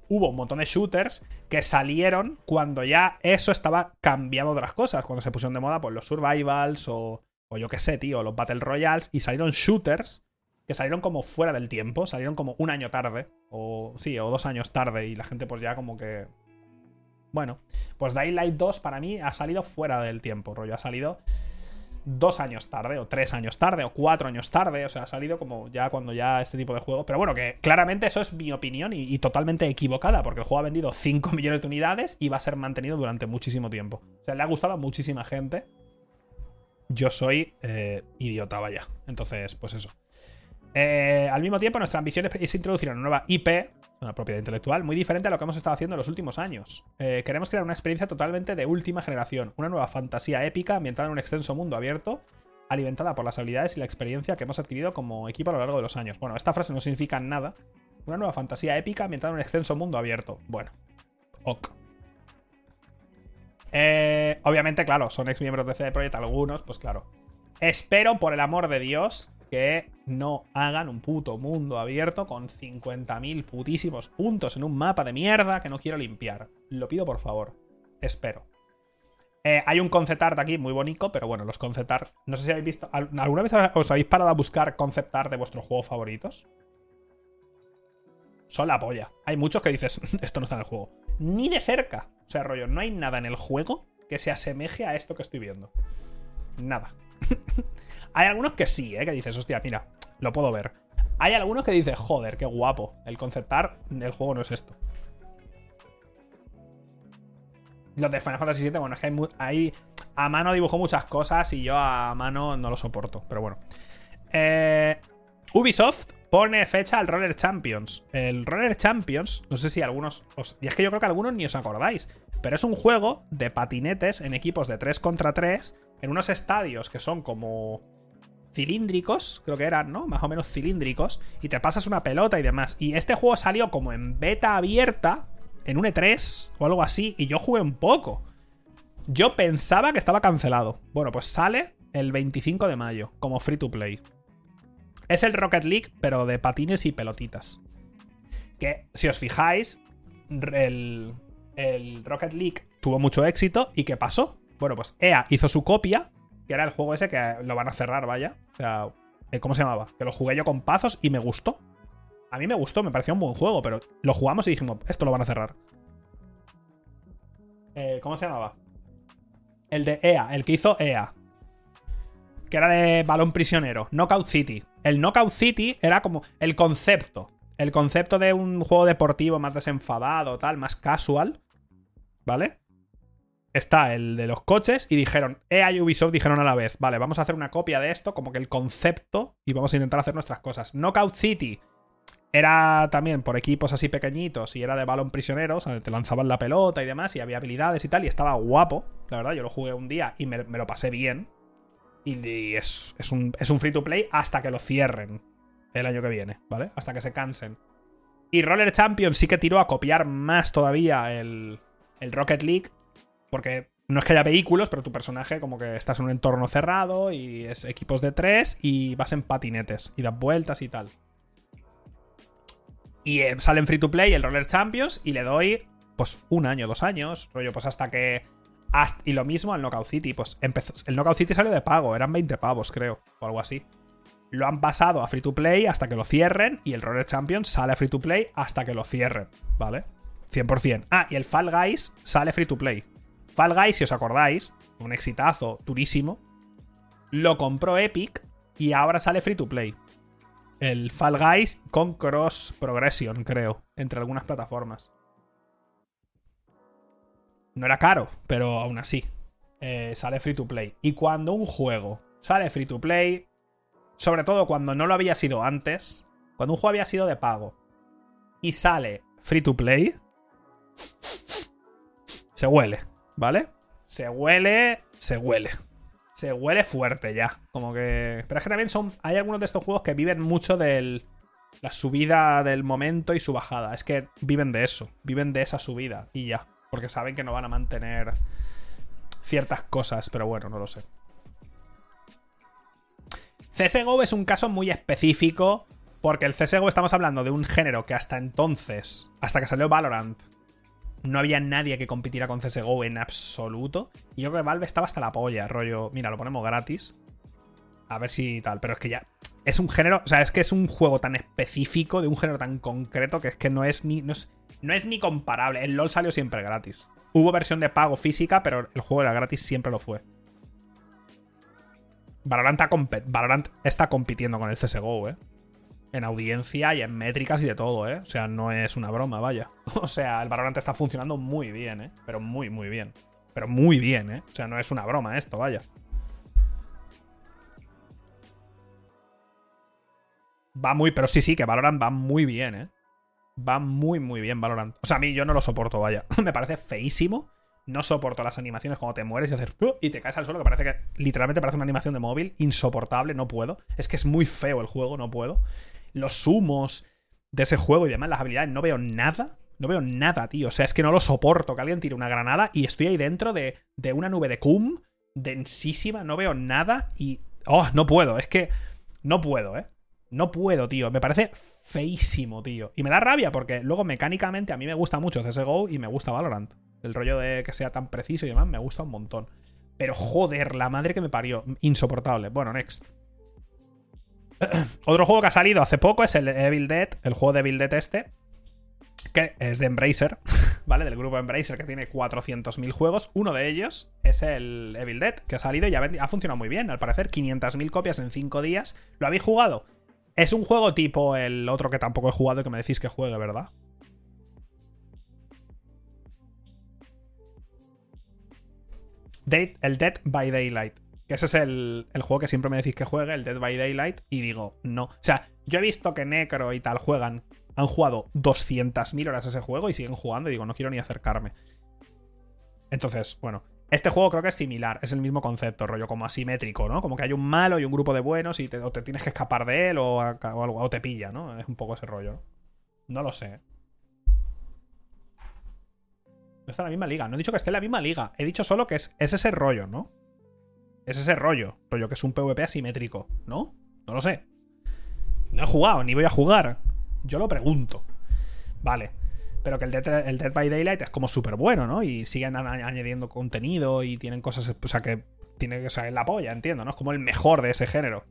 Hubo un montón de shooters que salieron cuando ya eso estaba cambiando otras cosas. Cuando se pusieron de moda, pues los survivals o o yo qué sé, tío, los Battle Royales, y salieron shooters que salieron como fuera del tiempo, salieron como un año tarde, o sí, o dos años tarde, y la gente pues ya como que... Bueno, pues Dying Light 2 para mí ha salido fuera del tiempo, rollo, ha salido dos años tarde, o tres años tarde, o cuatro años tarde, o sea, ha salido como ya cuando ya este tipo de juego. Pero bueno, que claramente eso es mi opinión y, y, totalmente equivocada, porque el juego ha vendido 5 [LAUGHS] millones de unidades y va a ser mantenido durante muchísimo tiempo. O sea, le ha gustado a muchísima gente yo soy eh, idiota, vaya. Entonces, pues eso. Eh, al mismo tiempo, nuestra ambición es introducir una nueva IP, una propiedad intelectual, muy diferente a lo que hemos estado haciendo en los últimos años. Eh, queremos crear una experiencia totalmente de última generación, una nueva fantasía épica ambientada en un extenso mundo abierto, alimentada por las habilidades y la experiencia que hemos adquirido como equipo a lo largo de los años. Bueno, esta frase no significa nada. Una nueva fantasía épica ambientada en un extenso mundo abierto. Bueno, ok. Eh, obviamente, claro, son ex miembros de CD Projekt algunos, pues claro. Espero, por el amor de Dios, que no hagan un puto mundo abierto con 50.000 putísimos puntos en un mapa de mierda que no quiero limpiar. Lo pido por favor. Espero. Eh, hay un concept art aquí muy bonito, pero bueno, los concept art. No sé si habéis visto. ¿Alguna vez os habéis parado a buscar concept art de vuestros juegos favoritos? Son la polla. Hay muchos que dices, [LAUGHS] esto no está en el juego. Ni de cerca. O sea, rollo, no hay nada en el juego que se asemeje a esto que estoy viendo. Nada. [LAUGHS] hay algunos que sí, ¿eh? Que dices, hostia, mira, lo puedo ver. Hay algunos que dices, joder, qué guapo. El conceptar del juego no es esto. Los de Final Fantasy VII, bueno, es que hay, hay, A mano dibujo muchas cosas y yo a mano no lo soporto. Pero bueno. Eh, Ubisoft pone fecha al Roller Champions. El Roller Champions, no sé si algunos. y es que yo creo que algunos ni os acordáis. Pero es un juego de patinetes en equipos de 3 contra 3. En unos estadios que son como cilíndricos, creo que eran, ¿no? Más o menos cilíndricos. Y te pasas una pelota y demás. Y este juego salió como en beta abierta. En un E3 o algo así. Y yo jugué un poco. Yo pensaba que estaba cancelado. Bueno, pues sale el 25 de mayo, como free to play. Es el Rocket League, pero de patines y pelotitas. Que, si os fijáis, el, Rocket League tuvo mucho éxito. ¿Y qué pasó? Bueno, pues EA hizo su copia, que era el juego ese que lo van a cerrar, vaya. O sea, eh, ¿cómo se llamaba? Que lo jugué yo con pazos y me gustó. A mí me gustó, me pareció un buen juego, pero lo jugamos y dijimos, esto lo van a cerrar. Eh, ¿Cómo se llamaba? El de EA, el que hizo EA que era de balón prisionero, Knockout City. El Knockout City era como el concepto. El concepto de un juego deportivo más desenfadado, tal, más casual. ¿Vale? Está el de los coches y dijeron, EA y Ubisoft dijeron a la vez, vale, vamos a hacer una copia de esto, como que el concepto, y vamos a intentar hacer nuestras cosas. Knockout City era también por equipos así pequeñitos y era de balón prisionero, o sea, te lanzaban la pelota y demás, y había habilidades y tal, y estaba guapo, la verdad, yo lo jugué un día y me lo pasé bien, y es, un, free to play hasta que lo cierren el año que viene, ¿vale? Hasta que se cansen. Y Roller Champions sí que tiró a copiar más todavía el, el Rocket League, porque no es que haya vehículos, pero tu personaje como que estás en un entorno cerrado y es equipos de tres y vas en patinetes y das vueltas y tal. Y eh, sale en free to play el Roller Champions y le doy pues un año, dos años, rollo, pues hasta que y lo mismo al Knockout City. Pues empezó, el Knockout City salió de pago, eran 20 pavos, creo, o algo así. Lo han pasado a free to play hasta que lo cierren. Y el Roller Champions sale a free to play hasta que lo cierren, ¿vale? 100%. Ah, y el Fall Guys sale free to play. Fall Guys, si os acordáis, un exitazo durísimo. Lo compró Epic y ahora sale free to play. El Fall Guys con cross progression, creo, entre algunas plataformas. No era caro, pero aún así. Eh, sale free to play. Y cuando un juego sale free to play, sobre todo cuando no lo había sido antes, cuando un juego había sido de pago y sale free to play, se huele, ¿vale? Se huele, se huele. Se huele fuerte ya. Como que. Pero es que también son. Hay algunos de estos juegos que viven mucho del. La subida del momento y su bajada. Es que viven de eso. Viven de esa subida. Y ya. Porque saben que no van a mantener ciertas cosas. Pero bueno, no lo sé. CSGO es un caso muy específico. Porque el CSGO estamos hablando de un género que hasta entonces, hasta que salió Valorant, no había nadie que compitiera con CSGO en absoluto. Y yo creo que Valve estaba hasta la polla, rollo, mira, lo ponemos gratis. A ver si tal, pero es que ya es un género, o sea, es que es un juego tan específico, de un género tan concreto, que es que no es ni, no es ni comparable. El LOL salió siempre gratis. Hubo versión de pago física, pero el juego era gratis, siempre lo fue. Valorant, Valorant está compitiendo con el CSGO, eh en audiencia y en métricas y de todo, ¿eh? O sea, no es una broma, vaya. [LAUGHS] O sea, el Valorant está funcionando muy bien, ¿eh? Pero muy, muy bien. Pero muy bien, ¿eh? O sea, no es una broma esto, vaya. Va muy, pero sí, sí, que Valorant va muy bien, ¿eh? Va muy, muy bien Valorant. O sea, a mí yo no lo soporto, vaya. [LAUGHS] Me parece feísimo. No soporto las animaciones cuando te mueres y haces y te caes al suelo, que parece que literalmente parece una animación de móvil. Insoportable, no puedo. Es que es muy feo el juego, no puedo los humos de ese juego y demás, las habilidades, no veo nada. No veo nada, tío. O sea, es que no lo soporto que alguien tire una granada y estoy ahí dentro de, de una nube de cum densísima, no veo nada y... Oh, no puedo, es que... No puedo, ¿eh? No puedo, tío. Me parece feísimo, tío. Y me da rabia porque luego mecánicamente a mí me gusta mucho CSGO y me gusta Valorant. El rollo de que sea tan preciso y demás me gusta un montón. Pero joder, la madre que me parió. Insoportable. Bueno, next. [CLEARS THROAT] Otro juego que ha salido hace poco es el Evil Dead, el juego de Evil Dead este, que es de Embracer, [LAUGHS] ¿vale? Del grupo Embracer que tiene 400.000 juegos. Uno de ellos es el Evil Dead, que ha salido y ha, funcionado muy bien. Al parecer, 500.000 copias en 5 días. ¿Lo habéis jugado? Es un juego tipo el otro que tampoco he jugado y que me decís que juegue, ¿verdad? el Dead by Daylight. Que ese es el, juego que siempre me decís que juegue, el Dead by Daylight, y digo, no. O sea, yo he visto que Necro y tal juegan, han jugado 200.000 horas ese juego y siguen jugando y digo, no quiero ni acercarme. Entonces, bueno, este juego creo que es similar, es el mismo concepto, rollo como asimétrico, ¿no? Como que hay un malo y un grupo de buenos y te, o te tienes que escapar de él o, algo, o te pilla, ¿no? Es un poco ese rollo. ¿no? lo sé. No está en la misma liga. No he dicho que esté en la misma liga. He dicho solo que es, es ese rollo, ¿no? Es ese rollo. Rollo que es un PvP asimétrico, ¿no? No lo sé. No he jugado, ni voy a jugar. Yo lo pregunto. Vale. Pero que el Dead, by Daylight es como súper bueno, ¿no? Y siguen añadiendo contenido y tienen cosas. O sea, que tiene que ser la polla, entiendo, ¿no? Es como el mejor de ese género.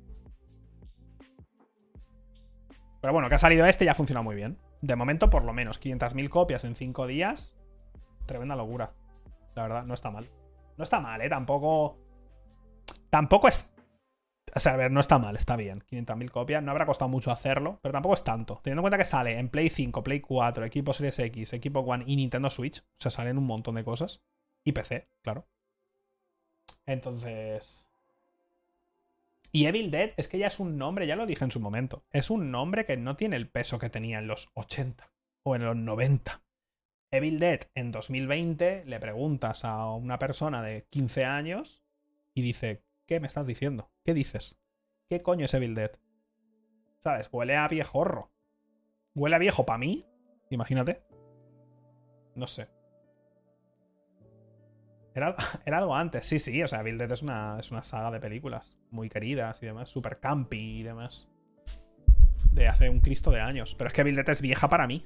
Pero bueno, que ha salido este y ha funcionado muy bien. De momento, por lo menos, 500.000 copias en 5 días. Tremenda locura. La verdad, no está mal. No está mal, ¿eh? Tampoco. Tampoco es. O sea, a ver, no está mal, está bien. 500.000 copias. No habrá costado mucho hacerlo, pero tampoco es tanto. Teniendo en cuenta que sale en Play 5, Play 4, equipo Series X, equipo One y Nintendo Switch. O sea, salen un montón de cosas. Y PC, claro. Entonces. Y Evil Dead es que ya es un nombre, ya lo dije en su momento. Es un nombre que no tiene el peso que tenía en los 80 o en los 90. Evil Dead en 2020 le preguntas a una persona de 15 años y dice, ¿Qué me estás diciendo? ¿Qué dices? ¿Qué coño es Evil Dead? ¿Sabes? Huele a viejorro. ¿Huele a viejo para mí? Imagínate. No sé. [LAUGHS] Era, algo antes, sí, sí. O sea, Evil Dead es una, es una saga de películas muy queridas y demás, super campi y demás. De hace un Cristo de años. Pero es que Evil Dead es vieja para mí.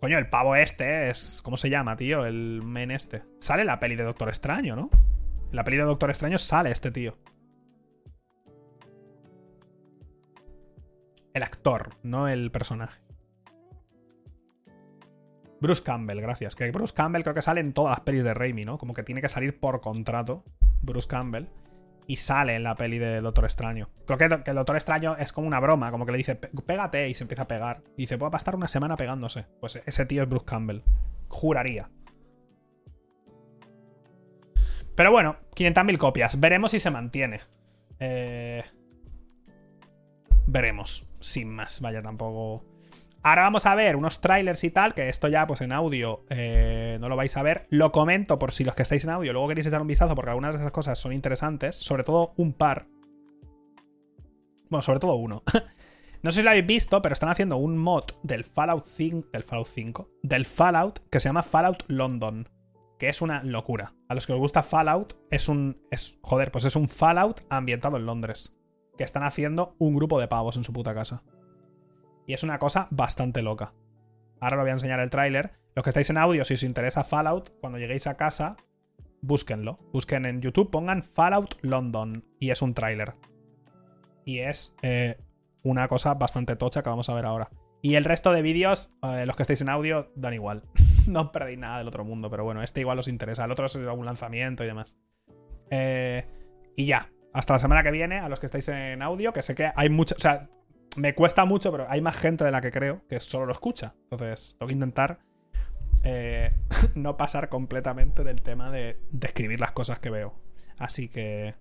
Coño, el pavo este es. ¿Cómo se llama, tío? El men este. Sale la peli de Doctor Extraño, ¿no? La peli de Doctor Extraño sale este tío. El actor, no el personaje. Bruce Campbell, gracias. Que Bruce Campbell creo que sale en todas las pelis de Raimi, ¿no? Como que tiene que salir por contrato Bruce Campbell. Y sale en la peli de Doctor Extraño. Creo que, que el Doctor Extraño es como una broma, como que le dice, pégate y se empieza a pegar. Y dice, puede estar una semana pegándose. Pues ese tío es Bruce Campbell. Juraría. Pero bueno, 500.000 copias. Veremos si se mantiene. Eh... Veremos. Sin más. Vaya, tampoco. Ahora vamos a ver unos trailers y tal, que esto ya pues en audio eh, no lo vais a ver. Lo comento por si los que estáis en audio luego queréis echar un vistazo porque algunas de esas cosas son interesantes, sobre todo un par. Bueno, sobre todo uno. [LAUGHS] no sé si lo habéis visto, pero están haciendo un mod del Fallout 5, del Fallout 5, del Fallout que se llama Fallout London, que es una locura. A los que os gusta Fallout es un es joder, pues es un Fallout ambientado en Londres, que están haciendo un grupo de pavos en su puta casa. Y es una cosa bastante loca. Ahora os voy a enseñar el tráiler. Los que estáis en audio, si os interesa Fallout, cuando lleguéis a casa, búsquenlo. Busquen en YouTube, pongan Fallout London. Y es un tráiler. Y es eh, una cosa bastante tocha que vamos a ver ahora. Y el resto de vídeos, eh, los que estáis en audio, dan igual. [LAUGHS] [LAUGHS] no perdéis nada del otro mundo, pero bueno, este igual os interesa. El otro es algún lanzamiento y demás. Eh, y ya. Hasta la semana que viene, a los que estáis en audio, que sé que hay mucho. O sea, me cuesta mucho, pero hay más gente de la que creo que solo lo escucha. Entonces, tengo que intentar eh, [LAUGHS] no pasar completamente del tema de describir las cosas que veo. Así que